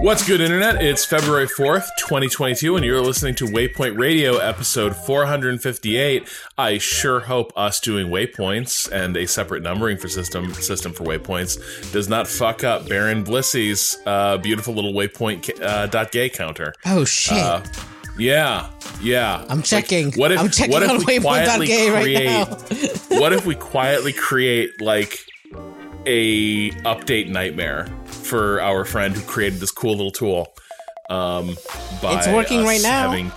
What's good, Internet? It's February 4th, 2022, and you're listening to Waypoint Radio, episode 458. I sure hope us doing waypoints and a separate numbering for system system for waypoints does not fuck up Baron Blissy's uh, beautiful little waypoint uh, dot gay counter. Oh shit! Uh, yeah, yeah. I'm checking. what if, I'm checking what if on we quietly waypoint.gay right create, now. what if we quietly create like a update nightmare for our friend who created this cool little tool? Um, by It's working right now. Having,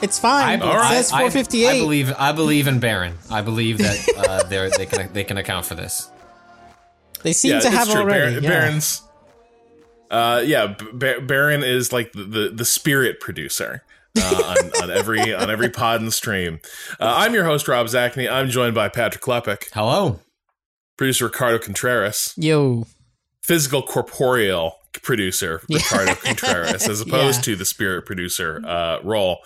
It's fine. All it right. says I, 458. I believe I believe in Baron. I believe that uh, they they can they can account for this. they seem yeah, to have true. already. Baron, yeah. Baron's. Uh, yeah, B- Baron is like the, the, the spirit producer. Uh, on, on every on every pod and stream. Uh, I'm your host Rob Zacny. I'm joined by Patrick Klepek, Hello. producer Ricardo Contreras, Yo, physical corporeal producer Ricardo Contreras, as opposed Yeah. to the spirit producer uh, role.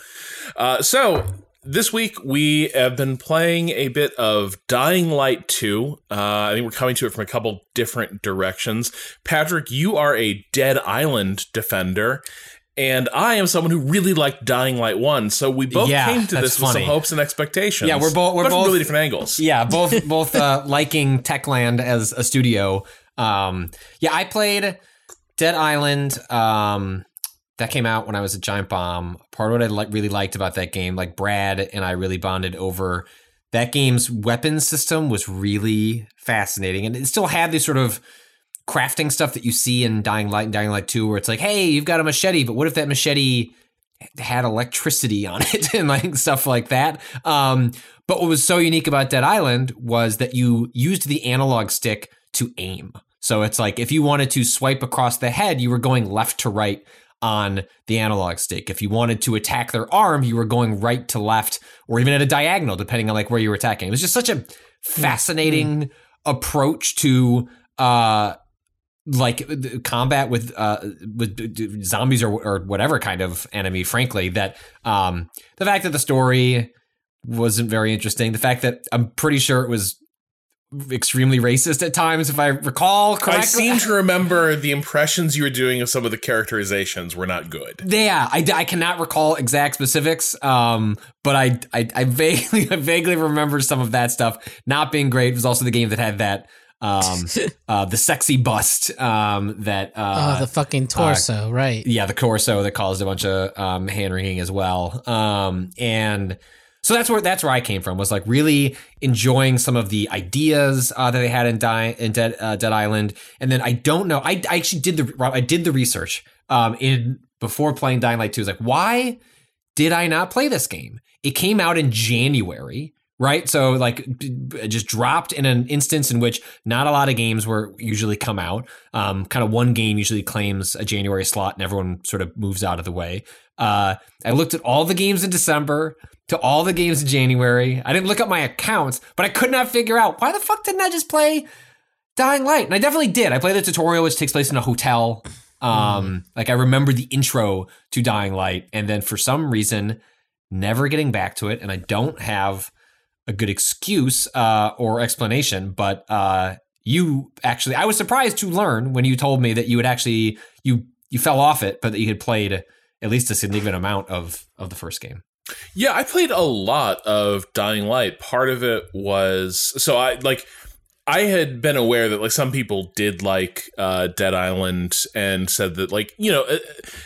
Uh, so this week we have been playing a bit of Dying Light 2. Uh, I think we're coming to it from a couple different directions. Patrick, you are a Dead Island defender. And I am someone who really liked Dying Light 1, so we both Yeah, came to this with some hopes and expectations. Yeah, we're both- we're from both- really different angles. Yeah, both both uh, liking Techland as a studio. Um, yeah, I played Dead Island. Um, that came out when I was at Giant Bomb. Part of what I like really liked about that game, like Brad and I really bonded over that game's weapon system was really fascinating, and it still had this sort of crafting stuff that you see in Dying Light and Dying Light 2 where it's like, hey, you've got a machete, but what if that machete had electricity on it and like stuff like that? Um, but what was so unique about Dead Island was that you used the analog stick to aim. So it's like if you wanted to swipe across the head, you were going left to right on the analog stick. If you wanted to attack their arm, you were going right to left or even at a diagonal, depending on like where you were attacking. It was just such a fascinating approach to uh like the combat with uh with d- d- zombies or or whatever kind of enemy frankly that um the fact that the story wasn't very interesting the fact that i'm pretty sure it was extremely racist at times if i recall correctly I seem to remember the impressions you were doing of some of the characterizations were not good. Yeah, I, I cannot recall exact specifics, um, but I, I I vaguely I vaguely remember some of that stuff not being great. It was also the game that had that um, uh, the sexy bust um, that uh, oh, the fucking torso, right? yeah the torso that caused a bunch of um, hand wringing as well, um, and so that's where that's where I came from was like really enjoying some of the ideas uh, that they had in, Di- in Dead uh, Dead Island, and then I don't know I, I actually did the I did the research um, in before playing Dying Light two. I was like, why did I not play this game? It came out in January, right? So like b- b- it just dropped in an instance in which not a lot of games were usually come out. Um, kind of one game usually claims a January slot, and everyone sort of moves out of the way. Uh, I looked at all the games in December to all the games in January. I didn't look up my accounts, but I could not figure out why the fuck didn't I just play Dying Light? And I definitely did. I played the tutorial, which takes place in a hotel. Um, like I remember the intro to Dying Light, and then for some reason, never getting back to it, and I don't have a good excuse uh, or explanation. But uh, you actually, I was surprised to learn when you told me that you had actually you you fell off it, but that you had played at least a significant amount of of the first game. Yeah, I played a lot of Dying Light. Part of it was so I like I had been aware that like some people did like uh, Dead Island and said that like you know uh,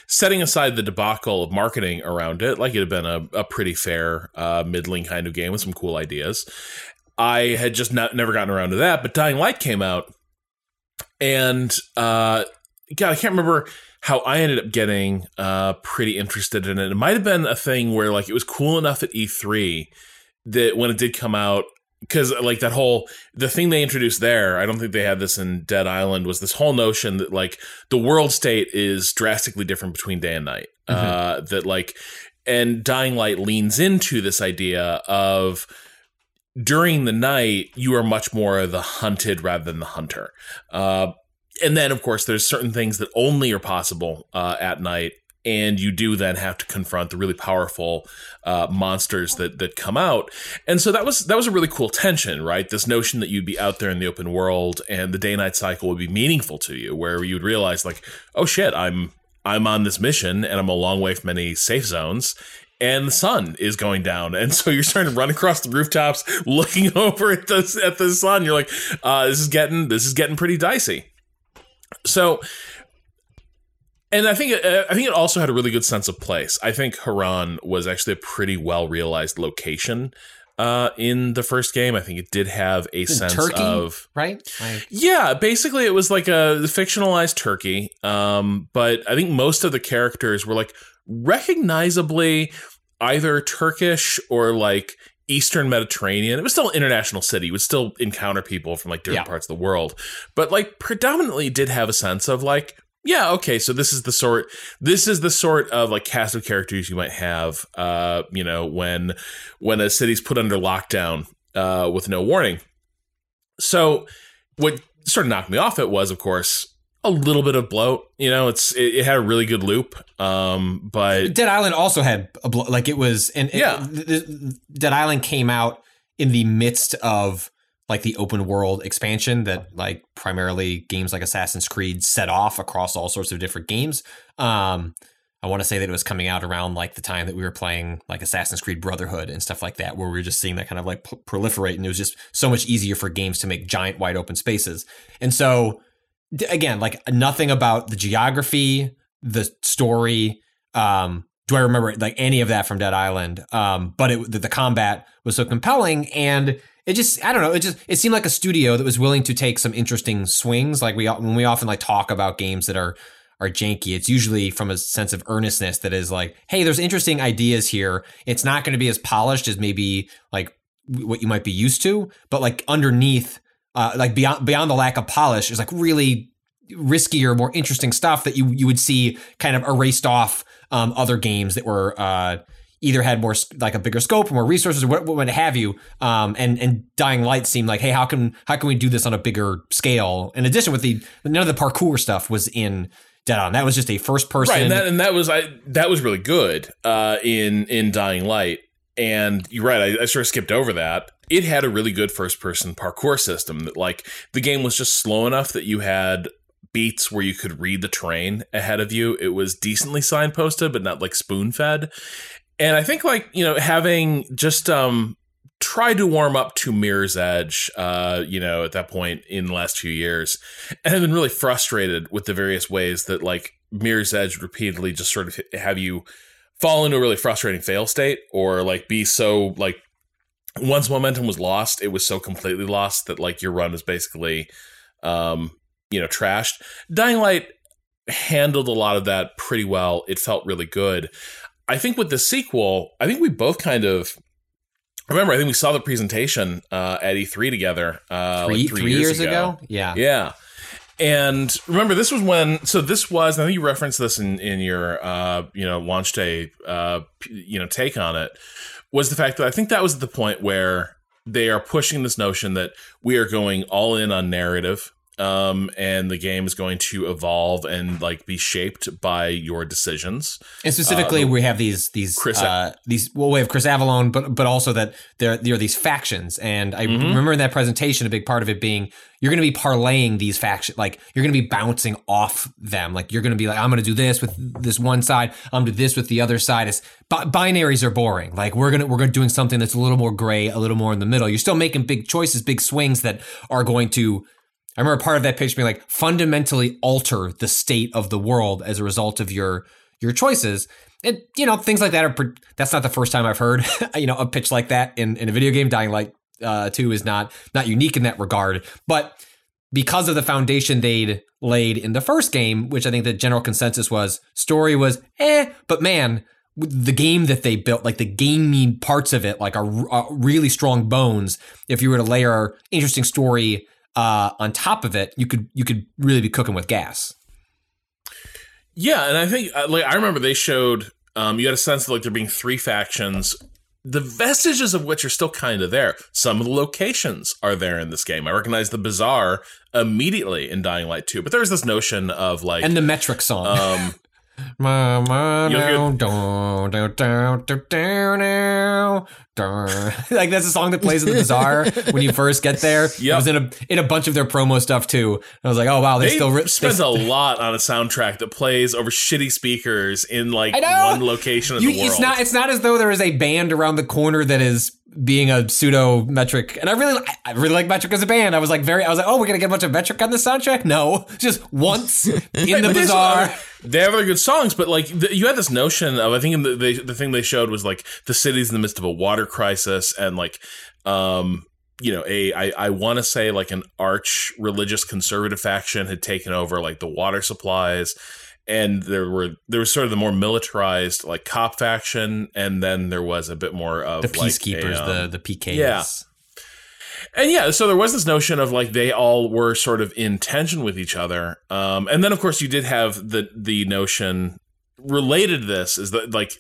setting aside the debacle of marketing around it, like it had been a, a pretty fair uh, middling kind of game with some cool ideas. I had just not, never gotten around to that. But Dying Light came out, and uh, God, I can't remember how I ended up getting uh, pretty interested in it. It might have been a thing where like it was cool enough at E3 that when it did come out, because like that whole the thing they introduced there, I don't think they had this in Dead Island. Was this whole notion that like the world state is drastically different between day and night. Uh, that like, and Dying Light leans into this idea of during the night you are much more the hunted rather than the hunter. Uh, and then of course there's certain things that only are possible uh, at night and you do then have to confront the really powerful uh, monsters that that come out. And so that was that was a really cool tension right? This notion that you'd be out there in the open world and the day night cycle would be meaningful to you where you'd realize like oh shit i'm i'm on this mission and i'm a long way from any safe zones and the sun is going down. And so you're starting to run across the rooftops looking over at the at the sun. You're like uh, this is getting this is getting pretty dicey. So and I think uh, I think it also had a really good sense of place. I think Harran was actually a pretty well realized location uh, in the first game. I think it did have a sense Turkey, of right? Like, yeah, basically it was like a fictionalized Turkey. Um, but I think most of the characters were like recognizably either Turkish or like Eastern Mediterranean. It was still an international city. You would still encounter people from like different Yeah. parts of the world. But like predominantly did have a sense of like, yeah, okay, so this is the sort this is the sort of like cast of characters you might have uh, you know, when when a city's put under lockdown uh with no warning. So what sort of knocked me off it was, of course, a little bit of bloat. You know, it's it, it had a really good loop, um, but Dead Island also had a blo- like it was and Yeah. th- th- Dead Island came out in the midst of like the open world expansion that like primarily games like Assassin's Creed set off across all sorts of different games. Um I want to say that it was coming out around like the time that we were playing like Assassin's Creed Brotherhood and stuff like that, where we were just seeing that kind of like proliferate, and it was just so much easier for games to make giant wide open spaces. And so, again, like nothing about the geography, the story. Um, do I remember like any of that from Dead Island? Um, but it, the, the combat was so compelling, and it just I don't know. It just it seemed like a studio that was willing to take some interesting swings. Like we when we often like talk about games that are are janky. It's usually from a sense of earnestness that is like, hey, there's interesting ideas here. It's not going to be as polished as maybe like what you might be used to, but like underneath, uh, like beyond beyond the lack of polish, is like really riskier, more interesting stuff that you you would see kind of erased off um, other games that were. Uh, Either had more like a bigger scope, or more resources, or what, what have you. Um, and and Dying Light seemed like, hey, how can how can we do this on a bigger scale? In addition, with the none of the parkour stuff was in Dead On. That was just a first person. right, and that and that was I that was really good uh, in in Dying Light. And you're right, I, I sort of skipped over that. It had a really good first person parkour system that like the game was just slow enough that you had beats where you could read the terrain ahead of you. It was decently signposted, but not like spoon fed. And I think like, you know, having just um tried to warm up to Mirror's Edge, uh, you know, at that point in the last few years, and have been really frustrated with the various ways that like Mirror's Edge repeatedly just sort of have you fall into a really frustrating fail state or like be so like once momentum was lost, it was so completely lost that like your run was basically um, you know, trashed. Dying Light handled a lot of that pretty well. It felt really good. I think with the sequel, I think we both kind of remember. I think we saw the presentation uh, at E3 together uh, three, like three, years, ago. Yeah. Yeah. And remember, this was when. So this was. I think you referenced this in in your uh, you know launch day uh, you know take on it. Was the fact that I think that was the point where they are pushing this notion that we are going all in on narrative. Um, and the game is going to evolve and like be shaped by your decisions. And specifically, Uh, we have these these Chris- uh, these well, we have Chris Avellone, but but also that there there are these factions. And I Mhm. remember in that presentation, a big part of it being you're going to be parlaying these factions, like you're going to be bouncing off them. Like you're going to be like, I'm going to do this with this one side, I'm going to do this with the other side. It's bi- binaries are boring. Like we're gonna we're gonna doing something that's a little more gray, a little more in the middle. You're still making big choices, big swings that are going to I remember part of that pitch being like fundamentally alter the state of the world as a result of your your choices. And you know things like that are that's not the first time I've heard you know a pitch like that in, in a video game. Dying Light uh, 2 is not not unique in that regard, but because of the foundation they'd laid in the first game, which I think the general consensus was story was eh, but man, the game that they built, like the gaming parts of it, like are, are really strong bones. If you were to layer interesting story uh, on top of it, you could you could really be cooking with gas. Yeah, and I think uh, like I remember they showed um, you had a sense of like there being three factions. The vestiges of which are still kind of there. Some of the locations are there in this game. I recognize the bazaar immediately in Dying Light 2, but there's this notion of like and the metric song. um, Mama, down, down, down, down, like that's a song that plays at the bazaar when you first get there. It was in a in a bunch of their promo stuff too. And I was like, oh wow, they they still ri- they, a lot on a soundtrack that plays over shitty speakers in like one location in You- the world. It's not. It's not as though there is a band around the corner that is being a pseudo metric. And I really, I really like metric as a band. I was like very. I was like, oh, we're gonna get a bunch of metric on the soundtrack. No, just once in the bazaar. They have other good songs, but like the, you had this notion of I think in the, they, the thing they showed was like the city's in the midst of a water crisis and like um you know a I, I want to say like an arch religious conservative faction had taken over like the water supplies and there were there was sort of the more militarized like cop faction and then there was a bit more of The like, peacekeepers, a, um, the the PKs. yeah. and yeah, so there was this notion of like they all were sort of in tension with each other. Um, and then of course you did have the the notion related to this is that like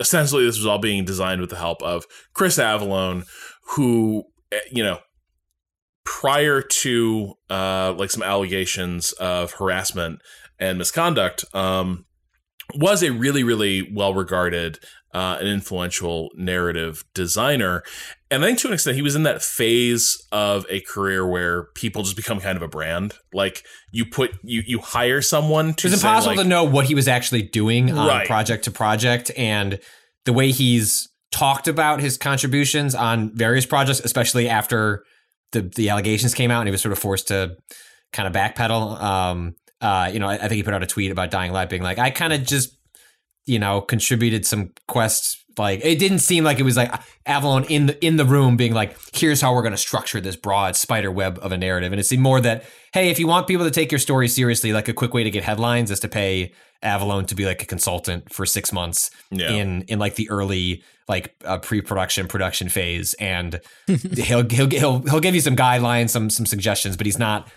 essentially this was all being designed with the help of Chris Avellone, who eh, you know prior to uh like some allegations of harassment and misconduct um was a really really well regarded uh, an influential narrative designer and I think to an extent, he was in that phase of a career where people just become kind of a brand. Like you put you you hire someone to. It was impossible like- to know what he was actually doing on Right. project to project, and the way he's talked about his contributions on various projects, especially after the the allegations came out, and he was sort of forced to kind of backpedal. Um, uh, you know, I, I think he put out a tweet about Dying Light, being like, "I kind of just, you know, contributed some quests." Like it didn't seem like it was like Avellone in the in the room being like, "Here's how we're going to structure this broad spider web of a narrative," and it seemed more that, "Hey, if you want people to take your story seriously, like a quick way to get headlines is to pay Avellone to be like a consultant for six months Yeah. in in like the early like uh, pre-production production phase, and he'll he'll he'll he'll give you some guidelines, some some suggestions, but he's not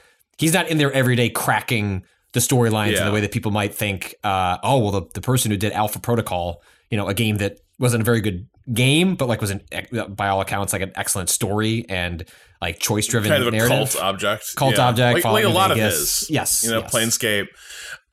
he's not in there every day cracking the storylines in the way that people might think. Uh, oh well, the the person who did Alpha Protocol, you know, a game that wasn't a very good game, but like was an by all accounts like an excellent story and like choice driven kind of a narrative. cult object. Cult object, Like, like a lot Vegas. of his. Yes, You know, yes. Planescape.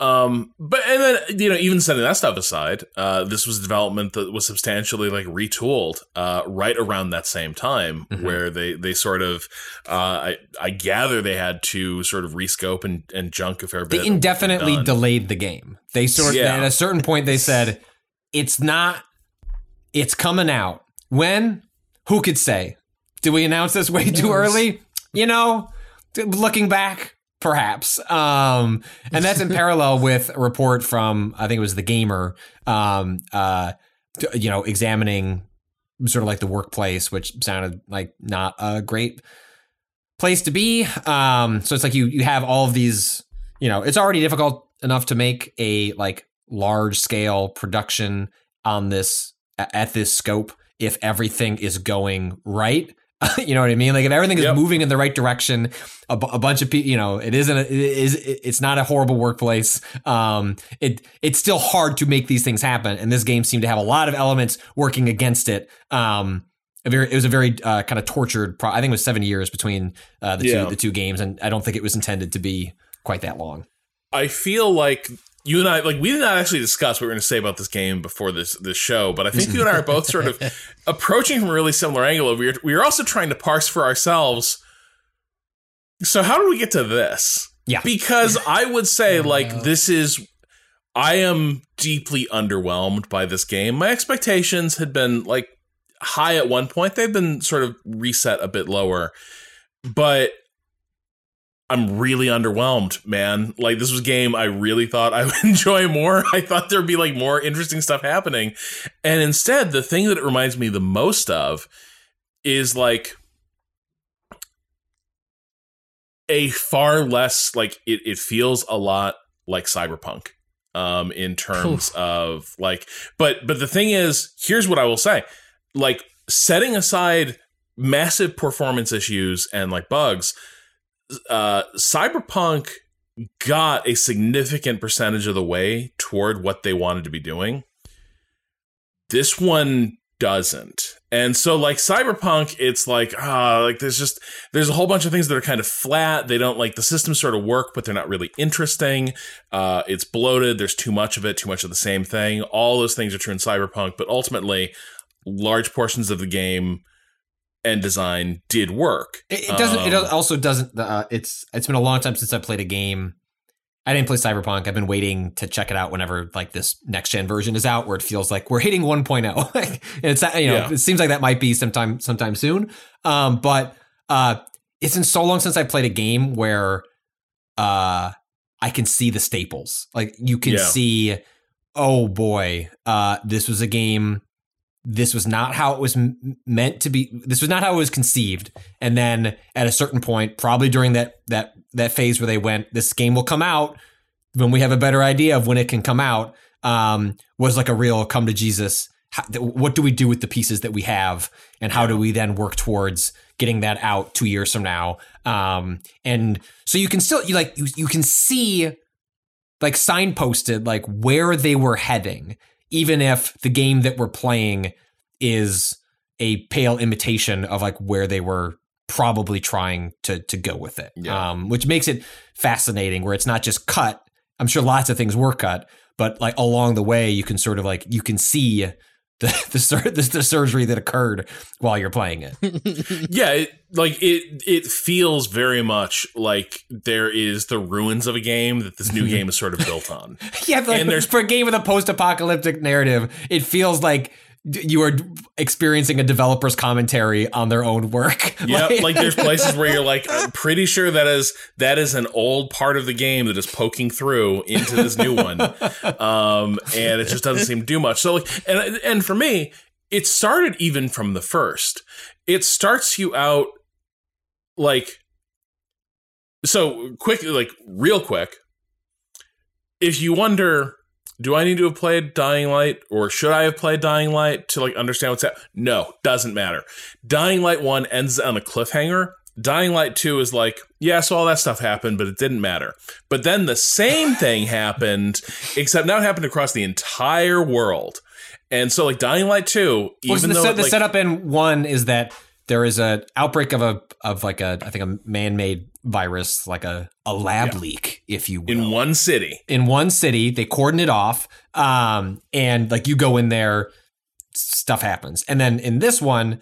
Um, but and then you know, even setting that stuff aside, uh, this was development that was substantially like retooled uh, right around that same time, Mm-hmm. where they they sort of, uh, I I gather they had to sort of rescope and, and junk a fair bit. They of what they'd indefinitely delayed the game. They sort of Yeah. at a certain point they said it's not it's coming out. When? Who could say? Did we announce this way too early? You know, looking back, perhaps. Um, and that's in parallel with a report from I think it was the Gamer, um, uh, you know, examining sort of like the workplace, which sounded like not a great place to be. Um, so it's like you you have all of these. You know, it's already difficult enough to make a like large scale production on this at this scope if everything is going right. you know what I mean? Like if everything is Yep. moving in the right direction, a, bunch of people, you know, it isn't, a, it is, it's not a horrible workplace. Um, it, it's still hard to make these things happen. And this game seemed to have a lot of elements working against it. Um, a very, it was a very uh, kind of tortured. Pro- I think it was seven years between uh, the Yeah. two the two games, and I don't think it was intended to be quite that long. I feel like you and I, like, we did not actually discuss what we were going to say about this game before this this show, but I think you and I are both sort of approaching from a really similar angle. We are, we are also trying to parse for ourselves. So, how did we get to this? Yeah. Because I would say, like, this is. I am deeply underwhelmed by this game. My expectations had been, like, high at one point. They've been sort of reset a bit lower. But I'm really underwhelmed, man. Like this was a game I really thought I would enjoy more. I thought there'd be like more interesting stuff happening. And instead, the thing that it reminds me the most of is like a far less like it, it feels a lot like cyberpunk um in terms of like but but the thing is here's what i will say like setting aside massive performance issues and like bugs uh cyberpunk got a significant percentage of the way toward what they wanted to be doing. This one doesn't. And so like cyberpunk it's like ah like there's just there's a whole bunch of things that are kind of flat. They don't like the systems sort of work but they're not really interesting. Uh it's bloated. There's too much of it too much of the same thing. All those things are true in cyberpunk but ultimately large portions of the game and design did work It, it doesn't. it Um, also doesn't. Uh, it's it's been a long time since I played a game. I didn't play Cyberpunk. I've been waiting to check it out whenever like this next gen version is out, where it feels like we're hitting 1.0. Like, it's you know, Yeah. it seems like that might be sometime sometime soon. Um, but uh, it's been so long since I played a game where uh, I can see the staples. Like you can Yeah. see, oh boy, uh, this was a game. This was not how it was m- meant to be. This was not how it was conceived. And then at a certain point, probably during that that that phase where they went, this game will come out when we have a better idea of when it can come out. Um, was like a real come to Jesus. How, what do we do with the pieces that we have, and how do we then work towards getting that out two years from now? Um, and so you can still you like you, you can see like signposted like where they were heading, even if the game that we're playing is a pale imitation of like where they were probably trying to to go with it. Yeah. Um, which makes it fascinating where it's not just cut. I'm sure lots of things were cut, but like along the way you can sort of like you can see the the, sur- the, the surgery that occurred while you're playing it. yeah it, like it it feels very much like there is the ruins of a game that this new game is sort of built on yeah, like, And there's- for a game with a post-apocalyptic narrative, it feels like you are experiencing a developer's commentary on their own work. yeah like there's places where you're like i'm pretty sure that is that is an old part of the game that is poking through into this new one. Um and it just doesn't seem to do much. So like and and for me it started even from the first. It starts you out like so quick like real quick if you wonder do I need to have played Dying Light or should I have played Dying Light to like understand what's happening? No, doesn't matter. Dying Light 1 ends on a cliffhanger. Dying Light 2 is like, yeah, so all that stuff happened, but it didn't matter. But then the same thing happened, except now it happened across the entire world. And so like Dying Light 2, Well, even the, though set, the like, setup in one is that there is a outbreak of a of like a I think a man-made virus, like a a lab leak, if you will. in one city, in one city. They cordon it off, um, and like you go in there, stuff happens. And then in this one,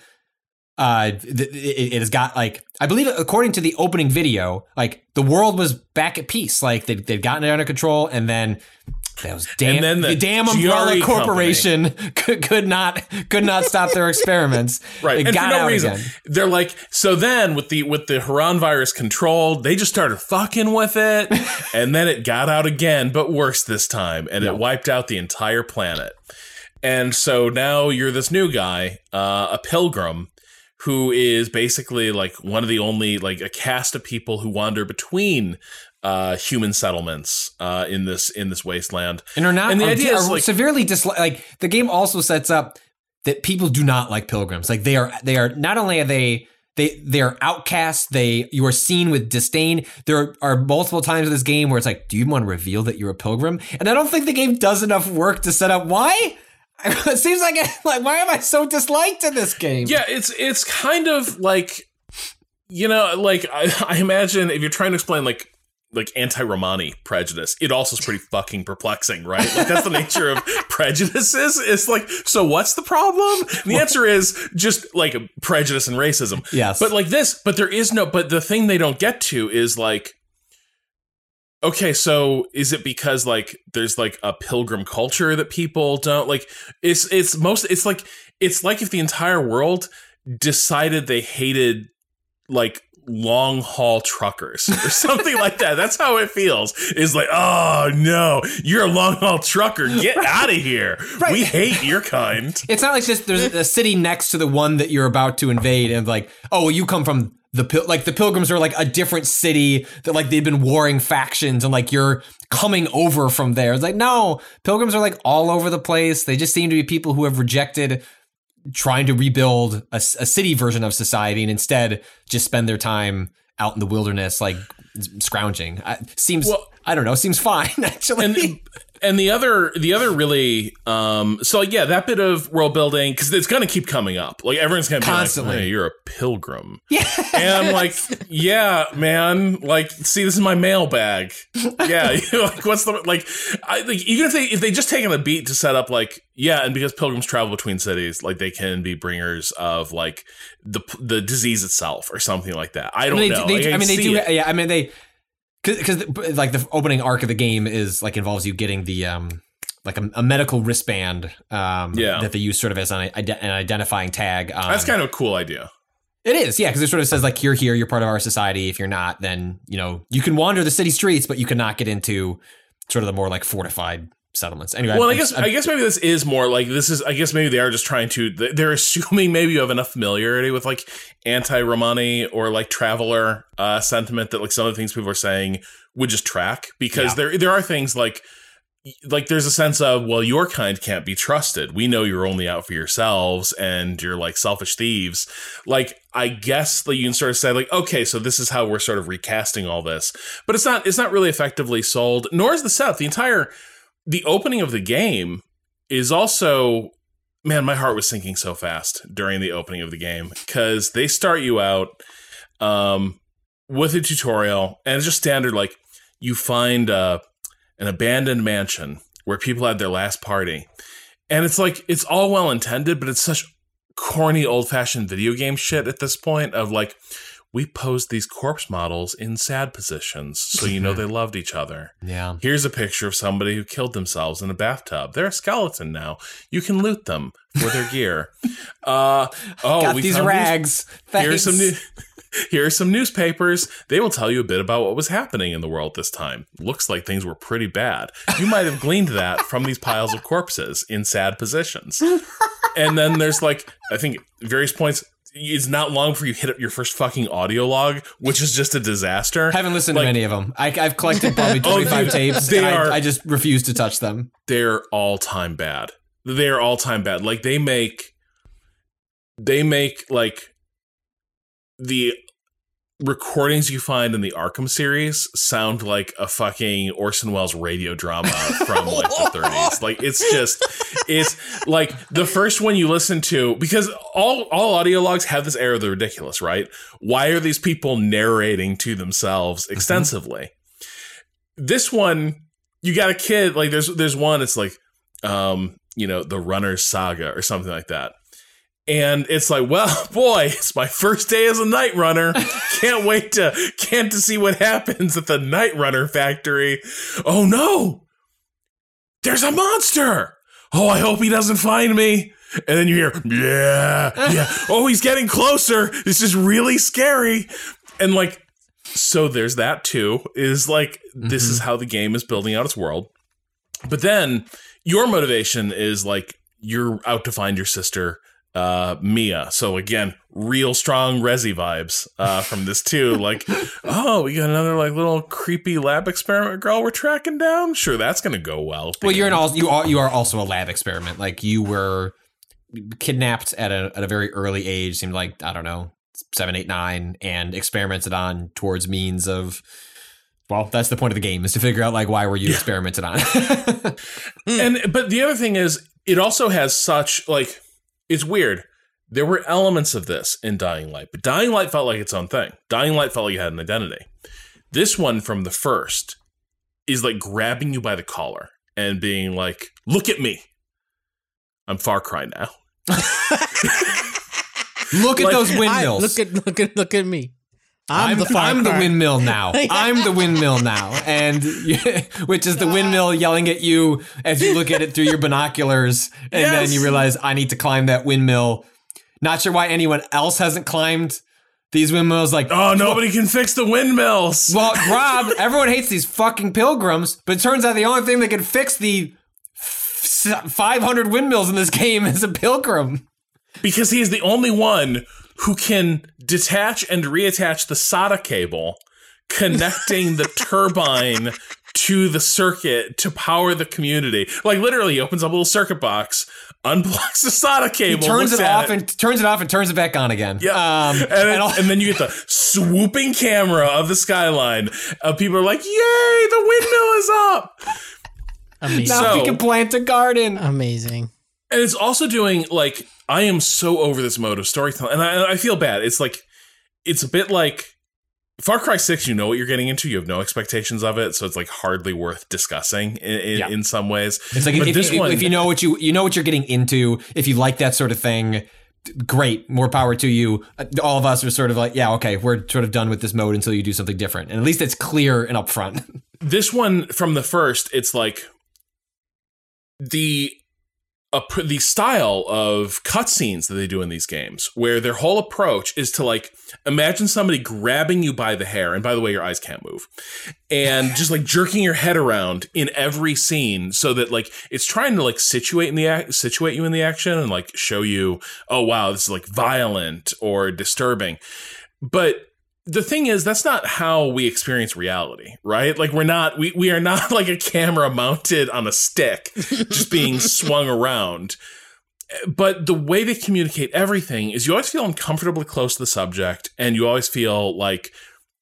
uh, th- it, it has got like I believe according to the opening video, like the world was back at peace. Like they they'd gotten it under control, and then. Those damn, And then the damn GRE umbrella company. corporation could, could not could not stop their experiments. right? It and got for no out reason, again. they're like, so then with the with the Harran virus controlled, they just started fucking with it, and then it got out again, but worse this time, and it wiped out the entire planet. And so now you're this new guy, uh, a pilgrim, who is basically like one of the only like a cast of people who wander between uh, human settlements uh, in this in this wasteland. and are not And the idea is like severely dislike. Like the game also sets up that people do not like pilgrims. Like they are they are not only are they they they are outcasts. They you are seen with disdain. There are multiple times in this game where it's like, do you want to reveal that you're a pilgrim? And I don't think the game does enough work to set up why. It seems like like why am I so disliked in this game? Yeah, it's it's kind of like you know, like I, I imagine if you're trying to explain like like anti-Romani prejudice, it also is pretty fucking perplexing, right? Like that's the nature of prejudices. It's like, so what's the problem? And the answer is just like prejudice and racism. Yes. But like this, but there is no but the thing they don't get to is like Okay, so is it because like there's like a pilgrim culture that people don't like it's it's most it's like it's like if the entire world decided they hated like long haul truckers or something like that. That's how it feels. Is like, oh no, you're a long haul trucker. Get out of here. We hate your kind. It's not like this. There's a city next to the one that you're about to invade, and like, oh, well, you come from the pil- like the pilgrims are like a different city that like they've been warring factions and like you're coming over from there. It's like no, pilgrims are like all over the place. They just seem to be people who have rejected trying to rebuild a city version of society and instead just spend their time out in the wilderness like scrounging. I, seems Well- I don't know, seems fine actually. and and the other the other really um so yeah that bit of world building because it's gonna keep coming up like everyone's gonna be Constantly. like hey, you're a pilgrim yeah and i'm like yeah man like see this is my mailbag yeah you know, like what's the like i like even if they if they just taken a beat to set up like yeah and because pilgrims travel between cities like they can be bringers of like the the disease itself or something like that i don't I mean, know they, Like, they, I can mean, they do. it. Yeah, I mean, they because like the opening arc of the game is like involves you getting the um like a, a medical wristband um Yeah. that they use sort of as an, an identifying tag. Um, that's kind of a cool idea it is yeah because it sort of says like you're here, you're part of our society. If you're not, then you know you can wander the city streets, but you cannot get into sort of the more like fortified settlements. Anyway, Well, I guess I'm- I guess maybe this is more like this is. I guess maybe they are just trying to. They're assuming maybe you have enough familiarity with like anti-Romani or like traveler uh, sentiment that like some of the things people are saying would just track because Yeah. there there are things like like there's a sense of well your kind can't be trusted we know you're only out for yourselves and you're like selfish thieves like i guess that you can sort of say like okay so this is how we're sort of recasting all this but it's not it's not really effectively sold nor is the setup the entire the opening of the game is also man my heart was sinking so fast during the opening of the game because they start you out um with a tutorial and it's just standard like you find uh an abandoned mansion where people had their last party. And it's like it's all well intended, but it's such corny old fashioned video game shit at this point of like we posed these corpse models in sad positions so you know they loved each other. yeah. Here's a picture of somebody who killed themselves in a bathtub. They're a skeleton now. You can loot them for their gear. Uh, oh, Got we these rags. Here's some new. Here are some newspapers. They will tell you a bit about what was happening in the world this time. Looks like things were pretty bad. You might have gleaned that from these piles of corpses in sad positions. And then there's like, I think various points. It's not long before you hit up your first fucking audio log, which is just a disaster. Haven't listened Like- to any of them. I, I've collected probably Oh, 25 dude, tapes. they and I, I just refuse to touch them. they're all time bad. They're all time bad. Like they make they make like the recordings you find in the Arkham series sound like a fucking Orson Welles radio drama from like the 30s. Like it's just it's like the first one you listen to because all all audio logs have this air of the ridiculous, right? Why are these people narrating to themselves extensively? This one you got a kid like there's there's one it's like um you know the runner's saga or something like that and it's like well boy it's my first day as a night runner. Can't wait to can't to see what happens at the night runner factory. Oh no! There's a monster! Oh i hope he doesn't find me. And then you hear yeah yeah. Oh he's getting closer. This is really scary. And like so there's that too is like this is mm-hmm. how the game is building out its world. But then your motivation is like you're out to find your sister uh Mia. So again, real strong Resi vibes uh from this too. Like, oh, we got another like little creepy lab experiment girl we're tracking down. Sure, that's gonna go well. Well, you're an all you are you are also a lab experiment. Like you were kidnapped at a at a very early age. Seemed like I don't know seven, eight, nine, and experimented on towards means of. Well, that's the point of the game is to figure out like why were you experimented on. and but the other thing is it also has such like it's weird. There were elements of this in dying light but dying light felt like its own thing. Dying light felt like you had an identity. This one from the first is like grabbing you by the collar and being like look at me. I'm far cry now. Look at Like, those I, windmills. look at look at look at me. I'm, I'm, the I'm the windmill now. I'm the windmill now, and which is the windmill yelling at you as you look at it through your binoculars, and then you realize I need to climb that windmill. Not sure why anyone else hasn't climbed these windmills. Like, oh nobody can fix the windmills well, Rob, everyone hates these fucking pilgrims, but it turns out the only thing that can fix the f- 500 windmills in this game is a pilgrim. because he is the only one who can detach and reattach the SATA cable connecting the turbine to the circuit to power the community. Like literally, he opens up a little circuit box, unplugs the SATA He cable, turns it at off and turns it off and turns it back on again. yeah, Um, and, then, and all- and then you get the swooping camera of the skyline. Of people are like, "Yay, the windmill is up!" Amazing. now So- we can plant a garden. Amazing. And it's also doing like I am so over this mode of storytelling, and I, I feel bad. It's like it's a bit like Far Cry Six. You know what you're getting into. You have no expectations of it, so it's like hardly worth discussing in, in, Yeah. in some ways. It's like But if, this if, one- if you know what you you know what you're getting into, if you like that sort of thing, great, more power to you. Uh, All of us are sort of like, yeah, okay, we're sort of done with this mode until you do something different, and at least it's clear and upfront. this one from the first, it's like the uh, the style of cutscenes that they do in these games, where their whole approach is to like imagine somebody grabbing you by the hair, and by the way, your eyes can't move, and just like jerking your head around in every scene, so that like it's trying to like situate in the ac- situate you in the action and like show you, oh wow, this is like violent or disturbing, but the thing is that's not how we experience reality right? Like we're not we, we are not like a camera mounted on a stick just being swung around. But the way they communicate everything is you always feel uncomfortably close to the subject and you always feel like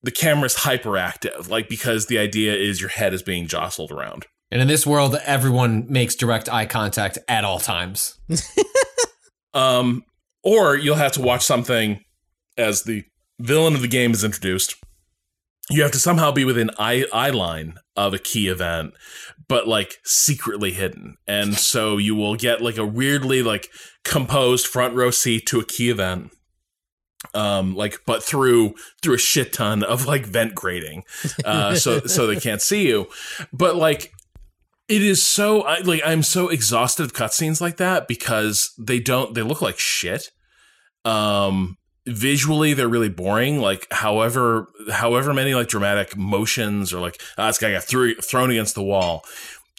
the camera's hyperactive like because the idea is your head is being jostled around. And in this world, everyone makes direct eye contact at all times. um or you'll have to watch something as the villain of the game is introduced. You have to somehow be within eye, eye line of a key event but like secretly hidden. And so you will get like a weirdly like composed front row seat to a key event um like but through through a shit ton of like vent grating uh so so they can't see you. But like it is so I, like i'm so exhausted of cutscenes like that because they don't they look like shit. Um visually they're really boring like however however many like dramatic motions or like ah, this guy got threw, thrown against the wall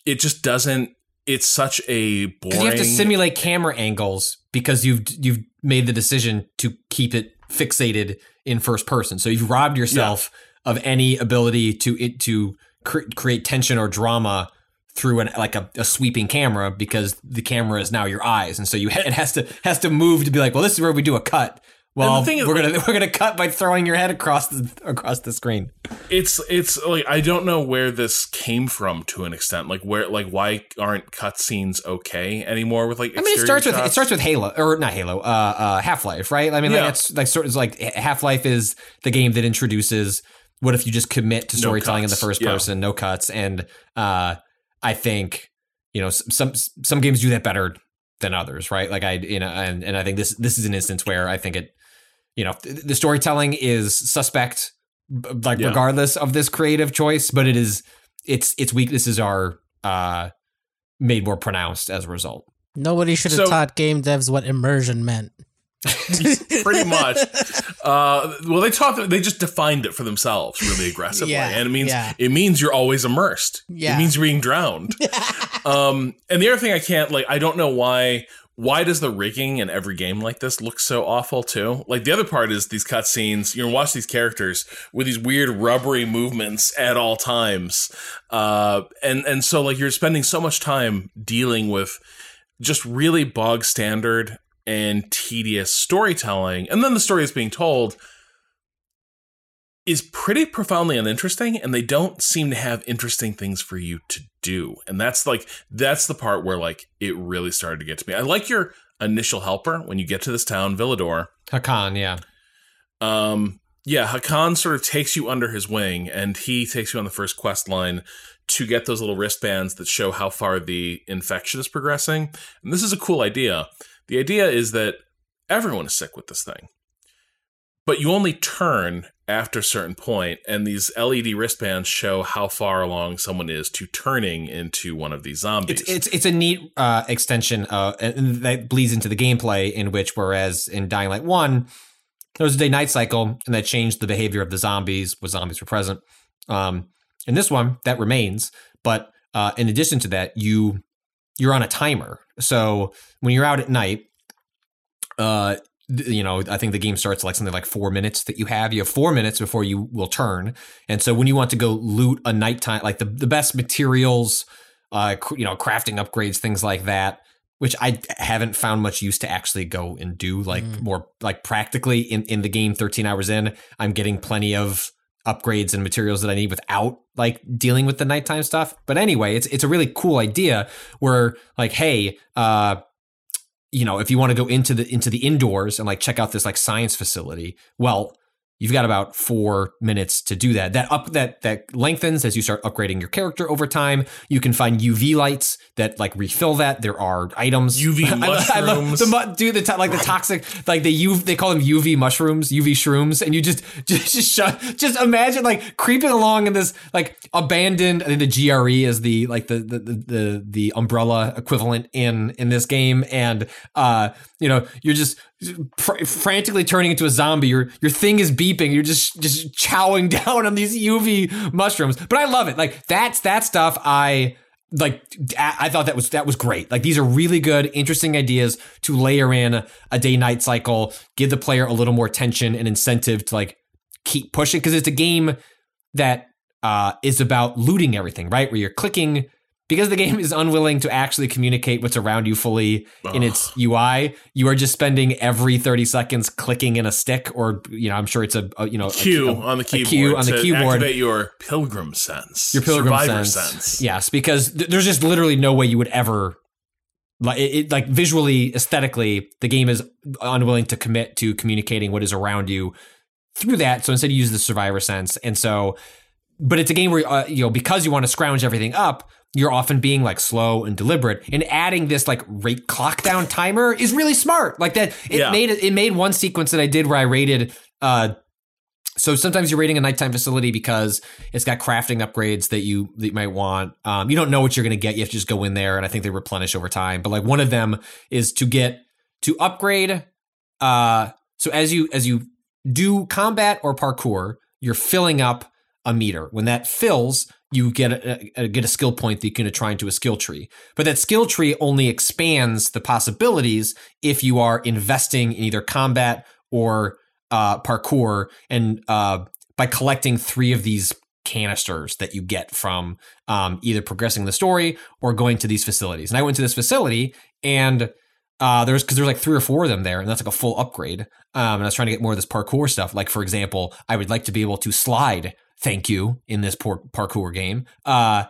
it just doesn't it's such a boring you have to simulate camera angles because you've you've made the decision to keep it fixated in first person. So you've robbed yourself of any ability to it to cre- create tension or drama through an like a, a sweeping camera because the camera is now your eyes, and so you it has to has to move to be like, well, this is where we do a cut. Well, the thing is, we're gonna we're gonna cut by throwing your head across the across the screen. it's it's like I don't know where this came from to an extent. Like where like why aren't cutscenes okay anymore with like I mean, it starts with it starts with Halo or not Halo, uh, uh, Half Life, right? I mean, Yeah. like it's like sort of like Half Life is the game that introduces what if you just commit to No storytelling in the first yeah. person, no cuts, and uh, I think you know some some games do that better than others, right? Like I you know, and and I think this this is an instance where I think it, you know, th- the storytelling is suspect, like Yeah. regardless of this creative choice, but it is its its weaknesses are uh made more pronounced as a result. Nobody should have So- taught game devs what immersion meant. pretty much. Uh, well, they taught they just defined it for themselves really aggressively, Yeah, and it means yeah. it means you're always immersed. Yeah. it means you're being drowned. um, and the other thing I can't like, I don't know why. Why does the rigging in every game like this look so awful too? Like the other part is these cutscenes. You're gonna watch these characters with these weird rubbery movements at all times, uh, and and so like you're spending so much time dealing with just really bog standard and tedious storytelling. And then the story is being told is pretty profoundly uninteresting and they don't seem to have interesting things for you to do. And that's like that's the part where like it really started to get to me. I like your initial helper when you get to this town, Villedor. Hakan, yeah. Um yeah, Hakan sort of takes you under his wing and he takes you on the first quest line to get those little wristbands that show how far the infection is progressing. And this is a cool idea. The idea is that everyone is sick with this thing. But you only turn after a certain point, and these LED wristbands show how far along someone is to turning into one of these zombies. It's it's it's a neat uh, extension uh, that bleeds into the gameplay in which whereas in Dying Light 1 there was a day night cycle and that changed the behavior of the zombies when zombies were present. Um, in this one that remains, but uh, in addition to that you you're on a timer. So when you're out at night uh, you know, I think the game starts like something like four minutes that you have. You have four minutes before you will turn. And so when you want to go loot a nighttime, like the, the best materials, uh, you know, crafting upgrades, things like that, which I haven't found much use to actually go and do like more like practically in, in the game 13 hours in, I'm getting plenty of upgrades and materials that I need without like dealing with the nighttime stuff. But anyway, it's it's a really cool idea where like, hey, uh, you know, if you want to go into the into the indoors and like check out this like science facility, well, you've got about four minutes to do that. That up that that lengthens as you start upgrading your character over time. You can find UV lights that like refill that. There are items UV I love- I love mushrooms. the dude the to- like the toxic like the U they call them UV mushrooms, UV shrooms, and you just just just, shut, just imagine like creeping along in this like abandoned. I think the GRE is the like the the the the, umbrella equivalent in in this game, and uh you know you're just fr- frantically turning into a zombie. Your your thing is beeping. You're just just chowing down on these UV mushrooms. But I love it. Like that's that stuff. I like I thought that was that was great. Like these are really good, interesting ideas to layer in a day night cycle, give the player a little more tension and incentive to like keep pushing because it's a game that uh, is about looting everything, right? Where you're clicking because the game is unwilling to actually communicate what's around you fully in its UI. You are just spending every 30 seconds clicking in a stick, or you know, I'm sure it's a, a you know a Q a- on the a keyboard. Q on the to keyboard. Activate your pilgrim sense. your pilgrim survivor sense. sense. Yes, because th- there's just literally no way you would ever like it, it- like visually aesthetically the game is unwilling to commit to communicating what is around you through that so instead you use the survivor sense and so but it's a game where uh, you know because you want to scrounge everything up you're often being like slow and deliberate and adding this like rate clock down timer is really smart like that it Yeah. made it made one sequence that i did where i rated uh so sometimes you're rating a nighttime facility because it's got crafting upgrades that you that you might want. Um, you don't know what you're going to get. You have to just go in there, and I think they replenish over time. But like one of them is to get to upgrade. Uh, so as you as you do combat or parkour, you're filling up a meter. When that fills, you get a, a get a skill point that you can try into a skill tree. But that skill tree only expands the possibilities if you are investing in either combat or uh, parkour, and uh, by collecting three of these canisters that you get from um, either progressing the story or going to these facilities. And I went to this facility, and uh, there's because there's like three or four of them there, and that's like a full upgrade. Um, and I was trying to get more of this parkour stuff. Like for example, I would like to be able to slide. Thank you in this parkour game. Uh,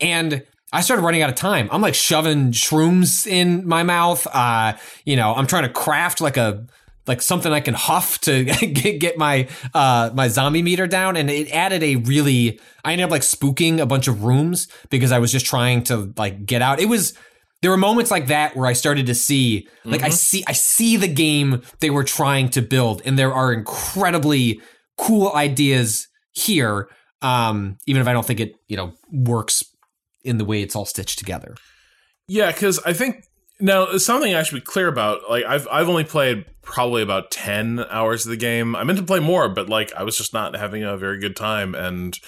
and I started running out of time. I'm like shoving shrooms in my mouth. Uh, you know, I'm trying to craft like a like something I can huff to get, get my uh my zombie meter down, and it added a really. I ended up like spooking a bunch of rooms because I was just trying to like get out. It was there were moments like that where I started to see like I see I see the game they were trying to build, and there are incredibly cool ideas here. Um, even if I don't think it you know works in the way it's all stitched together. Yeah, because I think now something I should be clear about. Like I've I've only played probably about ten hours of the game. I meant to play more, but like I was just not having a very good time. And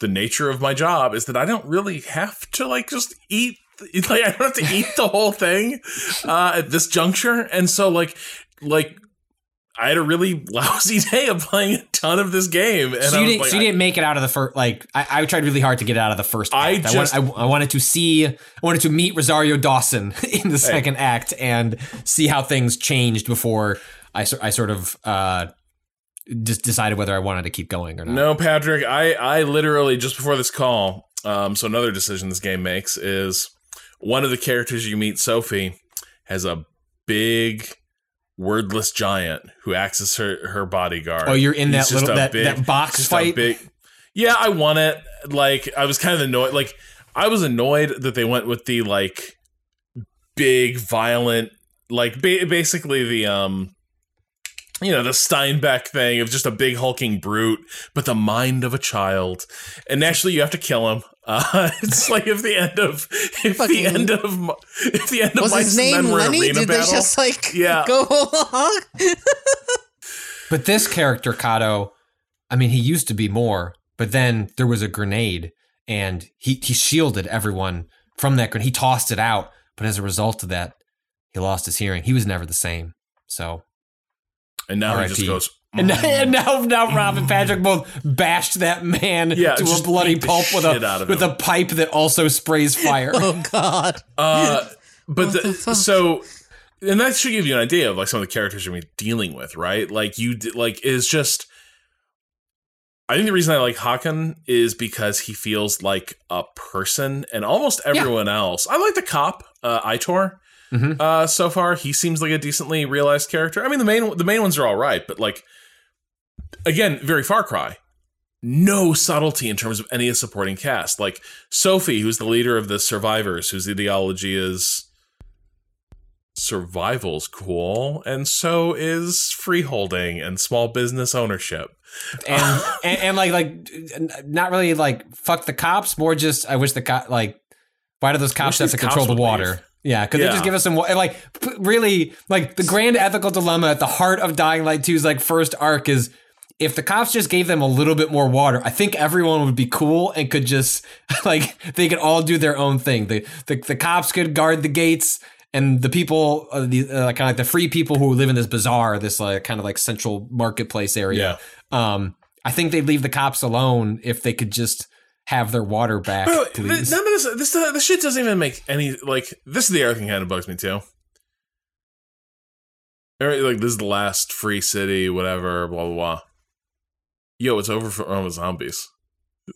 the nature of my job is that I don't really have to like just eat. Like I don't have to eat the whole thing uh, at this juncture. And so like like I had a really lousy day of playing a ton of this game. And so you didn't, like, so you didn't make it out of the first. Like I, I tried really hard to get out of the first. I act. just- I, want, I, I wanted to see. I wanted to meet Rosario Dawson in the second act and see how things changed before I, I sort of uh, just decided whether I wanted to keep going or not. No, Patrick, I, I literally just before this call, um, so another decision this game makes is one of the characters you meet, Sophie, has a big wordless giant who acts as her, her bodyguard. Oh, you're in He's that just little- a that- that box fight? big- yeah, I won it. Like I was kind of annoyed. Like I was annoyed that they went with the like big violent, like ba- basically the um you know, the Steinbeck thing of just a big hulking brute, but the mind of a child. And naturally, you have to kill him. Uh, it's like if the end of if Fucking- the end of Mo- if the end of Was Mice his and name Men were Lennie? arena Did battle. they just like Yeah. go along? But this character, Kato, I mean, he used to be more, but then there was a grenade and he, he shielded everyone from that grenade. He tossed it out, but as a result of that, he lost his hearing. He was never the same. So And now he R.I.P. just goes. And, and now, now Rob and Patrick both bashed that man Yeah, to a bloody pulp with a with him. a pipe that also sprays fire. Oh God. Uh, but the, so, and that should give you an idea of like some of the characters you're gonna be dealing with, right? Like you, like is just. I think the reason I like Hakon is because he feels like a person, and almost everyone else. I like the cop, uh, Aitor. Mhm. Uh, so far, he seems like a decently realized character. I mean, the main the main ones are all right, but like, again, very Far Cry. No subtlety in terms of any of the supporting cast. Like Sophie, who's the leader of the survivors, whose ideology is survival's cool, and so is freeholding and small business ownership. and, and and like like not really like fuck the cops, more just I wish the cop like why do those cops have to control the water? leave. Yeah, could they just give us some like really like the grand ethical dilemma at the heart of Dying Light 2's like first arc is if the cops just gave them a little bit more water, I think everyone would be cool and could just like they could all do their own thing. The the, the cops could guard the gates and the people uh, the uh, kind of like the free people who live in this bazaar, this like kind of like central marketplace area. Um I think they'd leave the cops alone if they could just have their water back, Bro, please. th- none of this, this, this shit doesn't even make any like. This is the other thing kind of bugs me too. Like this is the last free city, whatever, blah blah blah. Yo, it's over for oh, zombies.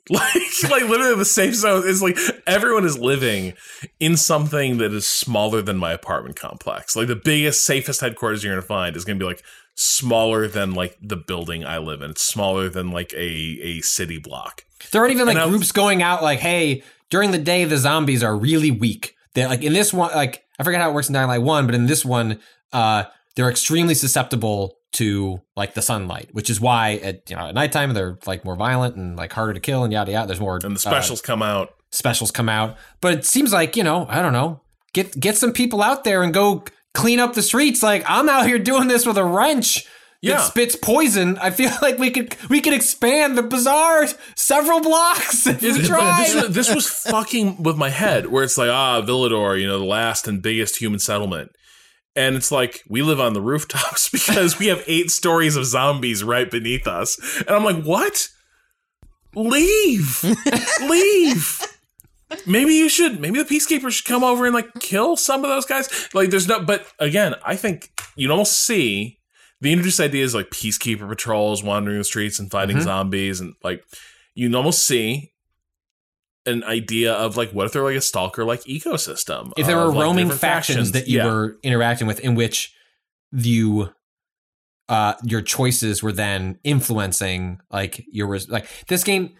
Like, like literally the safe zone is like everyone is living in something that is smaller than my apartment complex. Like the biggest, safest headquarters you're gonna find is gonna be like smaller than like the building I live in. It's smaller than like a a city block. There aren't even like And groups going out like, hey, during the day the zombies are really weak. They're like in this one, like I forget how it works in Dying Light One, but in this one, uh, they're extremely susceptible to like the sunlight, which is why at you know at nighttime they're like more violent and like harder to kill and yada yada. There's more And the uh, specials come out. specials come out, but it seems like you know I don't know, get get some people out there and go clean up the streets. Like I'm out here doing this with a wrench. Yeah. That spits poison. I feel like we could we could expand the bazaar several blocks if we tried. was- this was fucking with my head, where it's like, ah, Villedor, you know, the last and biggest human settlement. And it's like, we live on the rooftops because we have eight stories of zombies right beneath us. And I'm like, what? Leave. Leave. Maybe you should, maybe the peacekeepers should come over and like kill some of those guys. Like, there's no, but again, I think you'd almost see the introduced ideas like peacekeeper patrols wandering the streets and fighting Mhm. zombies and like you almost see an idea of like what if they're like a stalker like ecosystem if there were like, roaming different factions, that you Yeah. were interacting with in which you uh your choices were then influencing like your res- like this game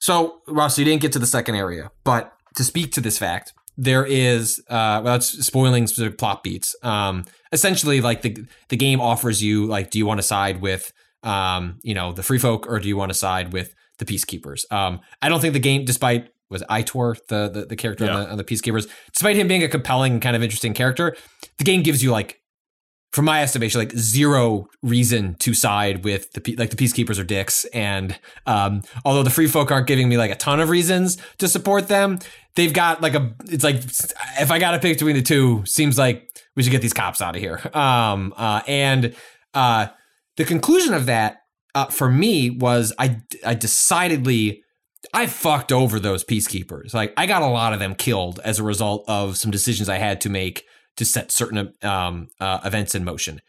so ross you didn't get to the second area but to speak to this fact there is uh well it's spoiling specific plot beats um essentially like the the game offers you like do you want to side with um you know the free folk or do you want to side with the peacekeepers um i don't think the game despite was Aitor the the, the character on, the, on the peacekeepers despite him being a compelling and kind of interesting character the game gives you like from my estimation, like zero reason to side with the like the peacekeepers are dicks, and um, although the free folk aren't giving me like a ton of reasons to support them, they've got like a. It's like if I got to pick between the two, seems like we should get these cops out of here. Um, uh, and uh, the conclusion of that uh, for me was I I decidedly I fucked over those peacekeepers. Like I got a lot of them killed as a result of some decisions I had to make to set certain um, uh, events in motion.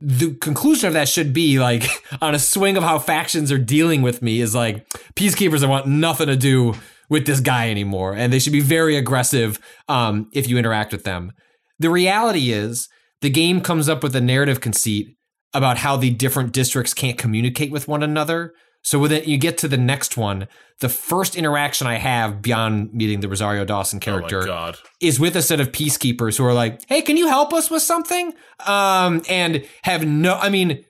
The conclusion of that should be like on a swing of how factions are dealing with me is like peacekeepers I want nothing to do with this guy anymore, and they should be very aggressive um, if you interact with them. The reality is the game comes up with a narrative conceit about how the different districts can't communicate with one another. So when you get to the next one, the first interaction I have beyond meeting the Rosario Dawson oh character god is with a set of peacekeepers who are like, "Hey, can you help us with something?" Um, and have no. I mean,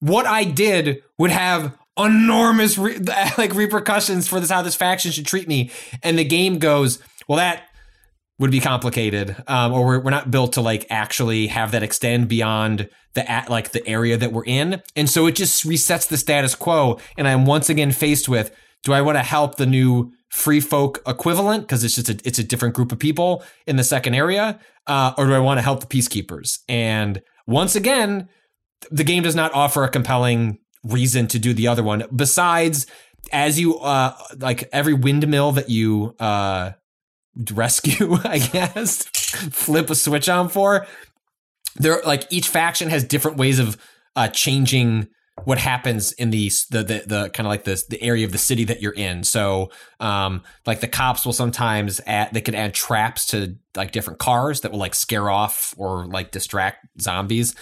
what I did would have enormous re- like repercussions for this how this faction should treat me. And the game goes, "Well, that would be complicated, um, or we're, we're not built to like actually have that extend beyond the at like the area that we're in." And so it just resets the status quo, and I'm once again faced with do I want to help the new free folk equivalent because it's just a, it's a different group of people in the second area, uh, or do I want to help the peacekeepers? And once again, the game does not offer a compelling reason to do the other one besides as you uh like every windmill that you uh rescue i guess flip a switch on for there like each faction has different ways of uh changing what happens in the the the, the kind of like the the area of the city that you're in. So, um, like the cops will sometimes add they can add traps to like different cars that will like scare off or like distract zombies.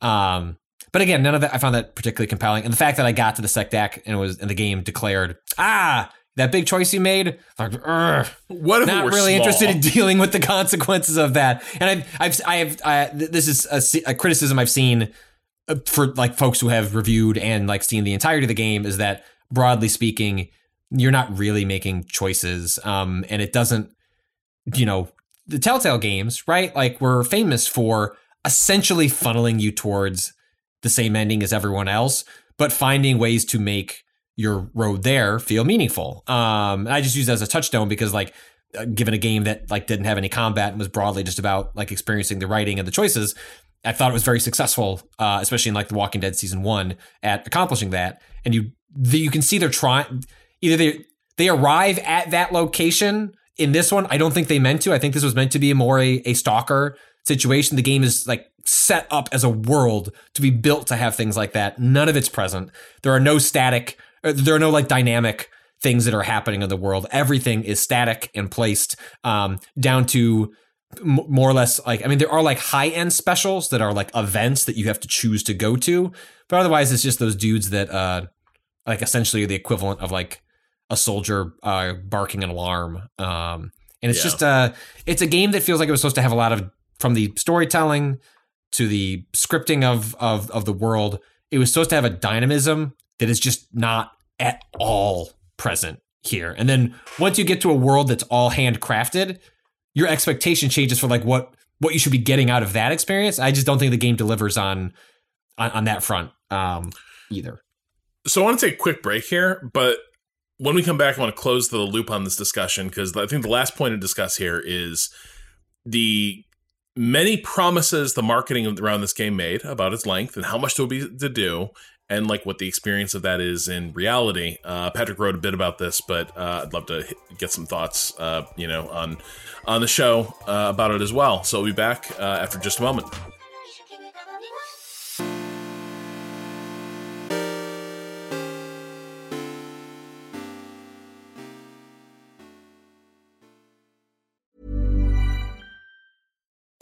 Um, but again, none of that I found that particularly compelling. And the fact that I got to the sec deck and was in the game declared, ah, that big choice you made, like, "Ugh, What if not were really small? interested in dealing with the consequences of that. And I've, I've, I have, I, this is a, a criticism I've seen uh, for like folks who have reviewed and like seen the entirety of the game is that broadly speaking, you're not really making choices. Um, and it doesn't, you know, the Telltale games, right? Like we're famous for essentially funneling you towards the same ending as everyone else, but finding ways to make your road there feel meaningful. Um, and I just use that as a touchstone because like uh, given a game that like didn't have any combat and was broadly just about like experiencing the writing and the choices, I thought it was very successful, uh, especially in like The Walking Dead season one at accomplishing that. And you the, you can see they're trying either they they arrive at that location in this one. I don't think they meant to. I think this was meant to be more a, a stalker situation. The game is like set up as a world to be built to have things like that. None of it's present. There are no static. Uh, There are no like dynamic things that are happening in the world. Everything is static and placed um, down to m- more or less like I mean there are like high end specials that are like events that you have to choose to go to, but otherwise it's just those dudes that uh like essentially are the equivalent of like a soldier uh barking an alarm. Um and it's Yeah. just uh it's a game that feels like it was supposed to have a lot of from the storytelling to the scripting of of of the world. It was supposed to have a dynamism that is just not at all present here. And then once you get to a world that's all handcrafted, your expectation changes for like what what you should be getting out of that experience. I just don't think the game delivers on on, on that front um, either. So I want to take a quick break here, but when we come back, I want to close the loop on this discussion because I think the last point to discuss here is the many promises the marketing around this game made about its length and how much there'll be to do, and like what the experience of that is in reality. Uh, Patrick wrote a bit about this, but uh, I'd love to get some thoughts, uh, you know, on on the show uh, about it as well. So we'll be back uh, after just a moment.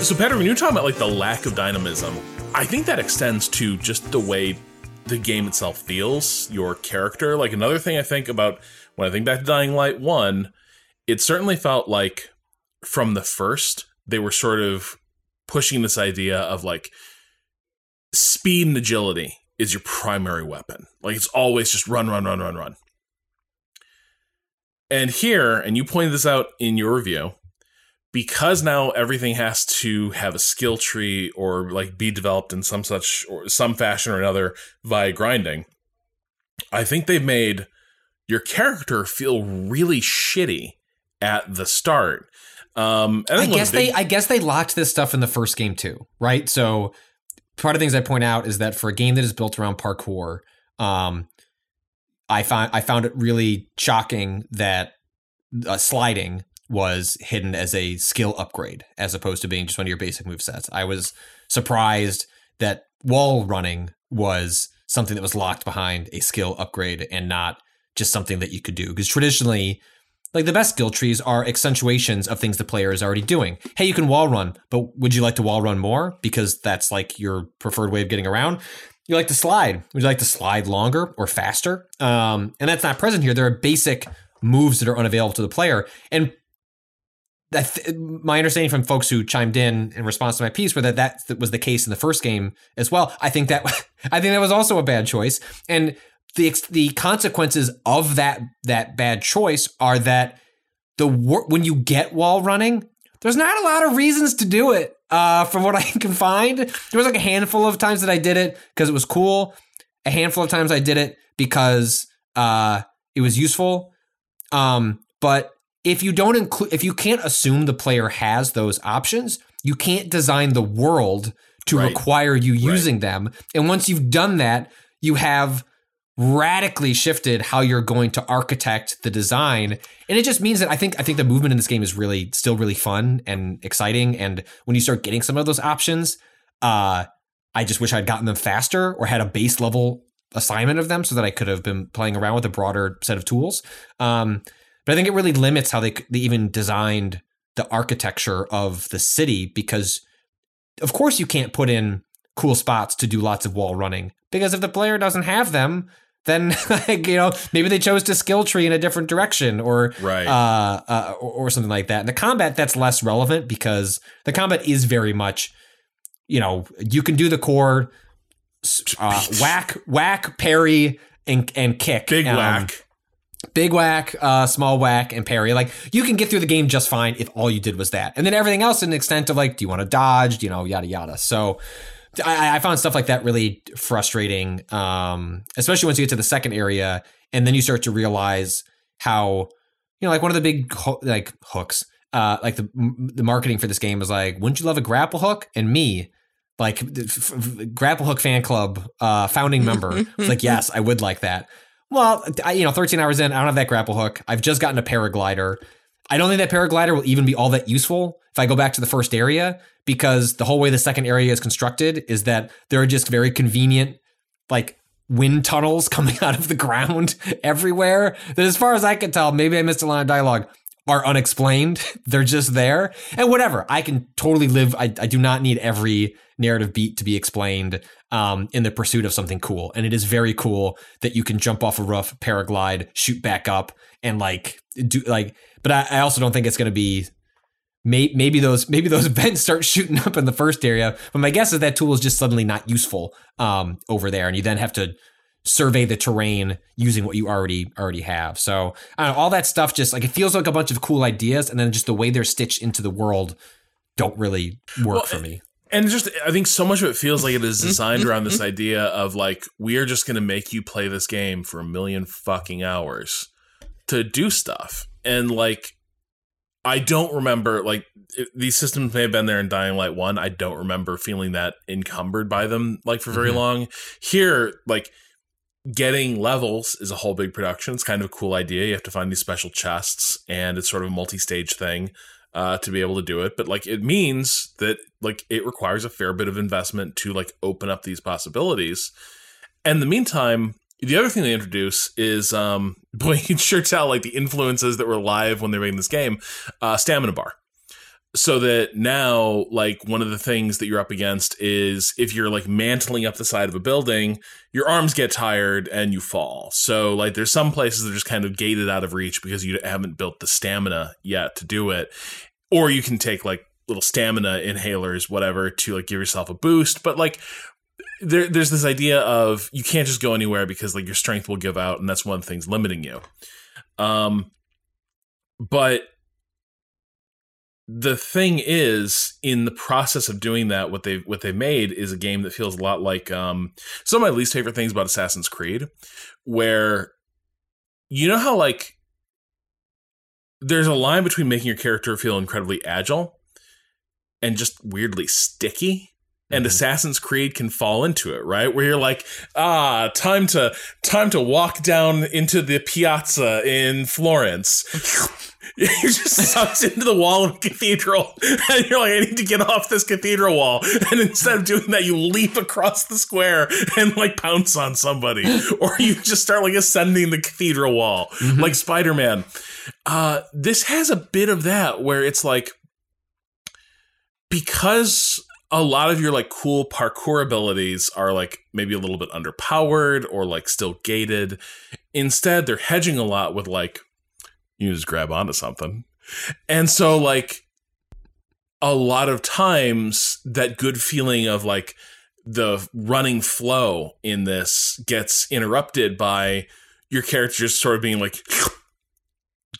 So, Patrick, when you're talking about like the lack of dynamism, I think that extends to just the way the game itself feels, your character. Like another thing I think about when I think back to Dying Light 1, it certainly felt like from the first, they were sort of pushing this idea of like speed and agility is your primary weapon. Like it's always just run, run, run, run, run. And here, and you pointed this out in your review, because now everything has to have a skill tree or like be developed in some such or some fashion or another via grinding. I think they've made your character feel really shitty at the start. Um, and I of guess big- they I guess they locked this stuff in the first game too, right? So part of the things I point out is that for a game that is built around parkour, um, I found I found it really shocking that uh, sliding was hidden as a skill upgrade as opposed to being just one of your basic move sets. I was surprised that wall running was something that was locked behind a skill upgrade and not just something that you could do because traditionally like the best skill trees are accentuations of things the player is already doing. Hey, you can wall run, but would you like to wall run more because that's like your preferred way of getting around? you like to slide. Would you like to slide longer or faster? Um, and that's not present here. There are basic moves that are unavailable to the player. And th- my understanding from folks who chimed in in response to my piece were that that was the case in the first game as well. I think that I think that was also a bad choice. And the the consequences of that that bad choice are that the wor- when you get wall running, there's not a lot of reasons to do it. Uh, from what I can find, there was like a handful of times that I did it because it was cool. A handful of times I did it because uh, it was useful. Um, but if you don't include, if you can't assume the player has those options, you can't design the world to Right. require you using them. And once you've done that, you have radically shifted how you're going to architect the design and it just means that i think i think the movement in this game is really still really fun and exciting and when you start getting some of those options uh i just wish i'd gotten them faster or had a base level assignment of them so that i could have been playing around with a broader set of tools um but i think it really limits how they, they even designed the architecture of the city because of course you can't put in cool spots to do lots of wall running because if the player doesn't have them then like, you know maybe they chose to skill tree in a different direction or Right. uh, uh or, or something like that. And the combat that's less relevant because the combat is very much you know you can do the core uh, whack whack parry and and kick Big Um, whack. Big whack, uh, small whack, and parry. Like you can get through the game just fine if all you did was that, and then everything else, in an extent of like, do you want to dodge? You know, yada yada. So. I, I found stuff like that really frustrating, um, especially once you get to the second area, and then you start to realize how, you know, like one of the big ho- like hooks, uh, like the the marketing for this game was like, wouldn't you love a grapple hook? And me, like the f- f- grapple hook fan club uh, founding member, was like, yes, I would like that. Well, I, you know, 13 hours in, I don't have that grapple hook. I've just gotten a paraglider. I don't think that paraglider will even be all that useful if I go back to the first area because the whole way the second area is constructed is that there are just very convenient, like wind tunnels coming out of the ground everywhere. That, as far as I can tell, maybe I missed a line of dialogue, are unexplained. They're just there. And whatever, I can totally live. I, I do not need every narrative beat to be explained um, in the pursuit of something cool. And it is very cool that you can jump off a roof, paraglide, shoot back up, and like do like. But I, I also don't think it's going to be. May, maybe those maybe those vents start shooting up in the first area, but my guess is that tool is just suddenly not useful um, over there, and you then have to survey the terrain using what you already already have. So I don't know, all that stuff just like it feels like a bunch of cool ideas, and then just the way they're stitched into the world don't really work Well, for me. And just, I think so much of it feels like it is designed around this idea of like, we are just going to make you play this game for a million fucking hours to do stuff. And like, I don't remember, like, these systems may have been there in Dying Light 1. I don't remember feeling that encumbered by them, like, for very Mhm. long. Here, like, getting levels is a whole big production. It's kind of a cool idea. You have to find these special chests, and it's sort of a multi stage thing uh, to be able to do it. But like it means that like it requires a fair bit of investment to like open up these possibilities. And the meantime, the other thing they introduce is um boy, you can sure tell like the influences that were live when they were making this game, uh stamina bar. So that now, like one of the things that you're up against is if you're like mantling up the side of a building, your arms get tired and you fall. So like there's some places that are just kind of gated out of reach because you haven't built the stamina yet to do it. Or you can take like little stamina inhalers, whatever, to like give yourself a boost. But like there, there's this idea of you can't just go anywhere because like your strength will give out, and that's one of the things limiting you. Um, but the thing is, in the process of doing that, what they what they made is a game that feels a lot like um, some of my least favorite things about Assassin's Creed, where you know how like there's a line between making your character feel incredibly agile and just weirdly sticky and Assassin's Creed can fall into it, right? Where you're like, ah, time to time to walk down into the piazza in Florence. You're just sucked into the wall of a cathedral, and you're like, I need to get off this cathedral wall. And instead of doing that, you leap across the square and like pounce on somebody, or you just start like ascending the cathedral wall, like Spider Man. Uh, this has a bit of that where it's like because a lot of your like cool parkour abilities are like maybe a little bit underpowered or like still gated. Instead, they're hedging a lot with like you just grab onto something. And so like a lot of times that good feeling of like the running flow in this gets interrupted by your character just sort of being like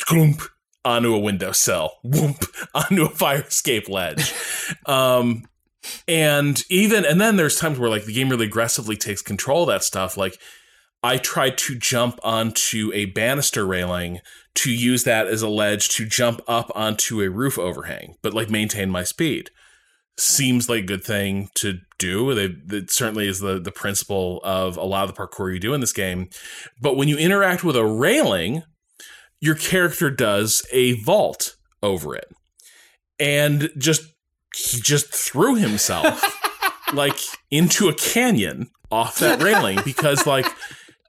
gloomp onto a windowsill, whoomp onto a fire escape ledge. um and even and then there's times where like the game really aggressively takes control of that stuff. Like I tried to jump onto a banister railing to use that as a ledge to jump up onto a roof overhang, but like maintain my speed. Seems like a good thing to do. It certainly is the the principle of a lot of the parkour you do in this game. But when you interact with a railing, your character does a vault over it, and just he just threw himself like into a canyon off that railing because like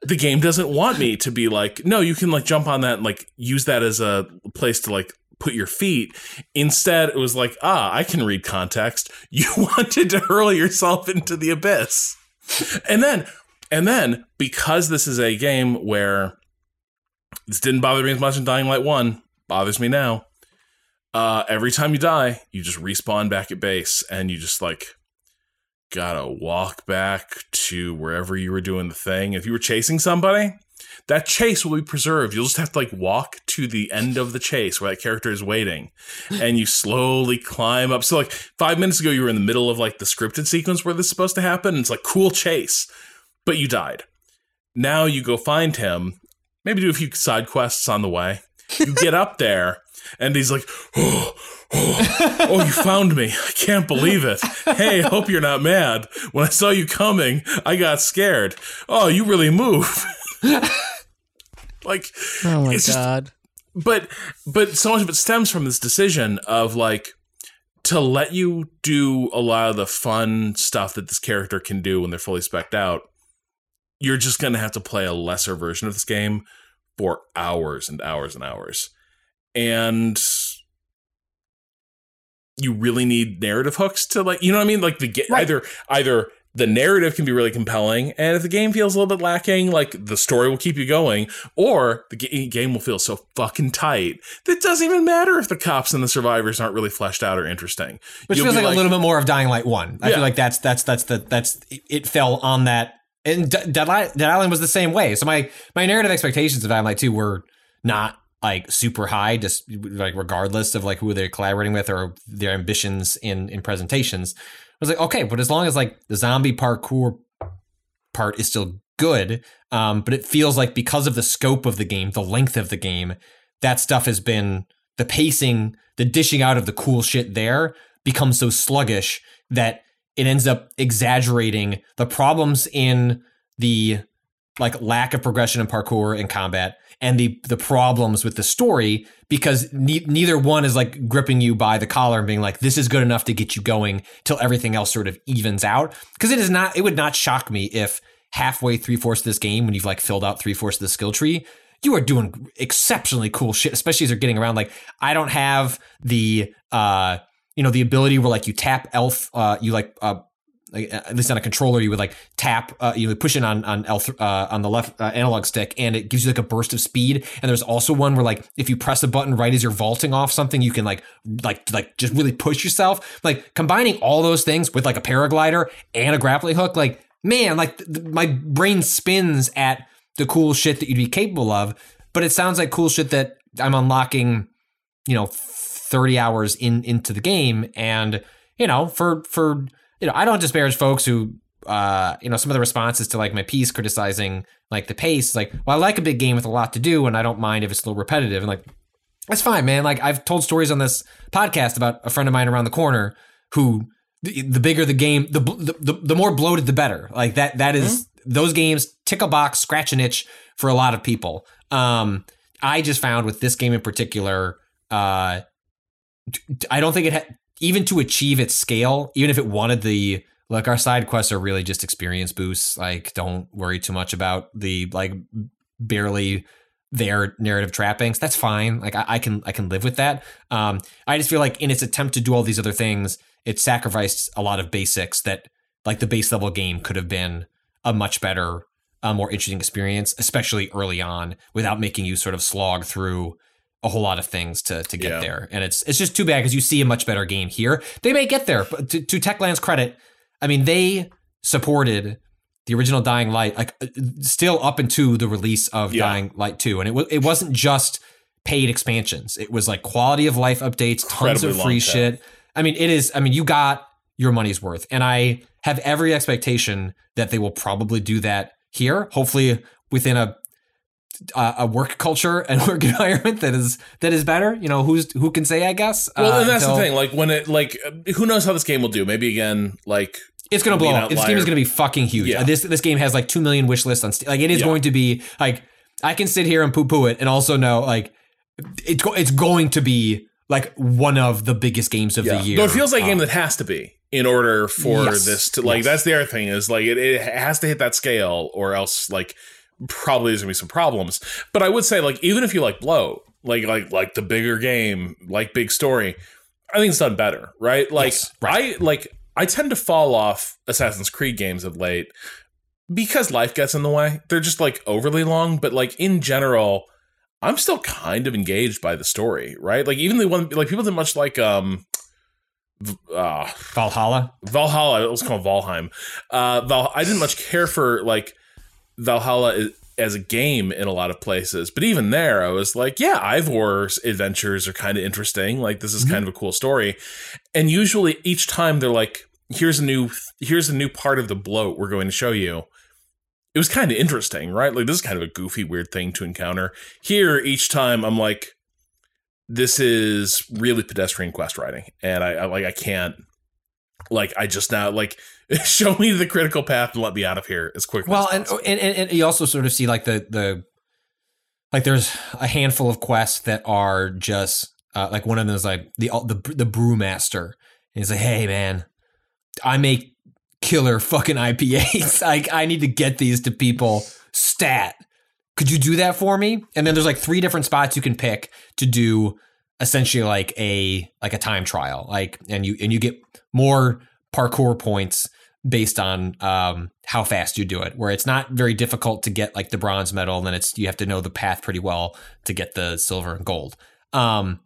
the game doesn't want me to be like no you can like jump on that and like use that as a place to like put your feet. Instead it was like ah i can read context. You wanted to hurl yourself into the abyss. And then and then because this is a game where this didn't bother me as much in dying light 1 bothers me now uh, every time you die, you just respawn back at base and you just like gotta walk back to wherever you were doing the thing. If you were chasing somebody, that chase will be preserved. You'll just have to like walk to the end of the chase where that character is waiting and you slowly climb up. So, like five minutes ago, you were in the middle of like the scripted sequence where this is supposed to happen. And it's like cool chase, but you died. Now you go find him, maybe do a few side quests on the way. You get up there and he's like, oh, oh, oh, you found me. I can't believe it. Hey, hope you're not mad. When I saw you coming, I got scared. Oh, you really move. like, Oh my it's just- god. but but so much of it stems from this decision of like to let you do a lot of the fun stuff that this character can do when they're fully specked out you're just going to have to play a lesser version of this game for hours and hours and hours and you really need narrative hooks to like you know what i mean like the Right. either either the narrative can be really compelling and if the game feels a little bit lacking like the story will keep you going or the ga- game will feel so fucking tight that it doesn't even matter if the cops and the survivors aren't really fleshed out or interesting Which You'll feels be like, a little bit more of Dying Light One. I Yeah. feel like that's that's that's the that's it- fell on that. And D- Dead, Island was the same way. So my my narrative expectations of Dying Light Two were not like super high, just like regardless of like who they're collaborating with or their ambitions in in presentations. I was like, okay, but as long as like the zombie parkour part is still good, um, but it feels like because of the scope of the game, the length of the game, that stuff has been the pacing, the dishing out of the cool shit there becomes so sluggish that it ends up exaggerating the problems in the like lack of progression in parkour and combat and the the problems with the story because ne- neither one is like gripping you by the collar and being like this is good enough to get you going till everything else sort of evens out. Because it is not it would not shock me if halfway three fourths of this game when you've like filled out three fourths of the skill tree you are doing exceptionally cool shit especially as you're getting around. Like i don't have the uh you know the ability where like you tap elf uh you like uh uh, at least on a controller, you would like tap, uh, you would push it on on L uh, on the left uh, analog stick, and it gives you like a burst of speed. And there's also one where like if you press a button right as you're vaulting off something, you can like like like just really push yourself. Like combining all those things with like a paraglider and a grappling hook, like man, like th- my brain spins at the cool shit that you'd be capable of. But it sounds like cool shit that I'm unlocking, you know, 30 hours in into the game, and you know, for for you know, I don't disparage folks who, uh, you know, some of the responses to like my piece criticizing like the pace, like, well, I like a big game with a lot to do, and I don't mind if it's a little repetitive, and like, that's fine, man. Like, I've told stories on this podcast about a friend of mine around the corner who, the, the bigger the game, the, the the the more bloated, the better. Like that that is- those games tick a box, scratch an itch for a lot of people. Um, I just found with this game in particular, uh, I don't think it had even to achieve its scale, even if it wanted the like our side quests are really just experience boosts. Like, don't worry too much about the like barely their narrative trappings. That's fine. Like I, I can I can live with that. Um, I just feel like in its attempt to do all these other things, it sacrificed a lot of basics that like the base level game could have been a much better, a more interesting experience, especially early on, without making you sort of slog through a whole lot of things to to get Yeah. there. And it's it's just too bad because you see a much better game here. They may get there, but to, to Techland's credit, I mean they supported the original Dying Light, like uh, still up into the release of Yeah. Dying Light 2. And it, wa- it wasn't just paid expansions, it was like quality of life updates, tons of free shit. I mean, it is, I mean, you got your money's worth. And I have every expectation that they will probably do that here, hopefully within a a a work culture and work environment that is that is better. You know, who's who can say? I guess. Well, Uh, and that's until- the thing. Like when it, like, uh, who knows how this game will do? Maybe again, like, It's gonna blow up. This game is gonna be fucking huge. Yeah. Uh, This this game has like two million wish lists on. Like it is Yeah. going to be like I can sit here and poo poo it and also know like it's go- it's going to be like one of the biggest games of the year. No, it feels like a game Um, that has to be in order for Yes. this to like. Yes. That's the other thing is like it, it has to hit that scale, or else like probably there's gonna be some problems. But I would say like even if you like Blow, like like like the bigger game, like big story, I think it's done better, right? Like Yes, I like I tend to fall off Assassin's Creed games of late because life gets in the way. They're just like overly long, but like in general. I'm still kind of engaged by the story, right? Like even the one, like people didn't much like um, uh, Valhalla. Valhalla. It was called Valheim. Uh, Val- I didn't much care for like Valhalla as a game in a lot of places, but even there, I was like, yeah, Eivor's adventures are kind of interesting. Like this is mm-hmm. kind of a cool story, and usually each time they're like, here's a new, here's a new part of the bloat we're going to show you. It was kind of interesting, right? Like this is kind of a goofy, weird thing to encounter. Here, each time I'm like, this is really pedestrian quest writing, and I, I like I can't like I just now like show me the critical path and let me out of here as quickly. Well, as and, and and you also sort of see like the the like there's a handful of quests that are just uh, like one of them is like the the the brewmaster. And he's like, hey man, I make killer fucking IPAs. like I need to get these to people stat. Could you do that for me? And then there's like three different spots you can pick to do essentially like a like a time trial. Like and you and you get more parkour points based on um, how fast you do it. Where it's not very difficult to get like the bronze medal, and then it's you have to know the path pretty well to get the silver and gold. Um,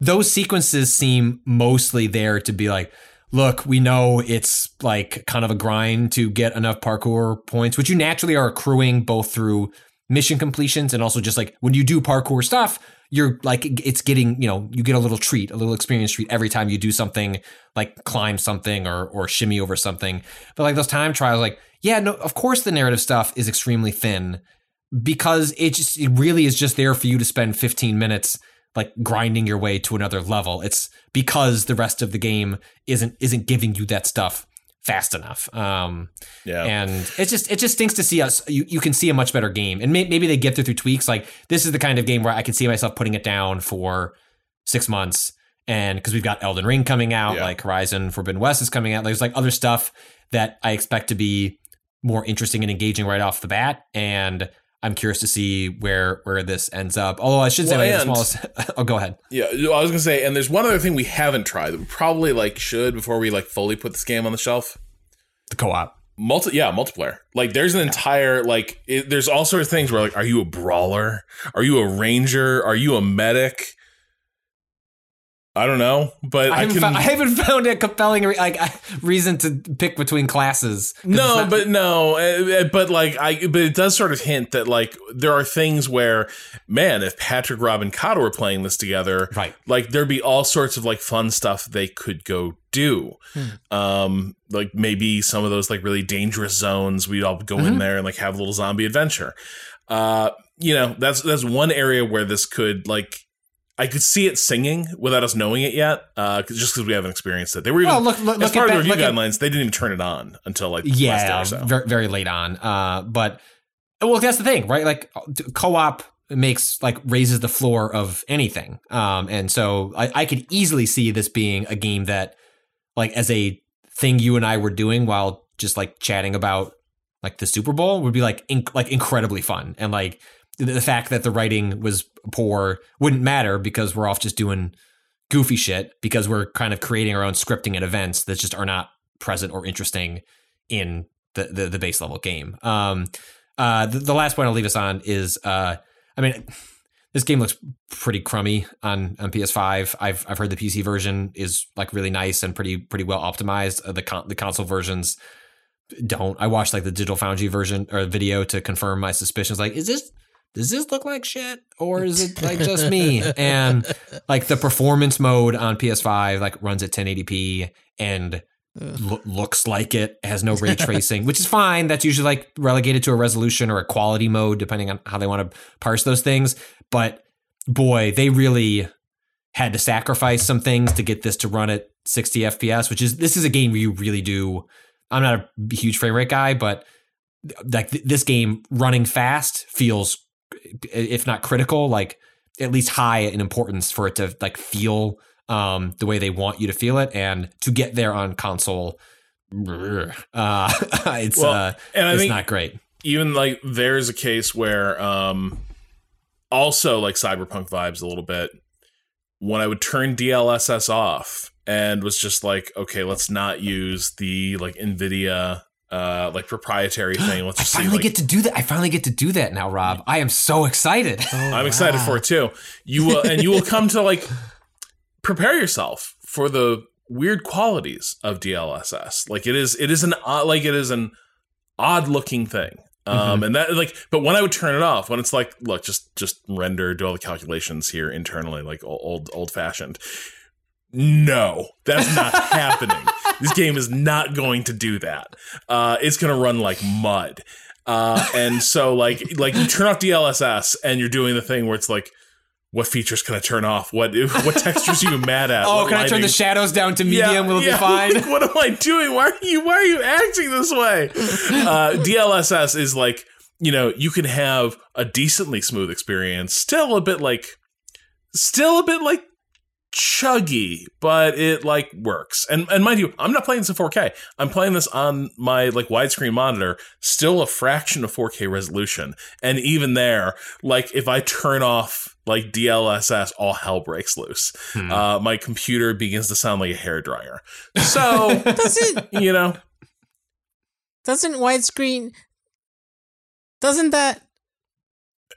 those sequences seem mostly there to be like, look, we know it's like kind of a grind to get enough parkour points, which you naturally are accruing both through mission completions and also just like when you do parkour stuff, you're like it's getting, you know, you get a little treat, a little experience treat every time you do something like climb something or or shimmy over something. But like those time trials, like, yeah, no, of course the narrative stuff is extremely thin because it just it really is just there for you to spend 15 minutes like grinding your way to another level. It's because the rest of the game isn't isn't giving you that stuff fast enough. Um, yeah, and it just it just stinks to see us. You, you can see a much better game, and may, maybe they get there through tweaks. Like this is the kind of game where I can see myself putting it down for six months, and because we've got Elden Ring coming out, Yeah. like Horizon Forbidden West is coming out. There's like other stuff that I expect to be more interesting and engaging right off the bat, and I'm curious to see where where this ends up. Although I should say, Well, and- smallest. oh, go ahead. yeah. I was gonna say, and there's one other thing we haven't tried that we probably like should before we like fully put this game on the shelf. The co-op. Multi, yeah, multiplayer. Like, there's an entire like, it, there's all sorts of things where like, are you a brawler? Are you a ranger? Are you a medic? I don't know, but I I, haven't, can. found, I haven't found a compelling re- like reason to pick between classes. No, not- but no, uh, uh, but like I, but it does sort of hint that like there are things where, man, if Patrick, Rob, and Cotto were playing this together, Right. Like there'd be all sorts of like fun stuff they could go do. Um, like maybe some of those like really dangerous zones, we'd all go in there and like have a little zombie adventure. Uh, you know, that's that's one area where this could like. I could see it singing without us knowing it yet, uh, 'cause- just because we haven't experienced it. They were even look- look- as look part at of the review look at- guidelines. They didn't even turn it on until like last day yeah, or so. very, very late on. Uh, but well, that's the thing, right? Like co-op makes like raises the floor of anything. Um, and so I, I could easily see this being a game that, like, as a thing you and I were doing while just like chatting about like the Super Bowl would be like inc- like incredibly fun and like the, fact that the writing was poor wouldn't matter because we're off just doing goofy shit because we're kind of creating our own scripting and events that just are not present or interesting in the the, the base level game. Um, uh, the, the last point I'll leave us on is, uh, I mean, this game looks pretty crummy on, on PS5. I've I've heard the PC version is like really nice and pretty pretty well optimized. Uh, the con- the console versions don't. I watched like the Digital Foundry version or video to confirm my suspicions. Like, is this does this look like shit or is it like just me? And like the performance mode on PS5 like runs at 1080p and lo- looks like it has no ray tracing, which is fine. That's usually like relegated to a resolution or a quality mode, depending on how they want to parse those things. But boy, they really had to sacrifice some things to get this to run at 60 FPS, which is this is a game where you really do. I'm not a huge frame rate guy, but like th- this game running fast feels, if not critical, like at least high in importance for it to like feel um, the way they want you to feel it, and to get there on console, uh, it's Well, uh, it's not great. even like there's a case where um also like cyberpunk vibes a little bit when i would turn dlss off and was just like okay let's not use the like nvidia uh like proprietary thing. Let's I just see finally like, get to do that. I finally get to do that now, Rob. I am so excited. i'm excited for it too. You will and you will come to like prepare yourself for the weird qualities of dlss like it is it is an odd like it is an odd looking thing. Um and that like but when i would turn it off when it's like look just just render do all the calculations here internally like old old fashioned no that's not happening this game is not going to do that uh it's gonna run like mud uh and so like like you turn off dlss and you're doing the thing where it's like what features can I turn off? What what textures are you mad at? Oh, What can I turn the shadows down to medium? Will it be fine? Like, what am I doing? Why are you why are you acting this way? Uh, DLSS is like you know you can have a decently smooth experience, still a bit like, still a bit like chuggy, but it like works. And and mind you, I'm not playing this in 4K. I'm playing this on my like widescreen monitor, still a fraction of 4K resolution. And even there, like if I turn off like DLSS, all hell breaks loose. Uh, my computer begins to sound like a hair dryer. So Doesn't you know, doesn't widescreen doesn't that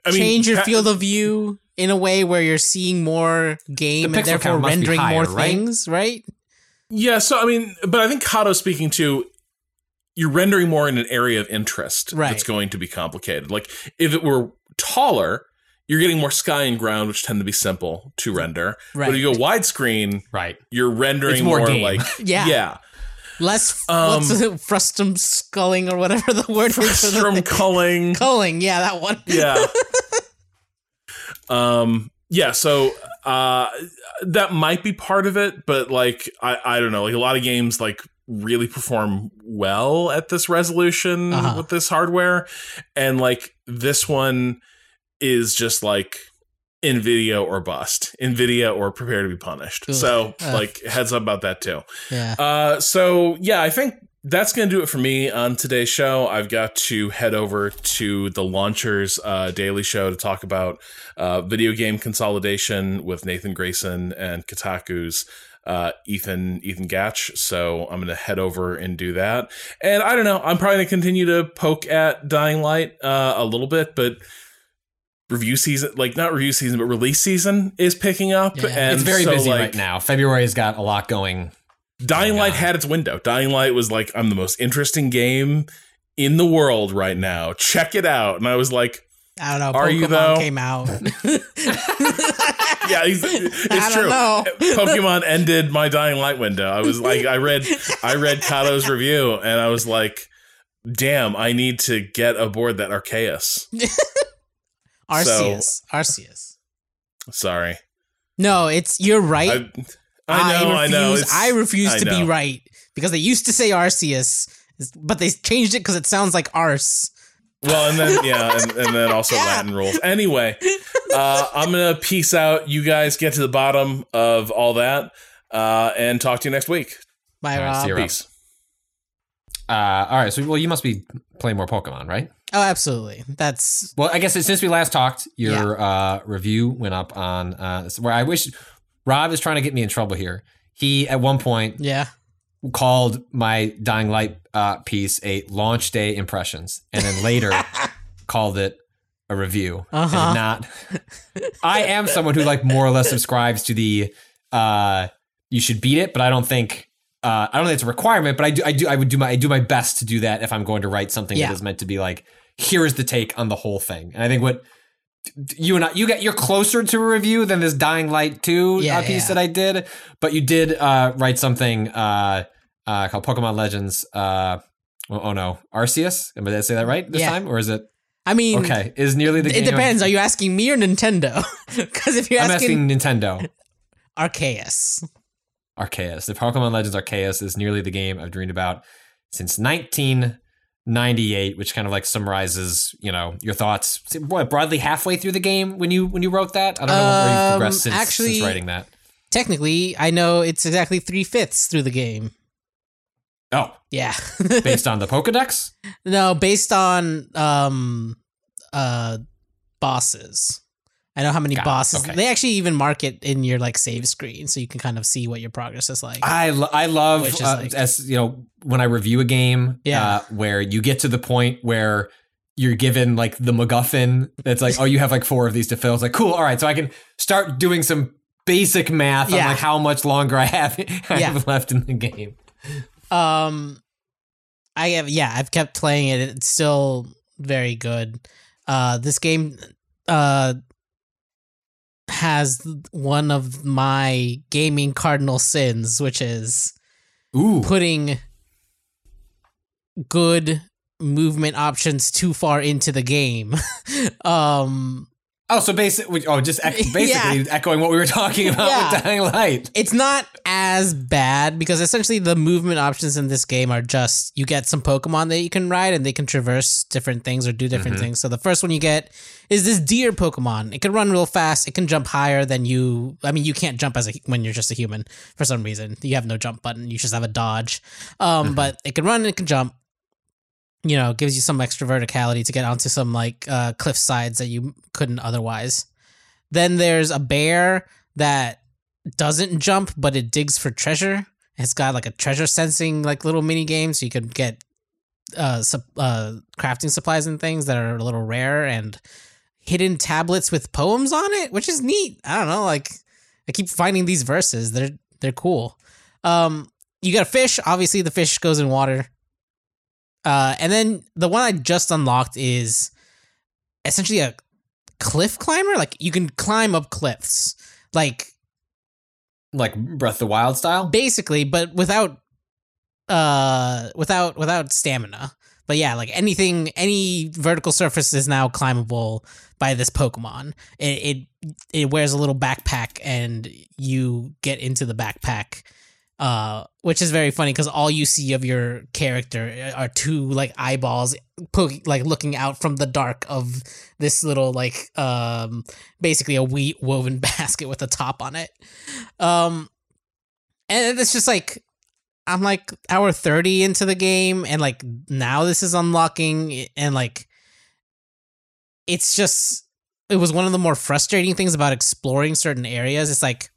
I mean, change your pa- field of view in a way where you're seeing more game The and therefore count must be rendering more right? things, right? Yeah, so I mean, but I think Kato's speaking to you're rendering more in an area of interest Right. that's going to be complicated. Like if it were taller, you're getting more sky and ground, which tend to be simple to render. Right. But if you go widescreen, Right. you're rendering It's more more, game. like Yeah. yeah, Less Um, what's the frustum sculling or whatever the word is for the frustum thing. culling. culling. Yeah, that one. yeah. um. Yeah. So uh, that might be part of it, but like I, I don't know. Like a lot of games, like really perform well at this resolution Uh-huh. with this hardware, and like this one is just like Nvidia or bust, Nvidia or prepare to be punished. Ugh. So like heads up about that too. Yeah. Uh, so yeah, I think that's gonna do it for me on today's show. I've got to head over to the Launchers uh, Daily Show to talk about uh, video game consolidation with Nathan Grayson and Kotaku's uh, Ethan Ethan Gach. So I'm gonna head over and do that. And I don't know, I'm probably gonna continue to poke at Dying Light uh, a little bit, but. Review season, like not review season, but release season is picking up, Yeah. and it's very so, busy like, right now. February's got a lot going. Dying Oh Light had its window. Dying Light was like, I'm the most interesting game in the world right now. Check it out. And I was like, I don't know. Are Pokemon you, though? came out. yeah, it's, it's I don't true. know. Pokemon ended my Dying Light window. I was like, I read, I read Kato's review, and I was like, damn, I need to get aboard that Arceus. Arceus. Arceus. Sorry, No, it's you're right. I, I know, I, refuse, know. It's- I refuse I to be right because they used to say Arceus, but they changed it because it sounds like arse. Well, and then yeah, and, and then also Yeah. Latin rules. Anyway, uh, I'm gonna peace out. You guys get to the bottom of all that, uh, and talk to you next week. Bye, Rob. see you, Rob. Peace. Uh, all right, so well, you must be playing more Pokemon, right? Oh, absolutely. That's Well, I guess since we last talked, your uh, review went up on uh, where I wish Rob is trying to get me in trouble here. He at one point Yeah. called my Dying Light uh, piece a launch day impressions, and then later called it a review. Uh-huh. not. I am someone who like more or less subscribes to the uh, you should beat it, but I don't think. Uh, I don't think it's a requirement, but I do. I do. I would do my. I do my best to do that if I'm going to write something Yeah. that is meant to be like, here is the take on the whole thing. And I think what you and I, you get, you're closer to a review than this Dying Light two Yeah, uh, piece yeah. that I did, but you did uh, write something uh, uh, called Pokemon Legends. Uh, oh, oh no, Arceus. Did I say that right this Yeah. time, or is it I mean, okay? Is nearly the it depends. Are you asking me or Nintendo? Because if you're asking, I'm asking, Nintendo. Arceus, Arceus. The Pokemon Legends Arceus is nearly the game I've dreamed about since 1998, which kind of like summarizes, you know, your thoughts. What broadly halfway through the game when you when you wrote that? I don't know where you've Um, progressed since, actually- since writing that. technically, I know it's exactly three fifths through the game. Oh, Yeah. based on the Pokedex. no, based on um uh bosses. I know how many Got bosses. Okay. They actually even mark it in your like save screen, so you can kind of see what your progress is like. I lo- I love uh, like- as you know when I review a game, Yeah. uh, where you get to the point where you're given like the MacGuffin. That's like, oh, you have like four of these to fill. It's like, cool. All right, so I can start doing some basic math on like how much longer I have I Yeah. have left in the game. Um, I have yeah, I've kept playing it. It's still very good. Uh, this game, uh, has one of my gaming cardinal sins, which is Ooh, putting good movement options too far into the game. um, oh, so basically, oh, just ec- basically echoing what we were talking about Yeah. with Dying Light. it's not as bad because essentially the movement options in this game are just you get some Pokemon that you can ride and they can traverse different things or do different things. So the first one you get is this deer Pokemon. It can run real fast. It can jump higher than you. I mean, you can't jump as a when you're just a human for some reason. You have no jump button. You just have a dodge. Um, but it can run and it can jump. You know, gives you some extra verticality to get onto some like uh, cliff sides that you couldn't otherwise. Then there's a bear that doesn't jump, but it digs for treasure. It's got like a treasure sensing like little mini game, so you could get uh, sup- uh crafting supplies and things that are a little rare and hidden tablets with poems on it, which is neat. I don't know, like I keep finding these verses. They're they're cool. Um, you got a fish. Obviously, the fish goes in water. Uh, and then the one I just unlocked is essentially a cliff climber. Like you can climb up cliffs. Like Like Breath of the Wild style. basically but without uh without without stamina but yeah like anything any vertical surface is now climbable by this pokemon it it, it wears a little backpack and you get into the backpack uh which is very funny because all you see of your character are two like eyeballs like looking out from the dark of this little like um basically a wheat woven basket with a top on it. Um and it's just like I'm like hour 30 into the game and like now this is unlocking and like it's just it was one of the more frustrating things about exploring certain areas. It's like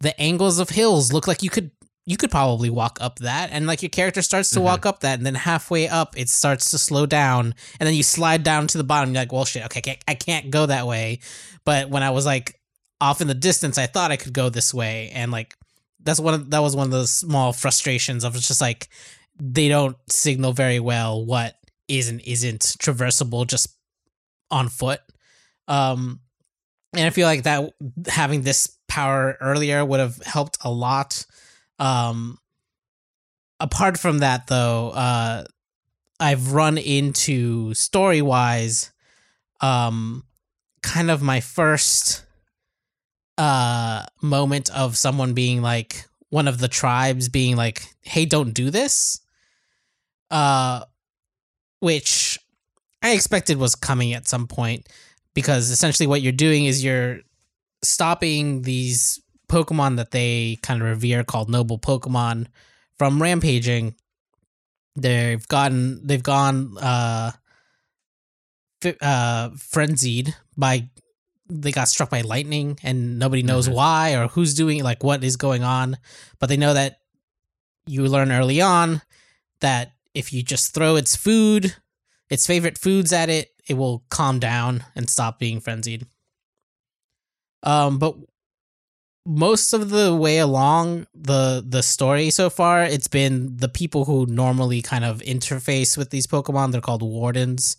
the angles of hills look like you could you could probably walk up that and like your character starts to Mhm. walk up that and then halfway up it starts to slow down and then you slide down to the bottom you're like well shit okay I can't, I can't go that way but when I was like off in the distance I thought I could go this way and like that's one of that was one of the small frustrations of just like they don't signal very well what is and isn't traversable just on foot um and i feel like that having this power earlier would have helped a lot. Um apart from that though uh i've run into story wise um kind of my first uh moment of someone being like one of the tribes being like hey don't do this. Uh which i expected was coming at some point because essentially what you're doing is you're stopping these pokemon that they kind of revere called noble pokemon from rampaging. They've gotten they've gone uh uh frenzied by they got struck by lightning and nobody knows why or who's doing like what is going on, but they know that you learn early on that if you just throw its food, its favorite foods at it, it will calm down and stop being frenzied. Um, but most of the way along the the story so far, it's been the people who normally kind of interface with these Pokemon. They're called wardens,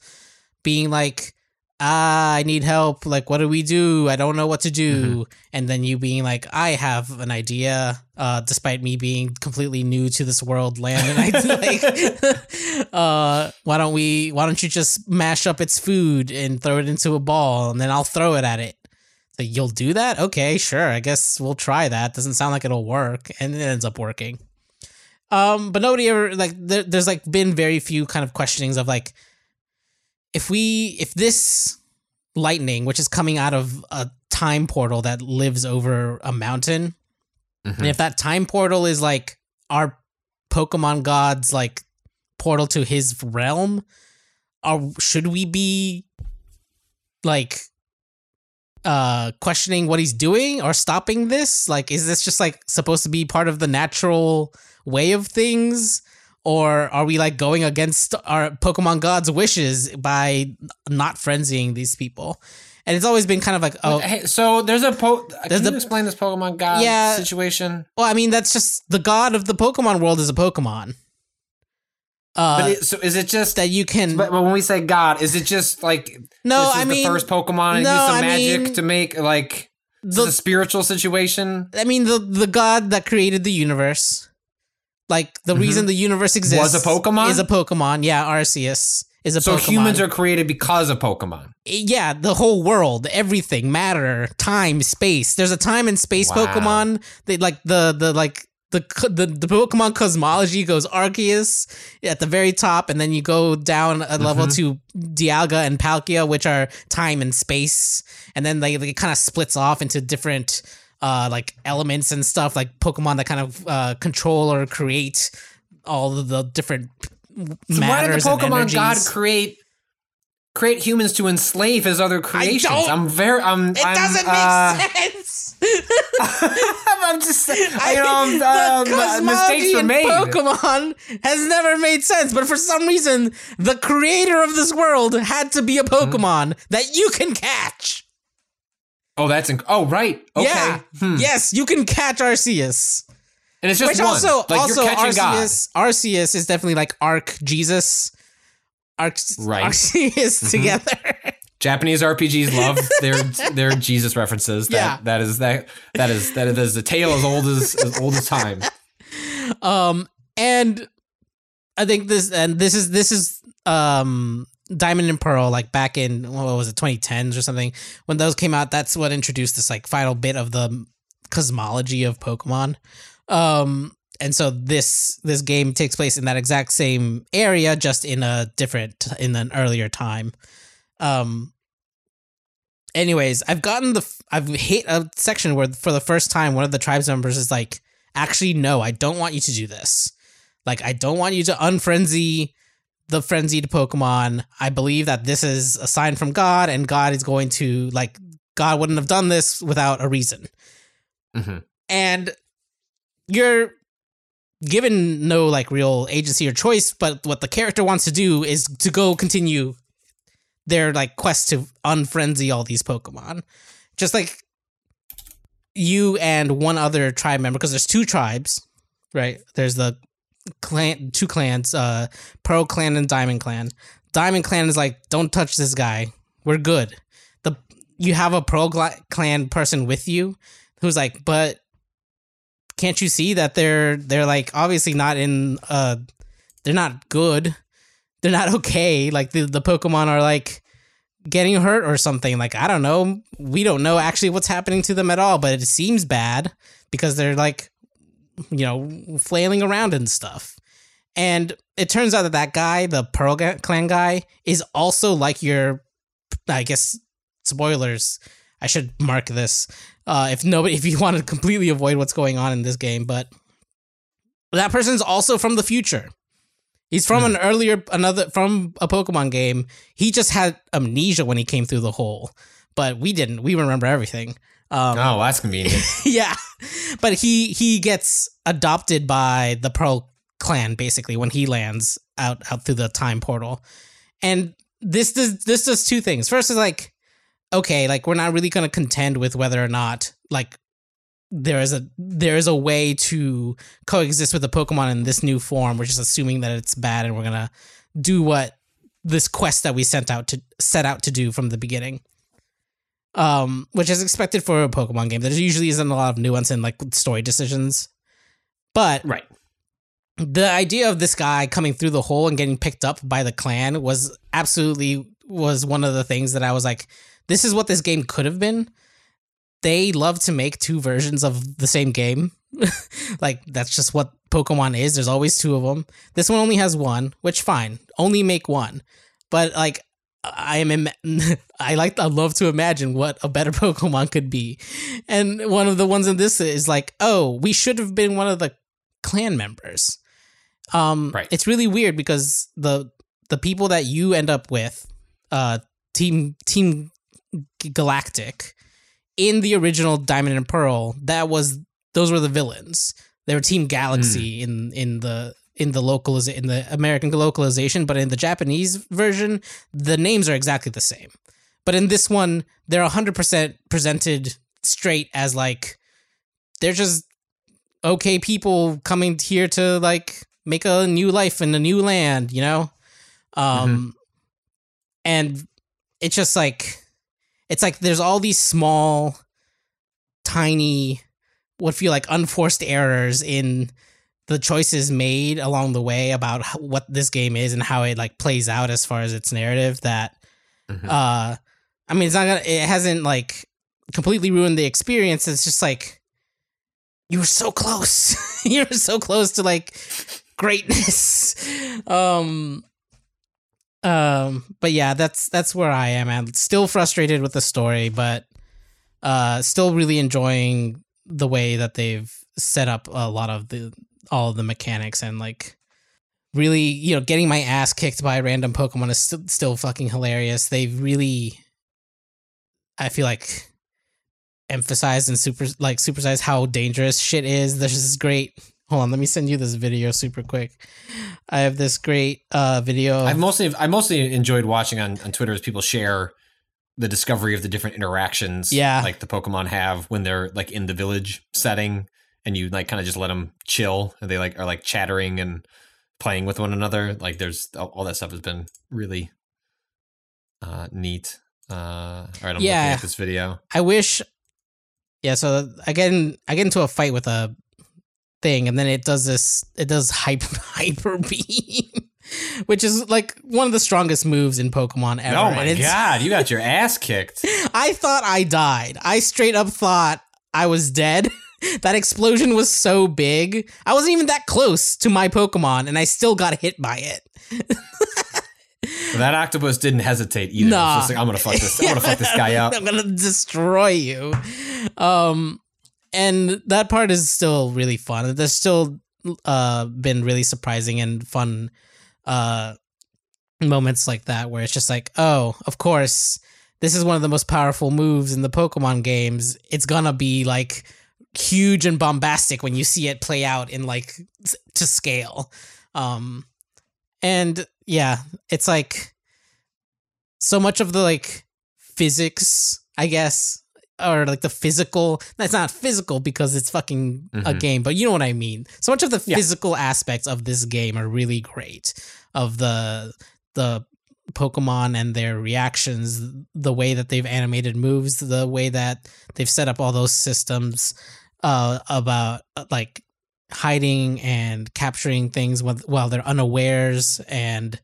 being like, "Ah, I need help. Like, what do we do? I don't know what to do." And then you being like, "I have an idea." Uh, despite me being completely new to this world, land, and I like, uh, why don't we? Why don't you just mash up its food and throw it into a ball, and then I'll throw it at it. So you'll do that? Okay, sure. I guess we'll try that. Doesn't sound like it'll work, and it ends up working. Um, but nobody ever like there, there's like been very few kind of questionings of like if we if this lightning, which is coming out of a time portal that lives over a mountain, and if that time portal is like our Pokemon God's like portal to his realm, are should we be like uh questioning what he's doing or stopping this like is this just like supposed to be part of the natural way of things or are we like going against our pokemon god's wishes by not frenzying these people and it's always been kind of like oh Hey, so there's a po. There's Can you explain this Pokemon God Yeah. situation? well i mean that's just the god of the pokemon world is a pokemon uh But it, so is it just that you can But, when we say God, is it just like No, this is I mean- the first Pokemon and no, use some I magic mean- to make like the- spiritual situation? I mean the the god that created the universe. Like the reason the universe exists Mm-hmm. Was a Pokemon? Is a Pokemon. Yeah, Arceus is a Pokemon. So Pokemon. humans are created because of Pokemon. yeah, the whole world, everything, matter, time, space. There's a time and space Wow. Pokemon. They like the the like the the, the Pokemon cosmology goes Arceus at the very top, and then you go down a level Mm-hmm. to Dialga and Palkia, which are time and space, and then they, they kind of splits off into different uh like elements and stuff, like Pokemon that kind of uh control or create all of the different So why did the Pokemon. God create create humans to enslave his other creations? don't- I'm very I'm it I'm, doesn't make uh, sense. I'm just saying, I- you know, the um, uh, mistakes were made. Pokemon has never made sense, but for some reason, the creator of this world had to be a Pokemon that you can catch. Oh, that's inc- oh right. Okay. Yeah. Hmm. Yes, you can catch Arceus. And it's just Which one. also, like also catching God. Arceus, Arceus is definitely like Arc Jesus. Right. Arceus Mm-hmm. together. Japanese RPGs love their their Jesus references. That Yeah. that is that that is that is a tale as old as as old as time. um and i think this and this is this is um diamond and pearl like back in what was it 2010s or something when those came out that's what introduced this like final bit of the cosmology of pokemon um and so this this game takes place in that exact same area just in a different in an earlier time. Um anyways i've gotten the i've hit a section where for the first time one of the tribes members is like actually no i don't want you to do this. Like i don't want you to unfrenzy the frenzied pokemon. I believe that this is a sign from god and god is going to like god wouldn't have done this without a reason. Mhm. and you're given no like real agency or choice but what the character wants to do is to go continue their like quest to unfrenzy all these pokemon. Just like you and one other tribe member because there's two tribes right? There's the clan two clans uh pearl clan and diamond clan. Diamond clan is like don't touch this guy. We're good. The you have a pearl clan person with you who's like but can't you see that they're they're like obviously not in uh they're not good. They're not okay. Like the, the pokemon are like getting hurt or something. Like i don't know. We don't know actually what's happening to them at all but it seems bad because they're like you know flailing around and stuff. And it turns out that that guy the pearl clan guy is also like your i guess spoilers. I should mark this uh if nobody if you want to completely avoid what's going on in this game but that person's also from the future he's from an earlier another from a pokemon game he just had amnesia when he came through the hole but we didn't. We remember everything. Um, oh, that's convenient. yeah, but he he gets adopted by the Pearl clan basically when he lands out out through the time portal, and this does this does two things. First is like, okay, like we're not really going to contend with whether or not like there is a there is a way to coexist with the Pokemon in this new form. We're just assuming that it's bad, and we're gonna do what this quest that we sent out to set out to do from the beginning. Um, which is expected for a Pokemon game. There usually isn't a lot of nuance in like story decisions, but right. the idea of this guy coming through the hole and getting picked up by the clan was absolutely was one of the things that I was like, this is what this game could have been. They love to make two versions of the same game. like that's just what Pokemon is. There's always two of them. This one only has one, which fine. Only make one. But like I am Im- I like I love to imagine what a better Pokemon could be. And one of the ones in this is like, "Oh, we should have been one of the clan members." Um Right. it's really weird because the the people that you end up with uh team team galactic in the original diamond and pearl that was those were the villains. They were team galaxy in in the in the localiz in the american localization but in the japanese version the names are exactly the same. But in this one they're 100% presented straight as like they're just okay people coming here to like make a new life in a new land you know? Um and it's just like it's like there's all these small tiny what feel like unforced errors in the choices made along the way about how, what this game is and how it like plays out as far as its narrative that Mhm. uh i mean it's not gonna it hasn't like completely ruined the experience. It's just like you were so close. You were so close to like greatness. Um um but yeah that's that's where i am i'm still frustrated with the story but uh still really enjoying the way that they've set up a lot of the all of the mechanics and like really you know getting my ass kicked by random pokemon is still still fucking hilarious. They've really i feel like emphasized and super like supersized how dangerous shit is. This is great hold on let me send you this video super quick i have this great uh video I've mostly I mostly enjoyed watching on, on Twitter as people share the discovery of the different interactions Yeah. like the Pokemon have when they're like in the village setting and you like kind of just let them chill and they like are like chattering and playing with one another like there's all, all that stuff has been really uh neat uh all right I'm Yeah. looking at this video I wish. Yeah, so I get in, I get into a fight with a thing, and then it does this. It does hyper hyper beam, which is like one of the strongest moves in Pokemon ever. oh my god you got your ass kicked I thought I died. I straight up thought I was dead. that explosion was so big. I wasn't even that close to my Pokemon, and I still got hit by it. that octopus didn't hesitate either Nah. like, I'm gonna fuck this I'm gonna fuck this guy up I'm gonna destroy you. Um, and that part is still really fun. There's still uh been really surprising and fun uh moments like that where it's just like, oh, of course, this is one of the most powerful moves in the Pokemon games. It's gonna be like huge and bombastic when you see it play out in like to scale. Um, and yeah, it's like so much of the like physics, I guess, or like the physical. That's not physical because it's fucking a Mhm. game, but you know what I mean. So much of the Yeah. physical aspects of this game are really great. Of the the Pokemon and their reactions, the way that they've animated moves, the way that they've set up all those systems uh, about like hiding and capturing things while, while they're unawares and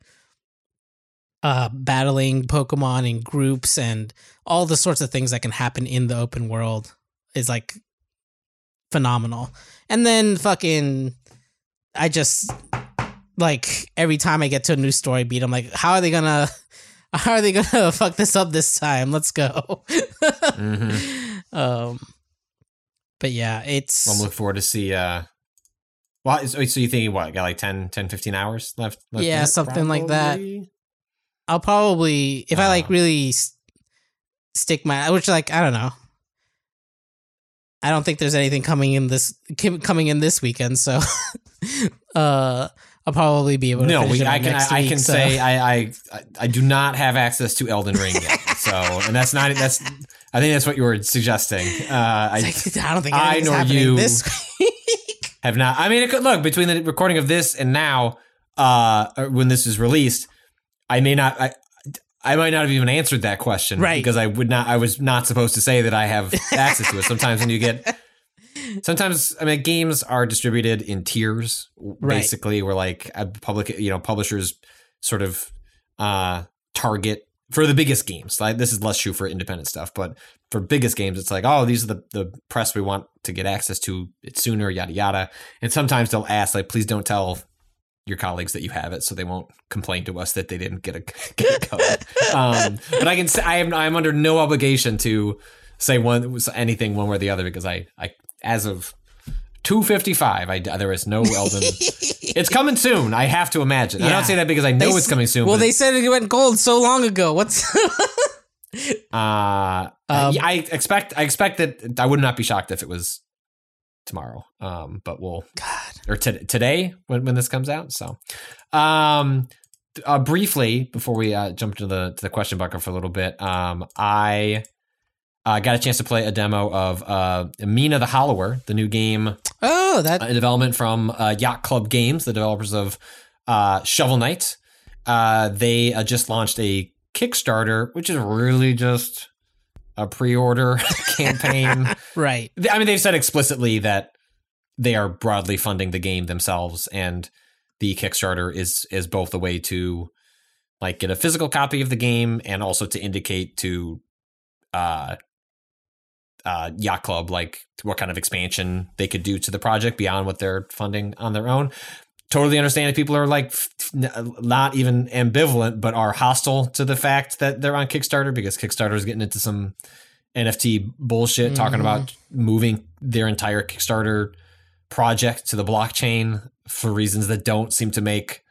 uh, battling Pokemon in groups and all the sorts of things that can happen in the open world is like phenomenal. And then fucking, I just like every time I get to a new story beat, I'm like, how are they gonna, how are they gonna fuck this up this time? Let's go. Mhm. Um, but yeah, it's I'm looking forward to see. Uh, well, so so you think what? Got like 10, 10 15 hours left? left Yeah, something like that. I'll probably if I like Uh. really stick my which like I don't know. I don't think there's anything coming in this coming in this weekend, so uh I'll probably be able to No, we, I can I week, can so- say I, I I do not have access to Elden Ring yet. So, and that's not that's I think that's what you were suggesting. Uh, I like, I don't think I nor you this week. have not. I mean, it could look between the recording of this and now, uh, when this is released, I may not. I, I might not have even answered that question, Right. Because I would not. I was not supposed to say that I have access to it. Sometimes when you get, sometimes I mean, games are distributed in tiers, Right. basically, where like a public, you know, publishers sort of uh target for the biggest games. Like this is less true for independent stuff, but for biggest games, it's like, oh, these are the, the press we want to get access to it sooner, yada yada. And sometimes they'll ask, like, please don't tell your colleagues that you have it, so they won't complain to us that they didn't get a get a code. um, but I can say I am I'm under no obligation to say one anything one way or the other because I I as of. 255 I there is no Elden It's coming soon I have to imagine I Yeah. don't say that because I know They it's coming soon Well, they said it went gold so long ago. What's Uh, Um, I expect. I expect that I would not be shocked if it was tomorrow. Um, but we'll God? Or t- today when when this comes out. So, um, uh, briefly before we uh, jump to the to the question bucket for a little bit, um, I. uh, got a chance to play a demo of uh, Mina the Hollower, the new game Oh, that a development from uh, Yacht Club Games, the developers of uh, Shovel Knight. Uh, they uh, just launched a Kickstarter, which is really just a pre-order campaign. right. I mean, they've said explicitly that they are broadly funding the game themselves, and the Kickstarter is is both a way to like get a physical copy of the game and also to indicate to uh uh yacht club like what kind of expansion they could do to the project beyond what they're funding on their own totally understand if people are like not even ambivalent but are hostile to the fact that they're on kickstarter because kickstarter is getting into some nft bullshit talking Mhm. about moving their entire kickstarter project to the blockchain for reasons that don't seem to make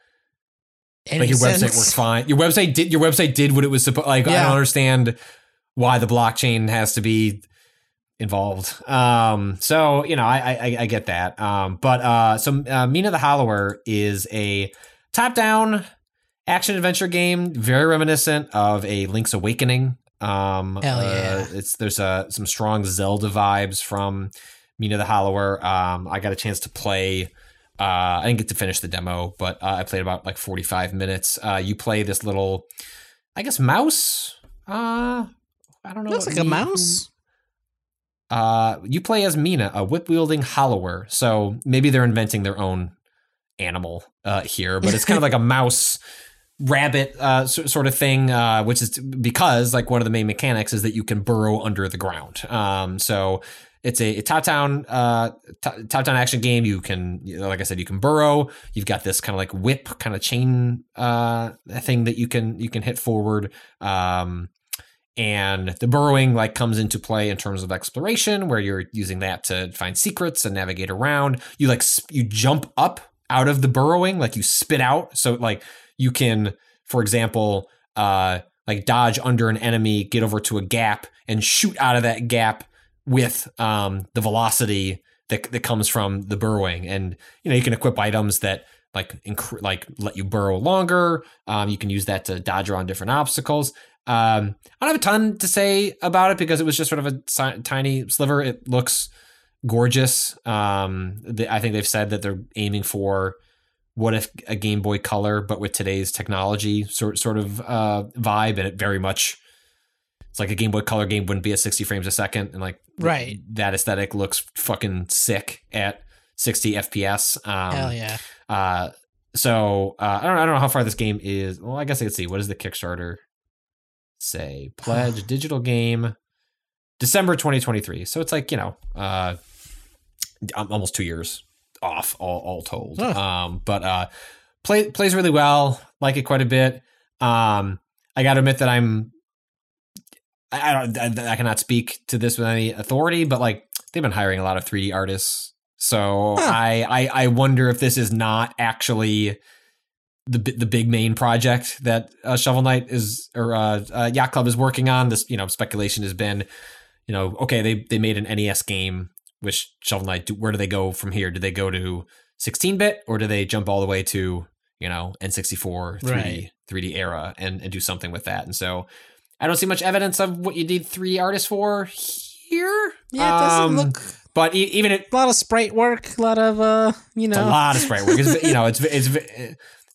Any like your website works fine. Your website did your website did what it was supposed. To like I don't understand why the blockchain has to be involved. Um, so you know, I I, I get that. Um, but uh, so uh, Mina the Hollower is a top down action adventure game, very reminiscent of a Link's Awakening. Um, Hell uh, yeah. it's there's uh, some strong Zelda vibes from Mina the Hollower. Um, I got a chance to play. Uh, I didn't get to finish the demo, but uh, I played about like 45 minutes. Uh, you play this little, I guess, mouse. Uh, I don't know. Looks like a mouse. Uh, you play as Mina, a whip wielding hollower. So maybe they're inventing their own animal uh, here, but it's kind of like a mouse rabbit uh, sort of thing, uh, which is because like one of the main mechanics is that you can burrow under the ground. Um, so it's a, a top down uh, top down action game. You can, like I said, you can burrow. You've got this kind of like whip kind of chain uh, thing that you can you can hit forward. Um, and the burrowing like comes into play in terms of exploration where you're using that to find secrets and navigate around you like sp- you jump up out of the burrowing like you spit out so like you can for example uh like dodge under an enemy get over to a gap and shoot out of that gap with um the velocity that, that comes from the burrowing and you know you can equip items that like inc- like let you burrow longer um you can use that to dodge around different obstacles um, I don't have a ton to say about it because it was just sort of a si- tiny sliver. It looks gorgeous. Um, I think they've said that they're aiming for what if a Game Boy Color, but with today's technology sort sort of uh, vibe, and it very much it's like a Game Boy Color game wouldn't be at 60 frames a second, and like Right. that aesthetic looks fucking sick at 60 FPS. Um, Hell yeah. uh, so uh, I don't I don't know how far this game is. Well, I guess I could see what does the Kickstarter say? Pledge digital game December 2023. So it's like you know uh, almost two years off all all told. Huh. Um, but uh, play plays really well. Like it quite a bit. Um, I got to admit that I'm. I I don't. I, I cannot speak to this with any authority, but like they've been hiring a lot of 3D artists. So Huh. I, I I wonder if this is not actually the the big main project that uh, Shovel Knight is or uh, uh, Yacht Club is working on. This you know speculation has been, you know, okay they they made an NES game, which Shovel Knight. do- Where do they go from here? Do they go to 16 bit or do they jump all the way to you know N64 3D Right. 3D era and and do something with that? And so I don't see much evidence of what you need three artists for here. Yeah, it doesn't Um, look But e- even it, a lot of sprite work, a lot of uh, you know, a lot of sprite work. It's, you know, it's it's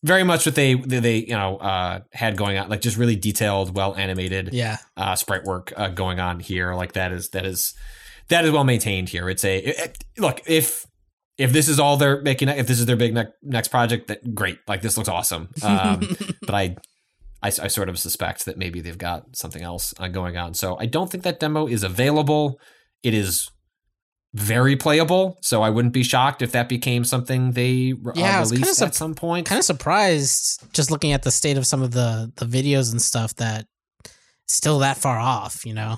very much what they they, they you know uh, had going on, like just really detailed, well animated yeah, uh, sprite work uh, going on here. Like that is that is that is well maintained here. It's a it- it- look if if this is all they're making, if this is their big ne- next project, that great. Like this looks awesome. Um, but I, I I sort of suspect that maybe they've got something else uh, going on. So I don't think that demo is available. It is very playable, so I wouldn't be shocked if that became something they uh, Yeah, I was kinda released sup- at some point. kind of surprised just looking at the state of some of the the videos and stuff that still that far off. You know,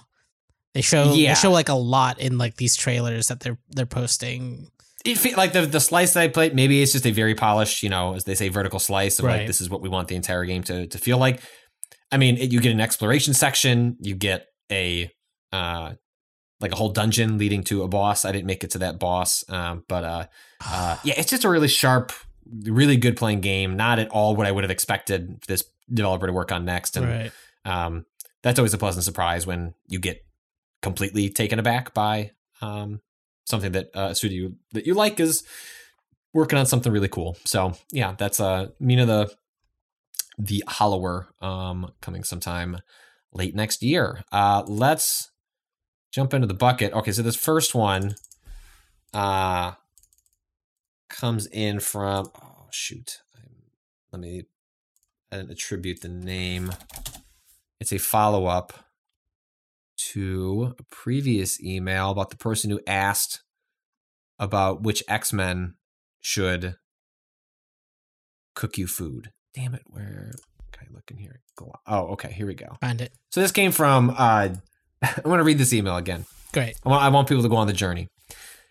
they show Yeah. they show like a lot in like these trailers that they're they're posting. It fe- like the the slice that I played, maybe it's just a very polished, you know, as they say, vertical slice of Right. like this is what we want the entire game to to feel like. I mean, it, you get an exploration section, you get a uh like a whole dungeon leading to a boss. I didn't make it to that boss, um, but uh, uh, yeah, it's just a really sharp, really good playing game. Not at all what I would have expected this developer to work on next, and right. um, that's always a pleasant surprise when you get completely taken aback by um, something that uh, studio that you like is working on something really cool. So yeah, that's uh, Mina the the Hollower um, coming sometime late next year. Uh, let's jump into the bucket. Okay, so this first one uh, comes in from oh shoot, let me attribute the name. It's a follow up to a previous email about the person who asked about which X Men should cook you food. Damn it, where can I look in here? Oh, okay, here we go. Find it. So this came from. Uh, I want to read this email again. Great. I want, I want people to go on the journey,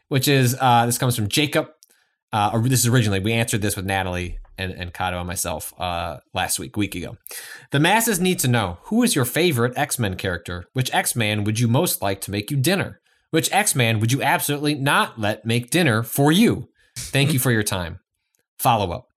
which is uh, this comes from Jacob. Uh, this is originally we answered this with Natalie and and Kato and myself uh, last week, week ago. The masses need to know who is your favorite X Men character. Which X Man would you most like to make you dinner? Which X Man would you absolutely not let make dinner for you? Thank you for your time. Follow up.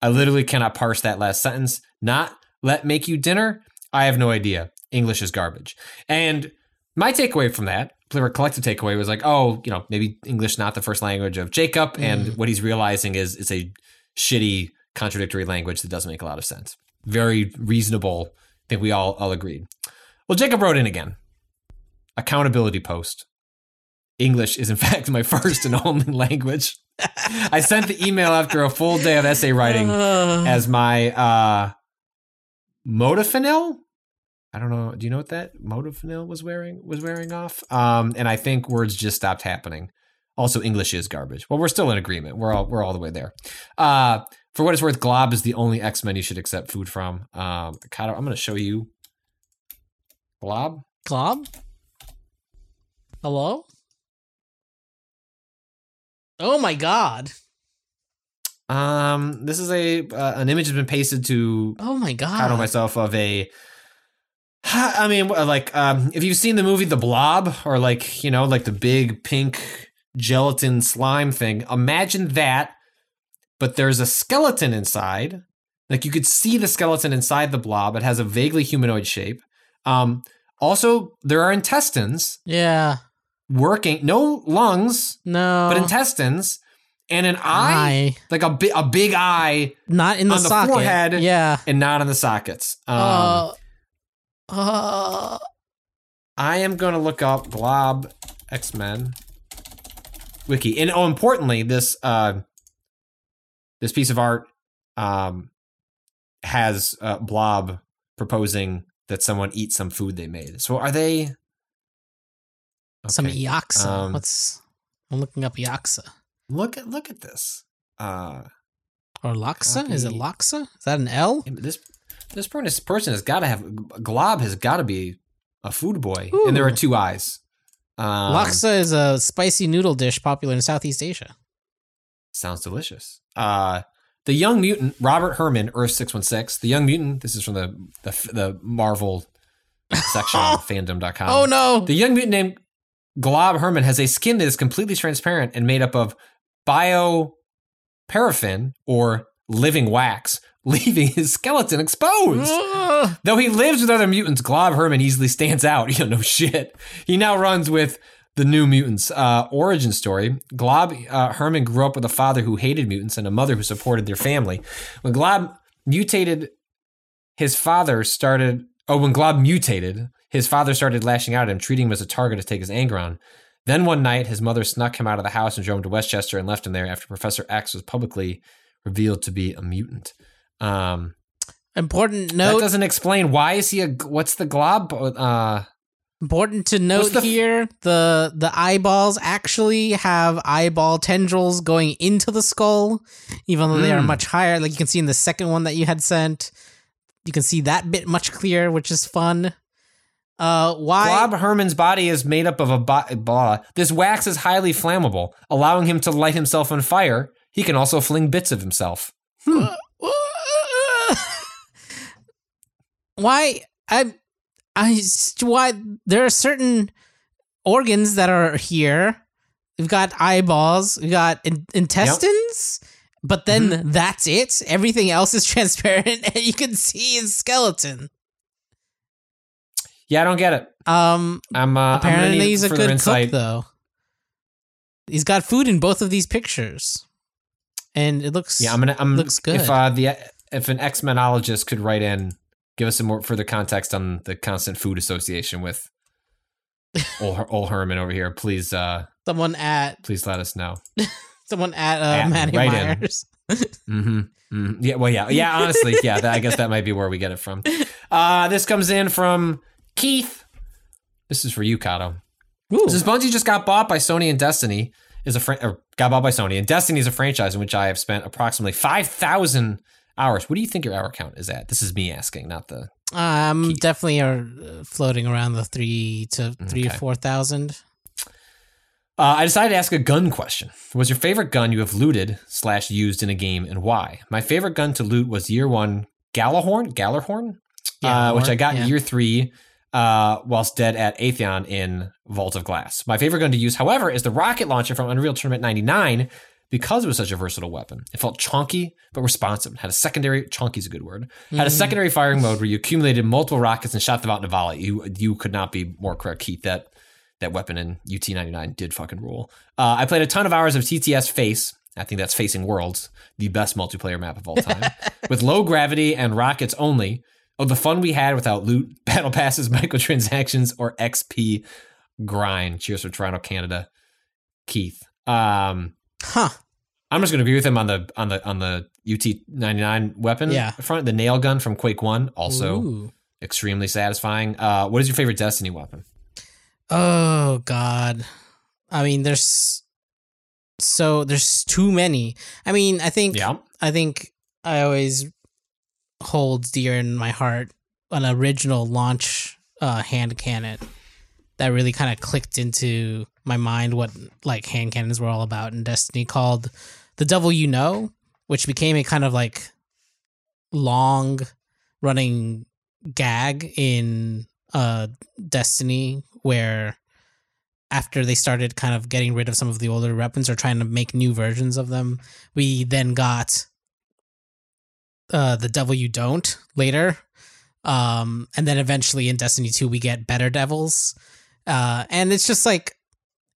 I literally cannot parse that last sentence. Not let make you dinner. I have no idea. English is garbage. And my takeaway from that, our collective takeaway was like, oh, you know, maybe English not the first language of Jacob, and what he's realizing is it's a shitty, contradictory language that doesn't make a lot of sense. Very reasonable. I think we all all agreed. Well, Jacob wrote in again. Accountability post. English is in fact my first and only language. I sent the email after a full day of essay writing Uh, as my uh modafinil i don't know do you know what that modafinil was wearing was wearing off um and i think words just stopped happening also english is garbage well we're still in agreement we're all we're all the way there uh for what it's worth glob is the only x-men you should accept food from um Kato, i'm going to show you glob Glob? Hello? Oh my god. um this is a uh, an image has been pasted to Oh my god. Kato myself of a I mean, like, um, if you've seen the movie The Blob, or like, you know, like the big pink gelatin slime thing, imagine that, but there's a skeleton inside. Like, you could see the skeleton inside the blob. It has a vaguely humanoid shape. Um, also, there are intestines Yeah. working, no lungs, No. but intestines, and an eye, Eye. like a, bi- a big eye, Not in the on the socket. forehead. Yeah. and not in the sockets. Um, Uh, uh, I am going to look up Blob X Men wiki, and oh, importantly, this uh, this piece of art um, has uh, Blob proposing that someone eat some food they made. So, are they some Okay. Eoxa. Um, What's I'm looking up Eoxa. look at look at this? Uh, Or Loxa? Is it copy. Loxa? Is that an L? this this person has got to have Glob has got to be a food boy, and there are two eyes. Um, Laksa is a spicy noodle dish popular in Southeast Asia. Sounds delicious. Uh, the young mutant Robert Herman, Earth six one six. The young mutant. This is from the the, the Marvel section of fandom.com. Oh no! The young mutant named Glob Herman has a skin that is completely transparent and made up of bioparaffin or living wax, leaving his skeleton exposed. Though he lives with other mutants, Glob Herman easily stands out. You know, no shit. He now runs with the New Mutants. Uh, origin story Glob uh, Herman grew up with a father who hated mutants and a mother who supported their family. When Glob mutated, his father started. Oh, when Glob mutated, his father started lashing out at him, treating him as a target to take his anger on. Then one night, his mother snuck him out of the house and drove him to Westchester and left him there after Professor X was publicly revealed to be a mutant. Um, Important note. that doesn't explain why is he a what's the glob? Uh, Important to note the f- here: the the eyeballs actually have eyeball tendrils going into the skull, even though they are Mm. much higher. Like you can see in the second one that you had sent, you can see that bit much clearer, which is fun. Uh, why? Bob Herman's body is made up of a bo- blah. This wax is highly flammable, allowing him to light himself on fire. He can also fling bits of himself. why? I, I, why? There are certain organs that are here. We've got eyeballs. We got in- intestines. But then Mm-hmm. that's it. Everything else is transparent, and you can see his skeleton. Yeah, I don't get it. Um, I'm uh, I'm apparently he's a good insight. cook, though. He's got food in both of these pictures, and it looks Yeah, I'm gonna. I'm looks good. If uh, the if an X Menologist could write in, give us some more further context on the constant food association with old, old Herman over here. Please, uh, someone at please let us know. someone at, uh, At- Manny right. Myers. Mm-hmm. mm Yeah. Well, yeah. Yeah. Honestly, yeah. That, I guess that might be where we get it from. Uh, this comes in from Keith. This is for you, Kato. Ooh. Since Bungie just got bought by Sony and Destiny is a fran- or got bought by Sony and Destiny is a franchise in which I have spent approximately five thousand hours. What do you think your hour count is at? This is me asking, not the. Um, Keith. definitely are uh, floating around the three to three Okay. or four thousand. Uh, I decided to ask a gun question. What's your favorite gun you have looted slash used in a game, and why? My favorite gun to loot was Year One Gjallarhorn, Gjallarhorn, uh, which I got yeah. in Year Three, uh, whilst dead at Atheon in Vault of Glass. My favorite gun to use, however, is the rocket launcher from Unreal Tournament '99 because it was such a versatile weapon. It felt chunky but responsive. Had a secondary chunky is a good word. Had a Mhm. secondary firing mode where you accumulated multiple rockets and shot them out in a volley. You you could not be more correct, Keith. That that weapon in UT99 did fucking rule. Uh, I played a ton of hours of CTF Face. I think that's Facing Worlds, the best multiplayer map of all time, with low gravity and rockets only. Oh, the fun we had without loot, battle passes, microtransactions, or XP grind. Cheers for Toronto, Canada, Keith. Um, Huh. I'm just going to agree with him on the on the on the UT99 weapon Yeah. front. The nail gun from Quake One also Ooh. extremely satisfying. Uh, what is your favorite Destiny weapon? Oh God. I mean, there's so there's too many. I mean, I think Yeah. I think I always hold dear in my heart an original launch uh, hand cannon that really kind of clicked into my mind what like hand cannons were all about in Destiny called the Devil You Know, which became a kind of like long running gag in uh Destiny where after they started kind of getting rid of some of the older weapons or trying to make new versions of them, we then got uh the devil you don't later. Um and then eventually in Destiny 2 we get better devils. Uh and it's just like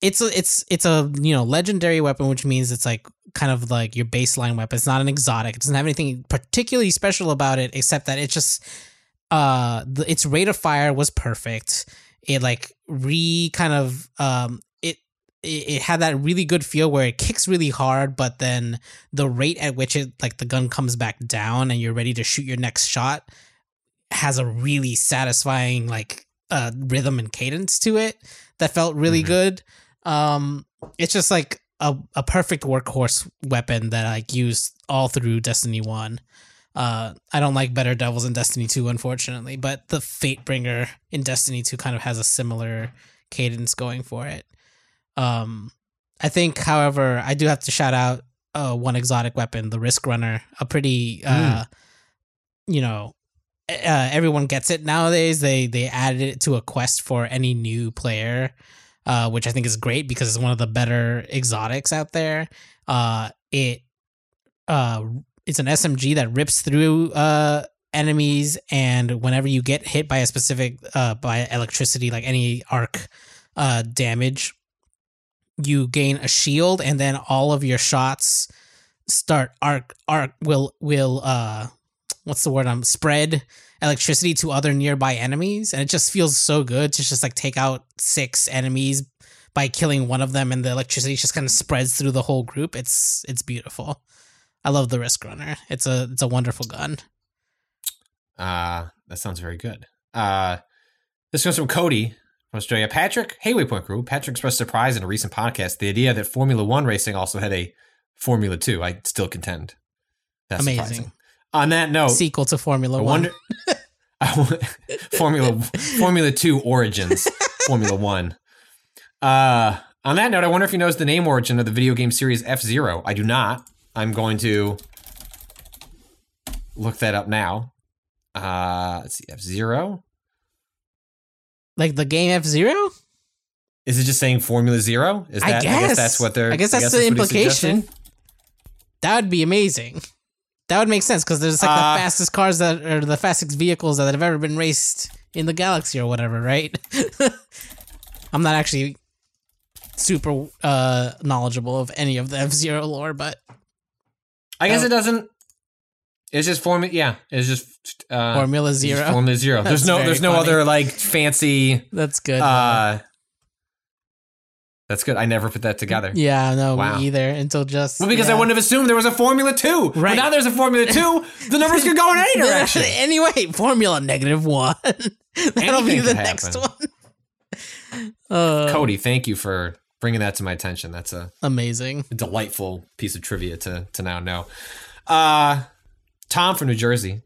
it's a it's it's a you know legendary weapon which means it's like kind of like your baseline weapon. It's not an exotic. It doesn't have anything particularly special about it except that it just uh the, its rate of fire was perfect it like re kind of um it, it it had that really good feel where it kicks really hard but then the rate at which it like the gun comes back down and you're ready to shoot your next shot has a really satisfying like uh rhythm and cadence to it that felt really Mhm. good um it's just like a, a perfect workhorse weapon that I used all through Destiny 1 uh, I don't like Better Devils in Destiny 2, unfortunately, but the Fatebringer in Destiny 2 kind of has a similar cadence going for it. Um, I think, however, I do have to shout out uh, one exotic weapon, the Risk Runner, a pretty, uh, you know, uh, everyone gets it nowadays. They they added it to a quest for any new player, uh, which I think is great because it's one of the better exotics out there. Uh, it uh, it's an SMG that rips through uh enemies, and whenever you get hit by a specific uh by electricity, like any arc uh damage, you gain a shield, and then all of your shots start arc arc will will uh what's the word I'm spread electricity to other nearby enemies and it just feels so good to just like take out six enemies by killing one of them and the electricity just kind of spreads through the whole group it's it's beautiful i love the risk runner it's a it's a wonderful gun Uh, that sounds very good. Uh, this comes from Cody from Australia. Patrick, hey Waypoint Crew. Patrick expressed surprise in a recent podcast the idea that Formula One racing also had a Formula Two. I still contend. That's amazing surprising. On that note, sequel to formula I one wonder. I Formula Formula Two Origins, Formula One. Uh, on that note, I wonder if he knows the name origin of the video game series F Zero. I do not. I'm going to look that up now. Uh, let's see, F Zero. like the game f-zero Is it just saying Formula Zero? Is that I that? guess. that's what they're. I guess that's the what he's implication. that would be amazing that would make sense because there's like Uh, the fastest cars that are the fastest vehicles that have ever been raced in the galaxy or whatever right i'm not actually super uh knowledgeable of any of the f-zero lore but I guess Oh. it doesn't. It's just Formula. Yeah, it's just uh, formula it's just zero Formula Zero. There's no. There's no funny. other like fancy. that's good Uh, that's good. I never put that together. yeah no Wow. me either until just Well, because yeah. I wouldn't have assumed there was a Formula Two. But Right. now there's a Formula Two. The numbers could go in any direction. anyway formula negative one that'll be the next one uh, Cody, thank you for bringing that to my attention. That's a amazing delightful piece of trivia to to now know. Uh, Tom from New Jersey.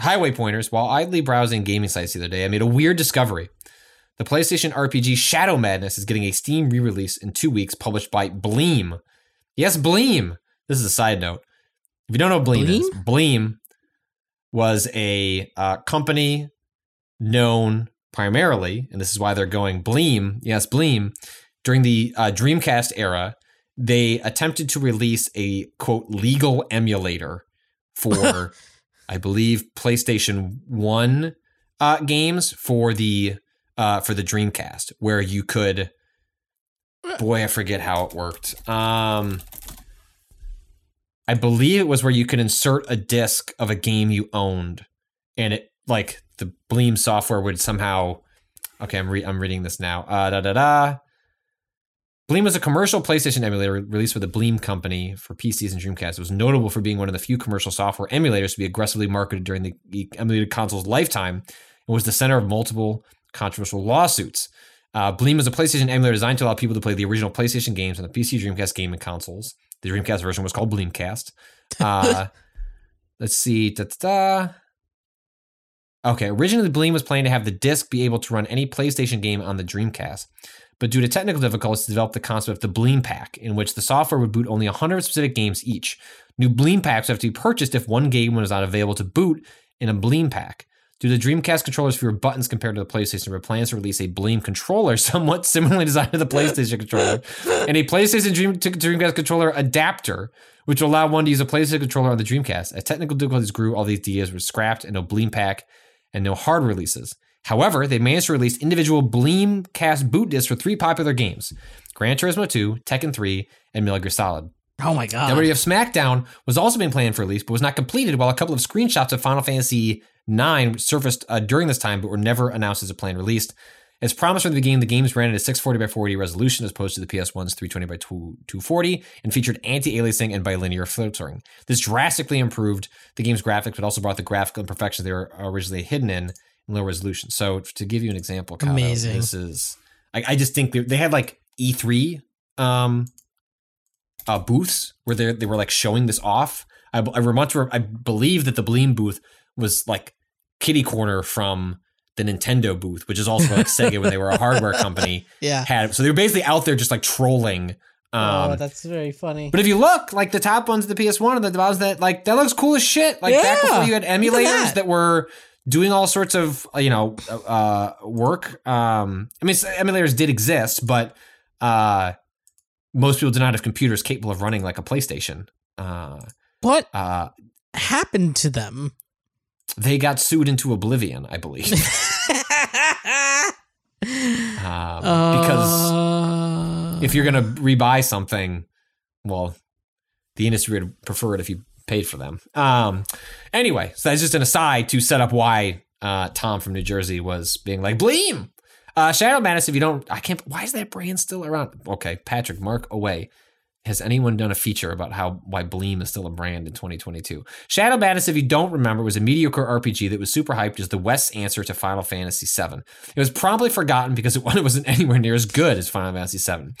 Highway pointers. While idly browsing gaming sites the other day, I made a weird discovery. The PlayStation RPG Shadow Madness is getting a Steam re-release in two weeks, published by Bleem. Yes, Bleem. This is a side note. If you don't know what Bleem, is, Bleem was a uh, company known primarily, and this is why they're going Bleem. Yes, Bleem. During the uh, Dreamcast era, they attempted to release a quote legal emulator for, I believe, PlayStation One uh, games for the uh, for the Dreamcast, where you could. Boy, I forget how it worked. Um, I believe it was where you could insert a disc of a game you owned, and it like the Bleem software would somehow. Okay, I'm re- I'm reading this now. Uh, da da da. Bleem was a commercial PlayStation emulator released by the Bleem Company for PCs and Dreamcast. It was notable for being one of the few commercial software emulators to be aggressively marketed during the the emulated console's lifetime and was the center of multiple controversial lawsuits. Uh, Bleem is a PlayStation emulator designed to allow people to play the original PlayStation games on the PC, Dreamcast gaming consoles. The Dreamcast version was called Bleemcast. Uh, let's see. Da, da, da. Okay, originally Bleem was planning to have the disc be able to run any PlayStation game on the Dreamcast. But due to technical difficulties, they developed the concept of the Bleem Pack, in which the software would boot only 100 specific games each. New Bleem Packs would have to be purchased if one game was not available to boot in a Bleem Pack. Due to Dreamcast controllers fewer buttons compared to the PlayStation, were plans to release a Bleem controller somewhat similarly designed to the PlayStation controller, and a PlayStation Dream Dreamcast controller adapter, which will allow one to use a PlayStation controller on the Dreamcast. As technical difficulties grew, all these ideas were scrapped, and no Bleem Pack and no hard releases. However, they managed to release individual Bleemcast boot discs for three popular games Gran Turismo 2, Tekken 3, and Metal Gear Solid. oh my god WWF SmackDown was also being planned for release, but was not completed, while a couple of screenshots of Final Fantasy IX surfaced uh, during this time, but were never announced as a planned release. As promised from the beginning, the games ran at a 640 by 480 resolution as opposed to the PS1's 320 by 240 and featured anti-aliasing and bilinear filtering. This drastically improved the game's graphics, but also brought the graphical imperfections they were originally hidden in in low resolution. So to give you an example, Kato, Amazing. this is I, I just think they, they had like E3 um uh, booths where they they were like showing this off. I, I remember I believe that the Bleem booth was like kitty corner from the Nintendo booth, which is also like Sega when they were a hardware company yeah had. So they were basically out there just like trolling Um, oh, that's very funny. but if you look, like the top ones, the PS1 and the bottoms, that like that looks cool as shit. Like back before you had emulators that. that. were doing all sorts of uh, you know uh, work. Um, I mean, emulators did exist, but uh, most people did not have computers capable of running like a PlayStation. Uh, what uh, happened to them? They got sued into oblivion, I believe, um, because Uh, if you're gonna rebuy something, well, the industry would prefer it if you paid for them. Um, anyway, so that's just an aside to set up why uh, Tom from New Jersey was being like Bleem. Uh, Shadow Madness, if you don't, I can't. Why is that brand still around? Okay, Patrick, mark away. Has anyone done a feature about how why Bleem is still a brand in 2022? Shadow Madness, if you don't remember, was a mediocre RPG that was super hyped as the West's answer to Final Fantasy VII. It was promptly forgotten because it wasn't anywhere near as good as Final Fantasy VII.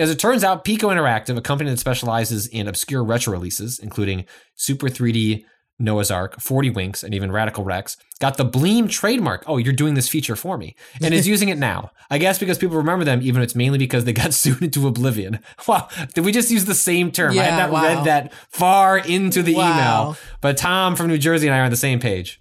As it turns out, Piko Interactive, a company that specializes in obscure retro releases, including Super 3D, Noah's Ark, 40 Winks, and even Radical Rex, got the Bleem trademark. Oh, you're doing this feature for me. And is using it now. I guess because people remember them, even if it's mainly because they got sued into oblivion. Wow. Did we just use the same term? I Yeah, had not wow. read that far into the Wow. email. But Tom from New Jersey and I are on the same page.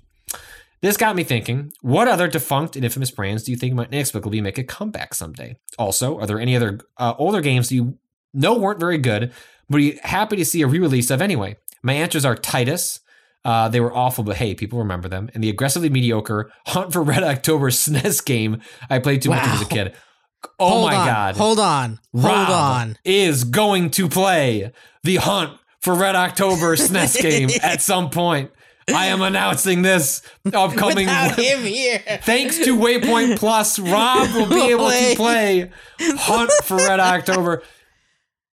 This got me thinking, what other defunct and infamous brands do you think might inexplicably make a comeback someday? Also, are there any other uh, older games that you know weren't very good, but are you happy to see a re-release of anyway? My answers are Titus. Uh, they were awful, but hey, people remember them. And the aggressively mediocre Hunt for Red October SNES game I played too much as a kid. Oh hold my on, god. Hold on. Hold Rob on. is going to play the Hunt for Red October SNES game at some point. I am announcing this upcoming. Without him here. Thanks to Waypoint Plus, Rob will be able to play Hunt for Red October.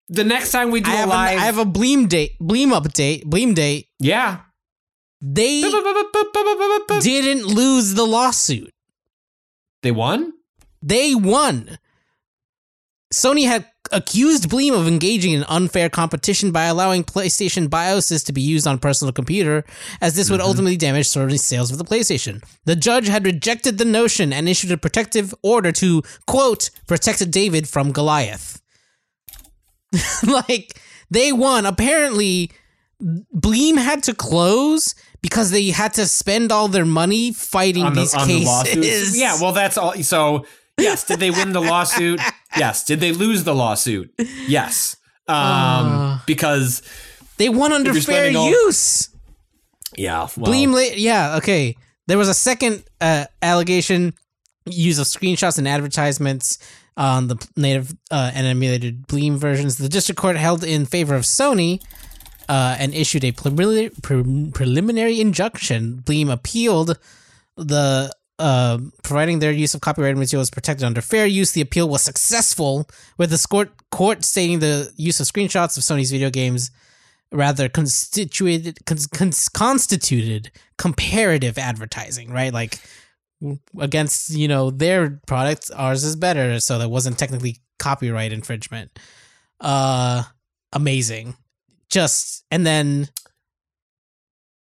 The next time we do I a live, I have a Bleem date, Bleem update, Bleem date. yeah. They didn't lose the lawsuit. They won. They won. Sony had accused Bleem of engaging in unfair competition by allowing PlayStation BIOSes to be used on personal computer, as this would mm-hmm. ultimately damage Sony's sales of the PlayStation. The judge had rejected the notion and issued a protective order to, quote, protect David from Goliath. like, they won. Apparently, Bleem had to close because they had to spend all their money fighting on the, these the cases. Yeah, well, that's all. So, yes, did they win the lawsuit? Yes. Did they lose the lawsuit? Yes. Um, Uh. because they won under fair all- use. yeah, well, yeah, okay. There was a second uh, allegation: use of screenshots and advertisements on the native uh, and emulated Bleem versions. The district court held in favor of Sony uh, and issued a preliminary, pre- preliminary injunction. Bleem appealed the uh, providing their use of copyrighted material is protected under fair use. The appeal was successful, with the court court stating the use of screenshots of Sony's video games rather constituted cons, cons, constituted comparative advertising, right? Like against you know their product, ours is better, so that wasn't technically copyright infringement. Uh, amazing, just and then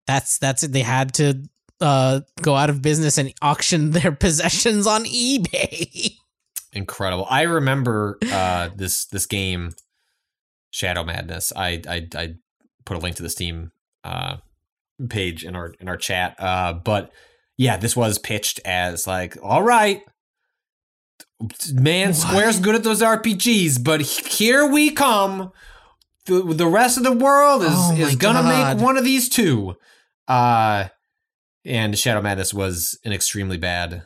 that's that's it. They had to uh go out of business and auction their possessions on eBay. incredible. I remember uh, this this game, Shadow Madness. I I, I put a link to the Steam uh, page in our in our chat. Uh, but yeah, this was pitched as like, all right, man, Square's good at those RPGs, but here we come. The, the rest of the world is, Oh is gonna God. make one of these two. Uh, and Shadow Madness was an extremely bad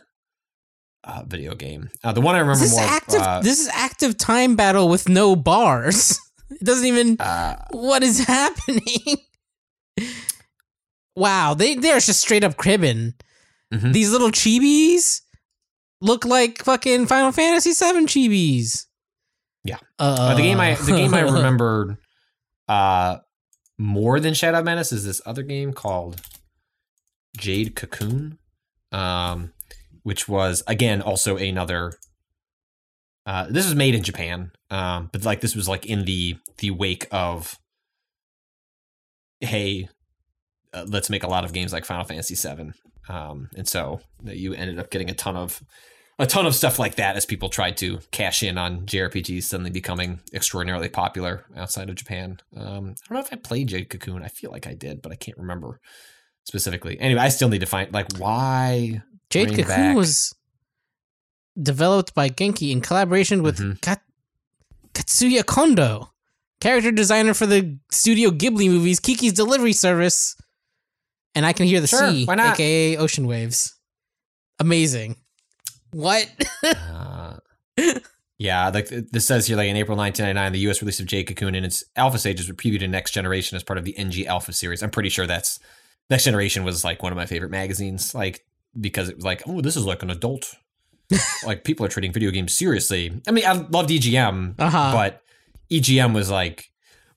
uh, video game. Uh, the one I remember This is more. active. uh, this is active time battle with no bars. It doesn't even. uh, what is happening? wow, they they're just straight up cribbing. Mhm. These little chibis look like fucking Final Fantasy VII chibis. Yeah. Uh, Uh, the game I the game I remembered uh, more than Shadow Menace is this other game called Jade Cocoon, um, which was again also another. Uh, this was made in Japan, um, but like this was like in the the wake of, hey, uh, let's make a lot of games like Final Fantasy VII, um, and so you ended up getting a ton of a ton of stuff like that as people tried to cash in on JRPGs suddenly becoming extraordinarily popular outside of Japan. Um, I don't know if I played Jade Cocoon. I feel like I did, but I can't remember specifically. Anyway, I still need to find like why Jade Cocoon back- was developed by Genki in collaboration with Mhm. Kat- Katsuya Kondo, character designer for the Studio Ghibli movies Kiki's Delivery Service. And I can hear the Sure, sea, why not? aka ocean waves. Amazing. What? Uh, yeah, like this says here, like in April 1999, the U.S. release of Jade Cocoon and its alpha stages were previewed in Next Generation as part of the NG Alpha series. I'm pretty sure that's Next Generation was like one of my favorite magazines, like because it was like, oh, this is like an adult, like people are treating video games seriously. I mean, I loved EGM, Uh-huh. but EGM was like.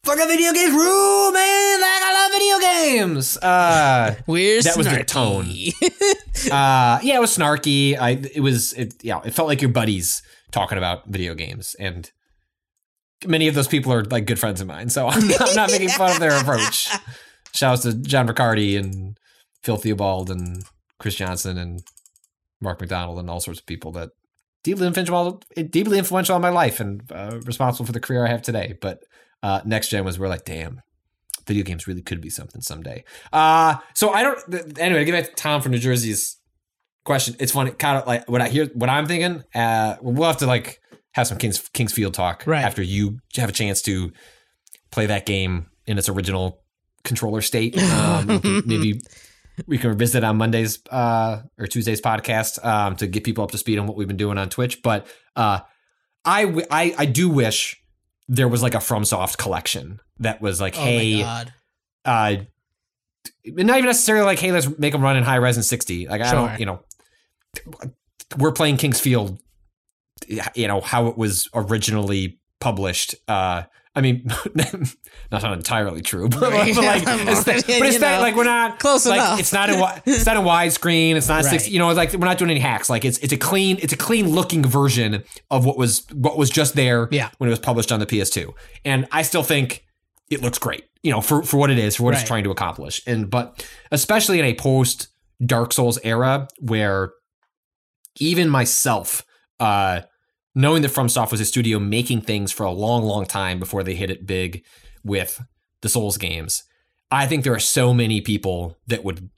Fucking video games rule, man! Like I love video games. Uh, Where's That was the Snarky? uh yeah it was snarky i it was it yeah it felt like your buddies talking about video games and many of those people are like good friends of mine so i'm not, I'm not making fun of their approach shouts to john ricciardi and phil theobald and chris johnson and mark mcdonald and all sorts of people that deeply influential deeply influential in my life and uh, responsible for the career i have today but uh next gen was we're like damn video games really could be something someday. Uh so I don't. Anyway, to get back to Tom from New Jersey's question, it's funny. Kind of like what I hear, what I'm thinking. Uh, we'll have to like have some Kings King's Field talk Right. after you have a chance to play that game in its original controller state. Um, maybe we can revisit on Monday's uh, or Tuesday's podcast um, to get people up to speed on what we've been doing on Twitch. But uh, I, w- I I do wish there was like a FromSoft collection that was like, oh hey, uh not even necessarily like hey let's make them run in high res and 60 like i don't you know we're playing king's field you know how it was originally published uh I mean, not not entirely true, but, Right. but like, it's, but it's know, like we're not close like, enough. It's not in wi- it's not in widescreen. It's not Right. sixty. You know, like we're not doing any hacks. Like it's it's a clean it's a clean looking version of what was what was just there Yeah. when it was published on the PS2. And I still think it looks great. You know, for for what it is, for what it's trying to accomplish. And but especially in a post Dark Souls era where even myself, uh, knowing that FromSoft was a studio making things for a long, long time before they hit it big with the Souls games, I think there are so many people that would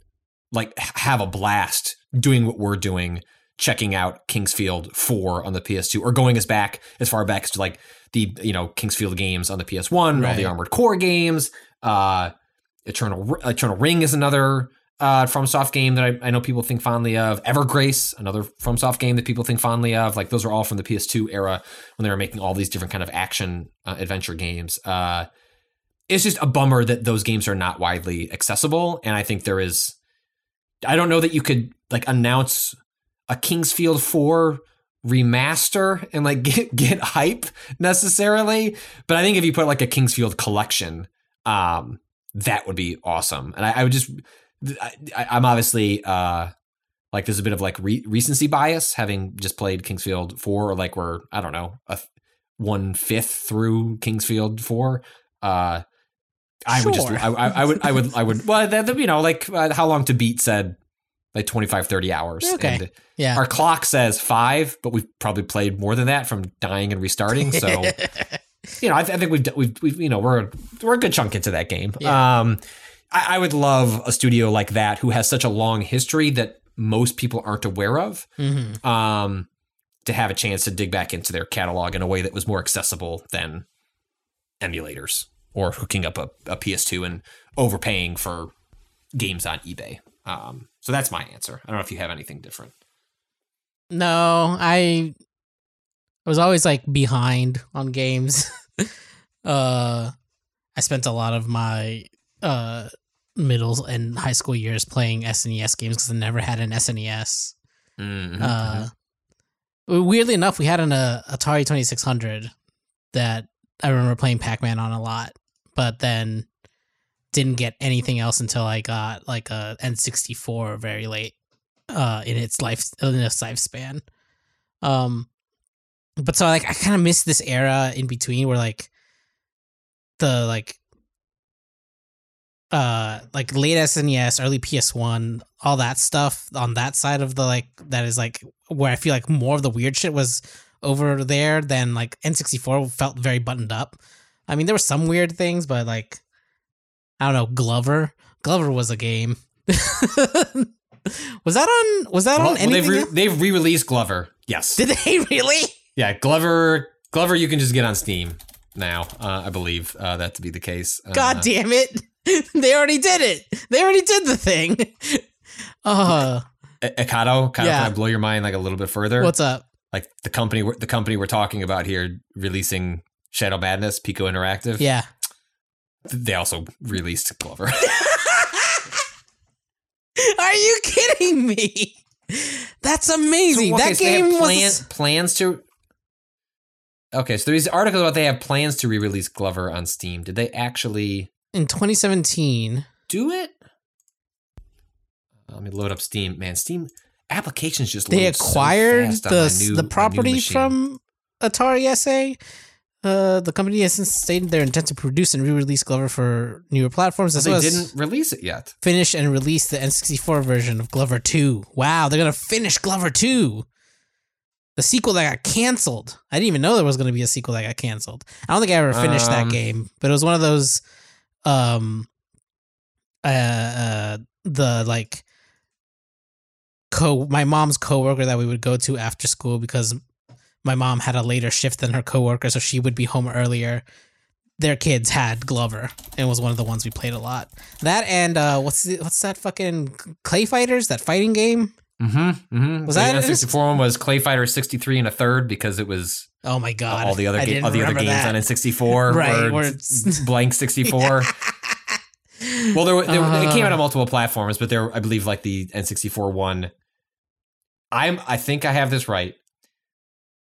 like have a blast doing what we're doing, checking out King's Field 4 on the PS2, or going as back as far back as to like the you know King's Field games on the PS1, all Right. the Armored Core games, uh, Eternal Eternal Ring is another uh, FromSoft game that I, I know people think fondly of. Evergrace, another FromSoft game that people think fondly of. Like those are all from the PS2 era when they were making all these different kind of action uh, adventure games. Uh, it's just a bummer that those games are not widely accessible, and I think there is. I don't know that you could like announce a King's Field 4 remaster and like get get hype necessarily, but I think if you put like a King's Field collection, um, that would be awesome. And I, I would just, I, I'm obviously uh, like there's a bit of like re- recency bias having just played King's Field 4 or like we're I don't know a one fifth through King's Field 4. Uh, I would just I, I, I would I would I would well that, you know like uh, how long to beat said like 25 30 hours Okay. and Yeah. our clock says five but we've probably played more than that from dying and restarting so you know I, th- I think we've, we've we've you know we're we're a good chunk into that game Yeah. um I, I would love a studio like that who has such a long history that most people aren't aware of Mhm. um to have a chance to dig back into their catalog in a way that was more accessible than emulators or hooking up a, a PS2 and overpaying for games on eBay. Um, so that's my answer. I don't know if you have anything different. No, I I was always like behind on games. uh I spent a lot of my uh middle and high school years playing SNES games because I never had an SNES. Mm-hmm. Uh weirdly enough, we had an uh, Atari 2600 that I remember playing Pac-Man on a lot, but then didn't get anything else until I got like a N64 very late uh in its life in its lifespan. Um but so like I kind of miss this era in between where like the like uh like late SNES, early PS1, all that stuff on that side of the like that is like where I feel like more of the weird shit was over there than like N64 felt very buttoned up. I mean, there were some weird things, but like I don't know, Glover. Glover was a game. was that on? Was that Well, on well, anything? they've re- they've re-released Glover. Yes. Did they really? yeah, Glover. Glover, you can just get on Steam now. Uh, I believe uh, that to be the case. Uh, God damn it! they already did it. They already did the thing. Uh, Ekado, kind Yeah. of blow your mind like a little bit further. what's up? like the company? we're- The company we're talking about here releasing Shadow Madness, Piko Interactive. Yeah. They also released Glover. Are you kidding me? That's amazing. Okay, that so they have game plan- was plans to. Okay, so there's articles about they have plans to re-release Glover on Steam. Did they actually in 2017. do it? Let me load up Steam. Man, Steam applications just They load so acquired fast on my the new- my the new property from Atari SA. Uh, the company has since stated their intent to produce and re-release Glover for newer platforms, But as they well didn't as release it yet. finish and release the N64 version of Glover 2. Wow, they're gonna finish Glover 2. The sequel that got canceled. I didn't even know there was gonna be a sequel that got canceled. I don't think I ever finished that Um, game, but it was one of those, um, uh, uh the like co my mom's coworker that we would go to after school because my mom had a later shift than her coworker, so she would be home earlier. Their kids had Glover, and was one of the ones we played a lot. That and uh, what's the, what's that fucking Clay Fighters? That fighting game? Mm-hmm. mm-hmm. Was the that- N64 one was Clay Fighter 63 and a third because it was Oh my god! all the other ga- all the other games that. on N64 Right, were blank 64. well, there, were- there, were- it came out Uh. on multiple platforms, but there, I believe, like the N64 one. I'm, I think I have this right.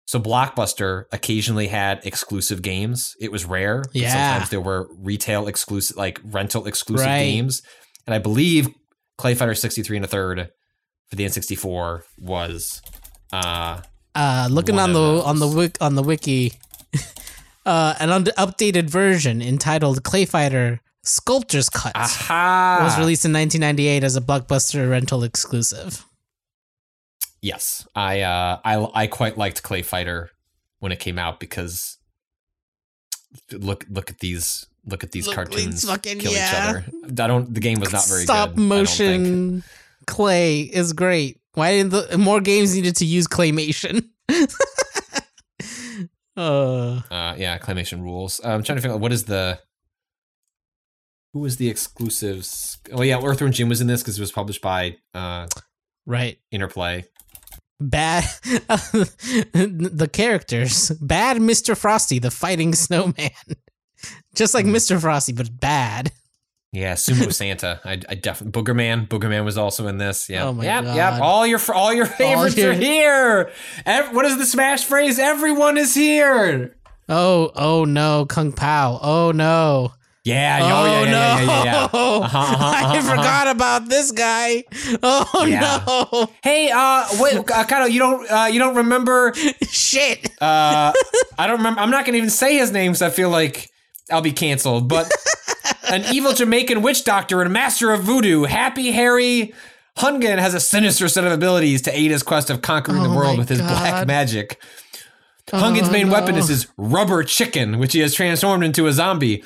So Blockbuster occasionally had exclusive games. It was rare. Yeah. Sometimes there were retail exclusive, like rental exclusive Right. games, and I believe Clay Fighter 63 and a third for the N64 was. Uh, Uh, looking on the of on the those. wik- on the wiki, uh, an un- updated version entitled Clay Fighter Sculptor's Cut aha! was released in 1998 as a Blockbuster rental exclusive. Yes, I uh, I I quite liked Clay Fighter when it came out because look look at these look at these Look, cartoons fucking- kill yeah. each other. I don't. The game was not very Stop good. I don't think. motion clay is great. Why didn't the more games needed to use claymation? uh, Uh, yeah, claymation rules. Uh, I'm trying to figure out what is the who was the exclusives. Oh yeah, Earthworm Jim was in this because it was published by uh, right. Interplay. Bad the characters. Bad Mr. Frosty, the fighting snowman. Just like Mr. Frosty, but bad. Yeah, Sumo Santa. I, I definitely Boogerman. Boogerman was also in this. Yeah, Oh my yep, God. yep. All your all your favorites your- are here. What is the smash phrase? Everyone is here. Oh, oh no, Kung Pao. Oh no. Yeah, oh yeah, yeah, no. yeah. Uh-huh, uh-huh, I uh-huh, uh-huh. forgot about this guy. Oh no. Hey, uh, wait, uh, Kato, you don't, uh, you don't remember? Shit. Uh, I don't remember. I'm not gonna even say his name, because I feel like I'll be canceled. But an evil Jamaican witch doctor and master of voodoo, Happy Harry Houngan, has a sinister set of abilities to aid his quest of conquering the Oh world with his black God. magic. Oh, Houngan's Oh, main no. weapon is his rubber chicken, which he has transformed into a zombie.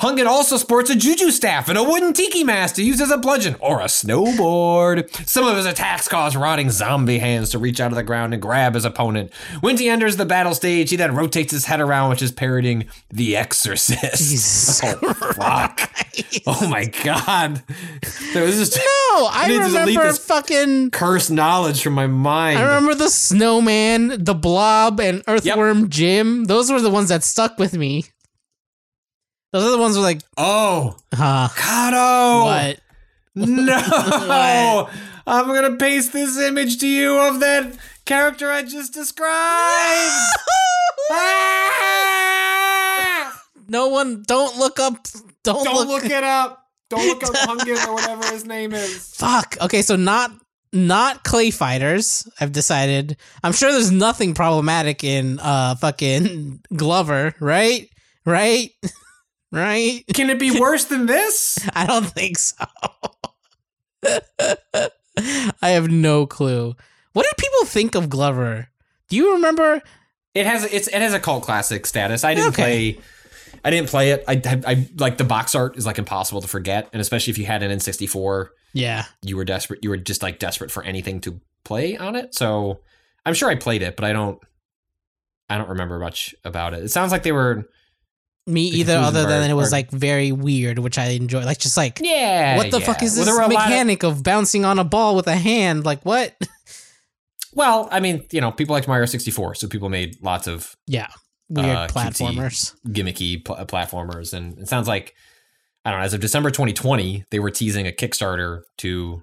Houngan also sports a juju staff and a wooden tiki mask to use as a bludgeon or a snowboard. Some of his attacks cause rotting zombie hands to reach out of the ground and grab his opponent. When he enters the battle stage, he then rotates his head around, which is parodying The Exorcist. Jesus oh, fuck. Oh my god. There was just No, I delete remember this fucking cursed knowledge from my mind. I remember the snowman, the blob, and earthworm Jim. Those were the ones that stuck with me. Those are the ones where like, Oh, Kato. what? No! What? I'm gonna paste this image to you of that character I just described. Ah! No one, don't look up. Don't, Don't look. look it up. Don't look up Houngan or whatever his name is. Fuck. Okay, so not not clay fighters. I've decided. I'm sure there's nothing problematic in uh fucking Glover, right? Right? Right? Can it be worse than this? I don't think so. I have no clue. What did people think of Glover? Do you remember? It has it's it has a cult classic status. I didn't Okay. play. I didn't play it. I, I, I like the box art is like impossible to forget, and especially if you had an N64, Yeah. you were desperate. You were just like desperate for anything to play on it. So I'm sure I played it, but I don't. I don't remember much about it. It sounds like they were. Me The either, other than it was like very weird, which I enjoy. Like just like Yeah. what the yeah. fuck is this there were a lot of- mechanic of bouncing on a ball with a hand? Like what? well, I mean, you know, people liked Mario 64, so people made lots of yeah. Weird Uh, cutesy. platformers. gimmicky pl- platformers, and it sounds like I don't know. As of December 2020, they were teasing a Kickstarter to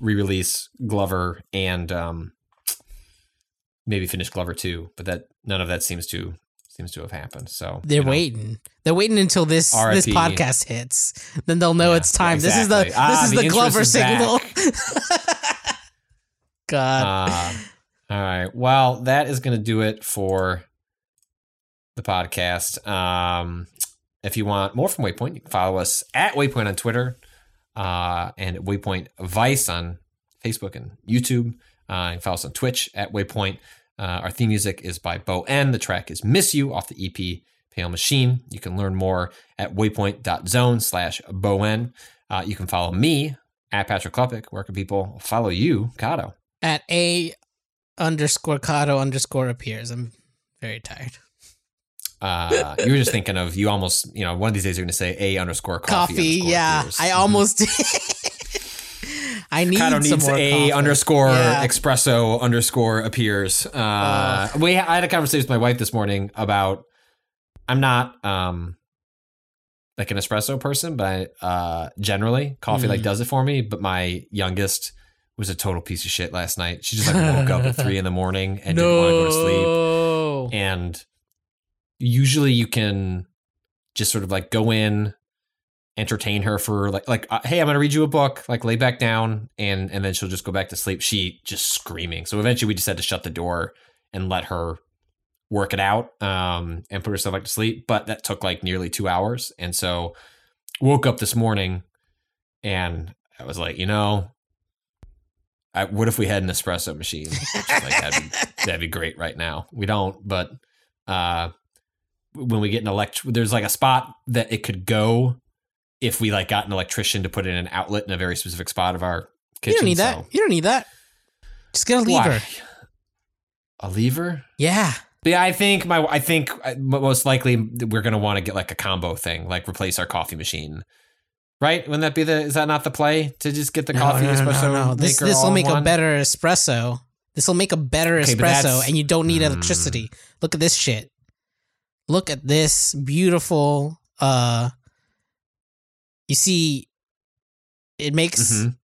re-release Glover and um, maybe finish Glover 2, but that none of that seems to seems to have happened. So They're you know. waiting. They're waiting until this this podcast hits. Then they'll know Yeah, it's time. yeah, This is the exactly. Ah, this is the the, Glover signal. God. Uh, all right. Well, that is going to do it for the podcast. Um, if you want more from Waypoint, you can follow us at Waypoint on Twitter uh, and Waypoint Vice on Facebook and YouTube. Uh, you can follow us on Twitch at Waypoint. Uh, our theme music is by Bo En. The track is Miss You off the EP Pale Machine. You can learn more at waypoint.zone slash Bo En. Uh, you can follow me at Patrick Klepek. Where can people follow you, Kato? At a underscore Kato underscore appears. I'm very tired. Uh, you were just thinking of you almost, you know, one of these days you're going to say a underscore coffee. Coffee, underscore yeah. appears. I almost I need Kato some needs a coffee. underscore Yeah. espresso underscore appears. Uh, we I had a conversation with my wife this morning about I'm not um like an espresso person, but I, uh, generally coffee like Mhm. does it for me. But my youngest was a total piece of shit last night. She just like woke up at three in the morning and didn't want to go to sleep. And usually you can just sort of like go in entertain her for like like uh, hey i'm gonna read you a book. Like lay back down and and then she'll just go back to sleep. She just screaming. So eventually we just had to shut the door and let her work it out um and put herself back to sleep. But that took like nearly two hours. And so woke up this morning and i was like you know I, what if we had an espresso machine? Which like, that'd, be, that'd be great right now. We don't but uh when we get an elect there's like a spot that it could go if we like got an electrician to put in an outlet in a very specific spot of our kitchen. you don't need so- that. You don't need that. Just get a lever. Why? a lever Yeah. but yeah, I think my I think uh, most likely we're gonna want to get like a combo thing, like replace our coffee machine, right? Wouldn't that be the? Is that not the play to just get the coffee no, no, espresso? no, no. This maker this will make a better espresso. This will make a better Okay, espresso, and you don't need Hmm. electricity. Look at this shit. Look at this beautiful. uh You see, it makes Mhm.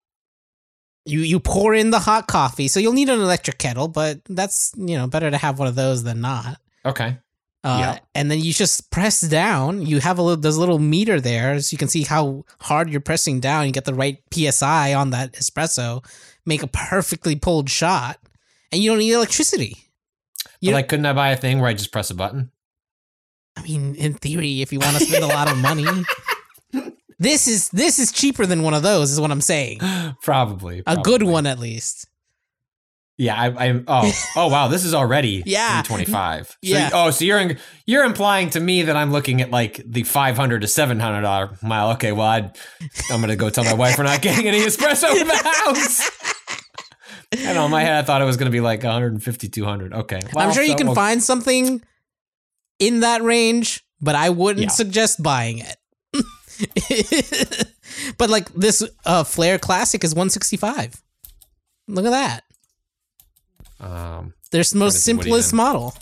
you you pour in the hot coffee, so you'll need an electric kettle, but that's you know better to have one of those than not. Okay, Uh, Yeah. And then you just press down. You have a little, there's a little meter there, so you can see how hard you're pressing down. You get the right psi on that espresso, make a perfectly pulled shot, and you don't need electricity. You but like, couldn't I buy a thing where I just press a button? I mean, in theory, if you want to spend a lot of money, this is this is cheaper than one of those. Is what I'm saying. probably, A good one at least. Yeah, I, I'm. Oh, oh, wow! This is already Yeah. twenty five. Yeah. oh, so you're in, you're implying to me that I'm looking at like the five hundred to seven hundred dollar mile. Okay, well, I'd, I'm gonna go tell my wife we're not getting any espresso in the house. I know. In my head, I thought it was gonna be like 150, 200. Okay, I'm sure you so- can well, find something in that range, but I wouldn't Yeah. suggest buying it. but like this uh Flair Classic is 165. Look at that. Um, Their most see simplest model.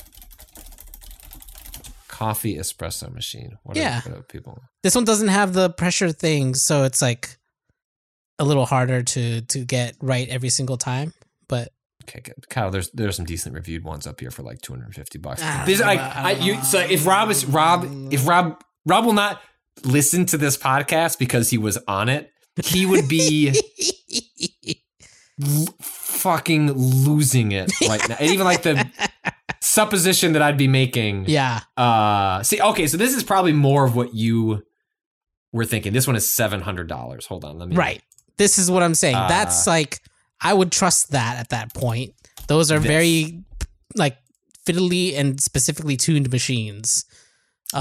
coffee espresso machine. What Yeah. Are, what are people? This one doesn't have the pressure thing, so it's like a little harder to to get right every single time. But Okay, good. Kyle, there's there's some decent reviewed ones up here for like 250 bucks. Ah, This, like, I I, you, so if Rob is Rob, if Rob Rob will not listen to this podcast because he was on it, he would be l- fucking losing it right now. And even like the supposition that I'd be making. yeah, Uh, see, okay, so this is probably more of what you were thinking. This one is seven hundred dollars. Hold on, let me. right. This is what I'm saying. Uh, That's like I would trust that at that point. Those are This. very like fiddly and specifically tuned machines.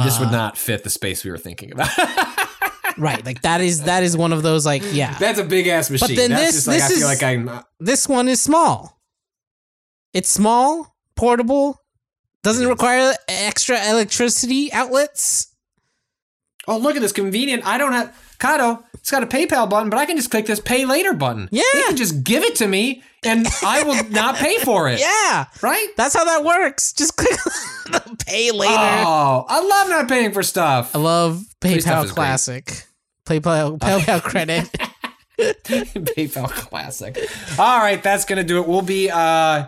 This would Uh, not fit the space we were thinking about. right. Like that is that is one of those like yeah. That's a big ass machine. but then That's this- just like this I feel is- like I'm. this one is small. It's small, portable, doesn't require extra electricity outlets. Oh, look at this convenient. I don't have Kato. It's got a PayPal button, but I can just click this Pay Later button. Yeah. they can just give it to me, and I will not pay for it. Yeah, right. that's how that works. Just click the pay later. Oh, I love not paying for stuff. I love PayPal. Classic. PayPal PayPal credit. PayPal Classic. All right, that's gonna do it. We'll be uh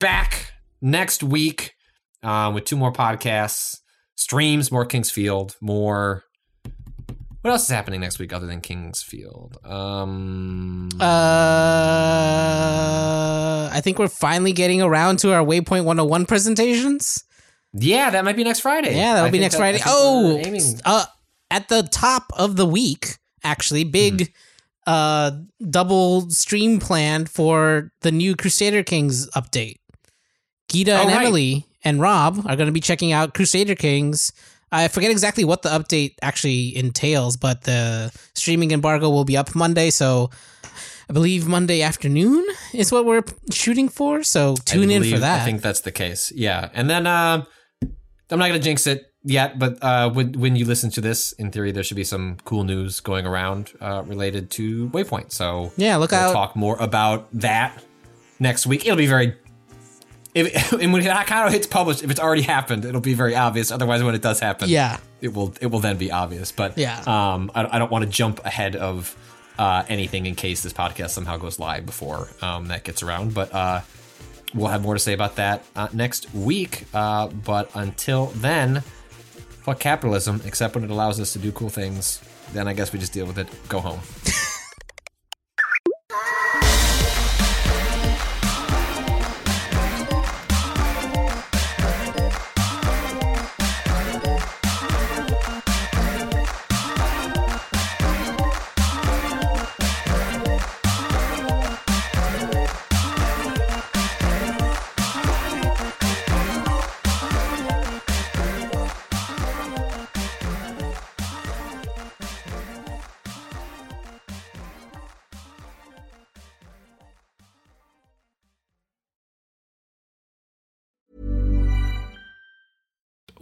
back next week um, with two more podcasts, streams, more King's Field, more. What else is happening next week other than King's Field? Um, Uh, I think we're finally getting around to our Waypoint 101 presentations. yeah, that might be next Friday. Yeah, that'll I be next that- Friday. Oh, uh, at the top of the week, actually, big uh double stream planned for the new Crusader Kings update. Gita Oh, and right. Emily and Rob are going to be checking out Crusader Kings. I forget exactly what the update actually entails, but the streaming embargo will be up Monday, so I believe Monday afternoon is what we're shooting for. So tune in for that. I think that's the case. Yeah, and then uh, I'm not gonna jinx it yet, but uh, when when you listen to this, in theory, there should be some cool news going around uh, related to Waypoint. So Yeah, look we'll out. talk more about that next week. It'll be very. If, and when Hakato hits publish, if it's already happened, it'll be very obvious. Otherwise, when it does happen, Yeah. it will it will then be obvious. But Yeah. um, I, I don't want to jump ahead of uh, anything in case this podcast somehow goes live before um, that gets around. But uh, we'll have more to say about that uh, next week. Uh, but until then, fuck capitalism, except when it allows us to do cool things. Then I guess we just deal with it. Go home.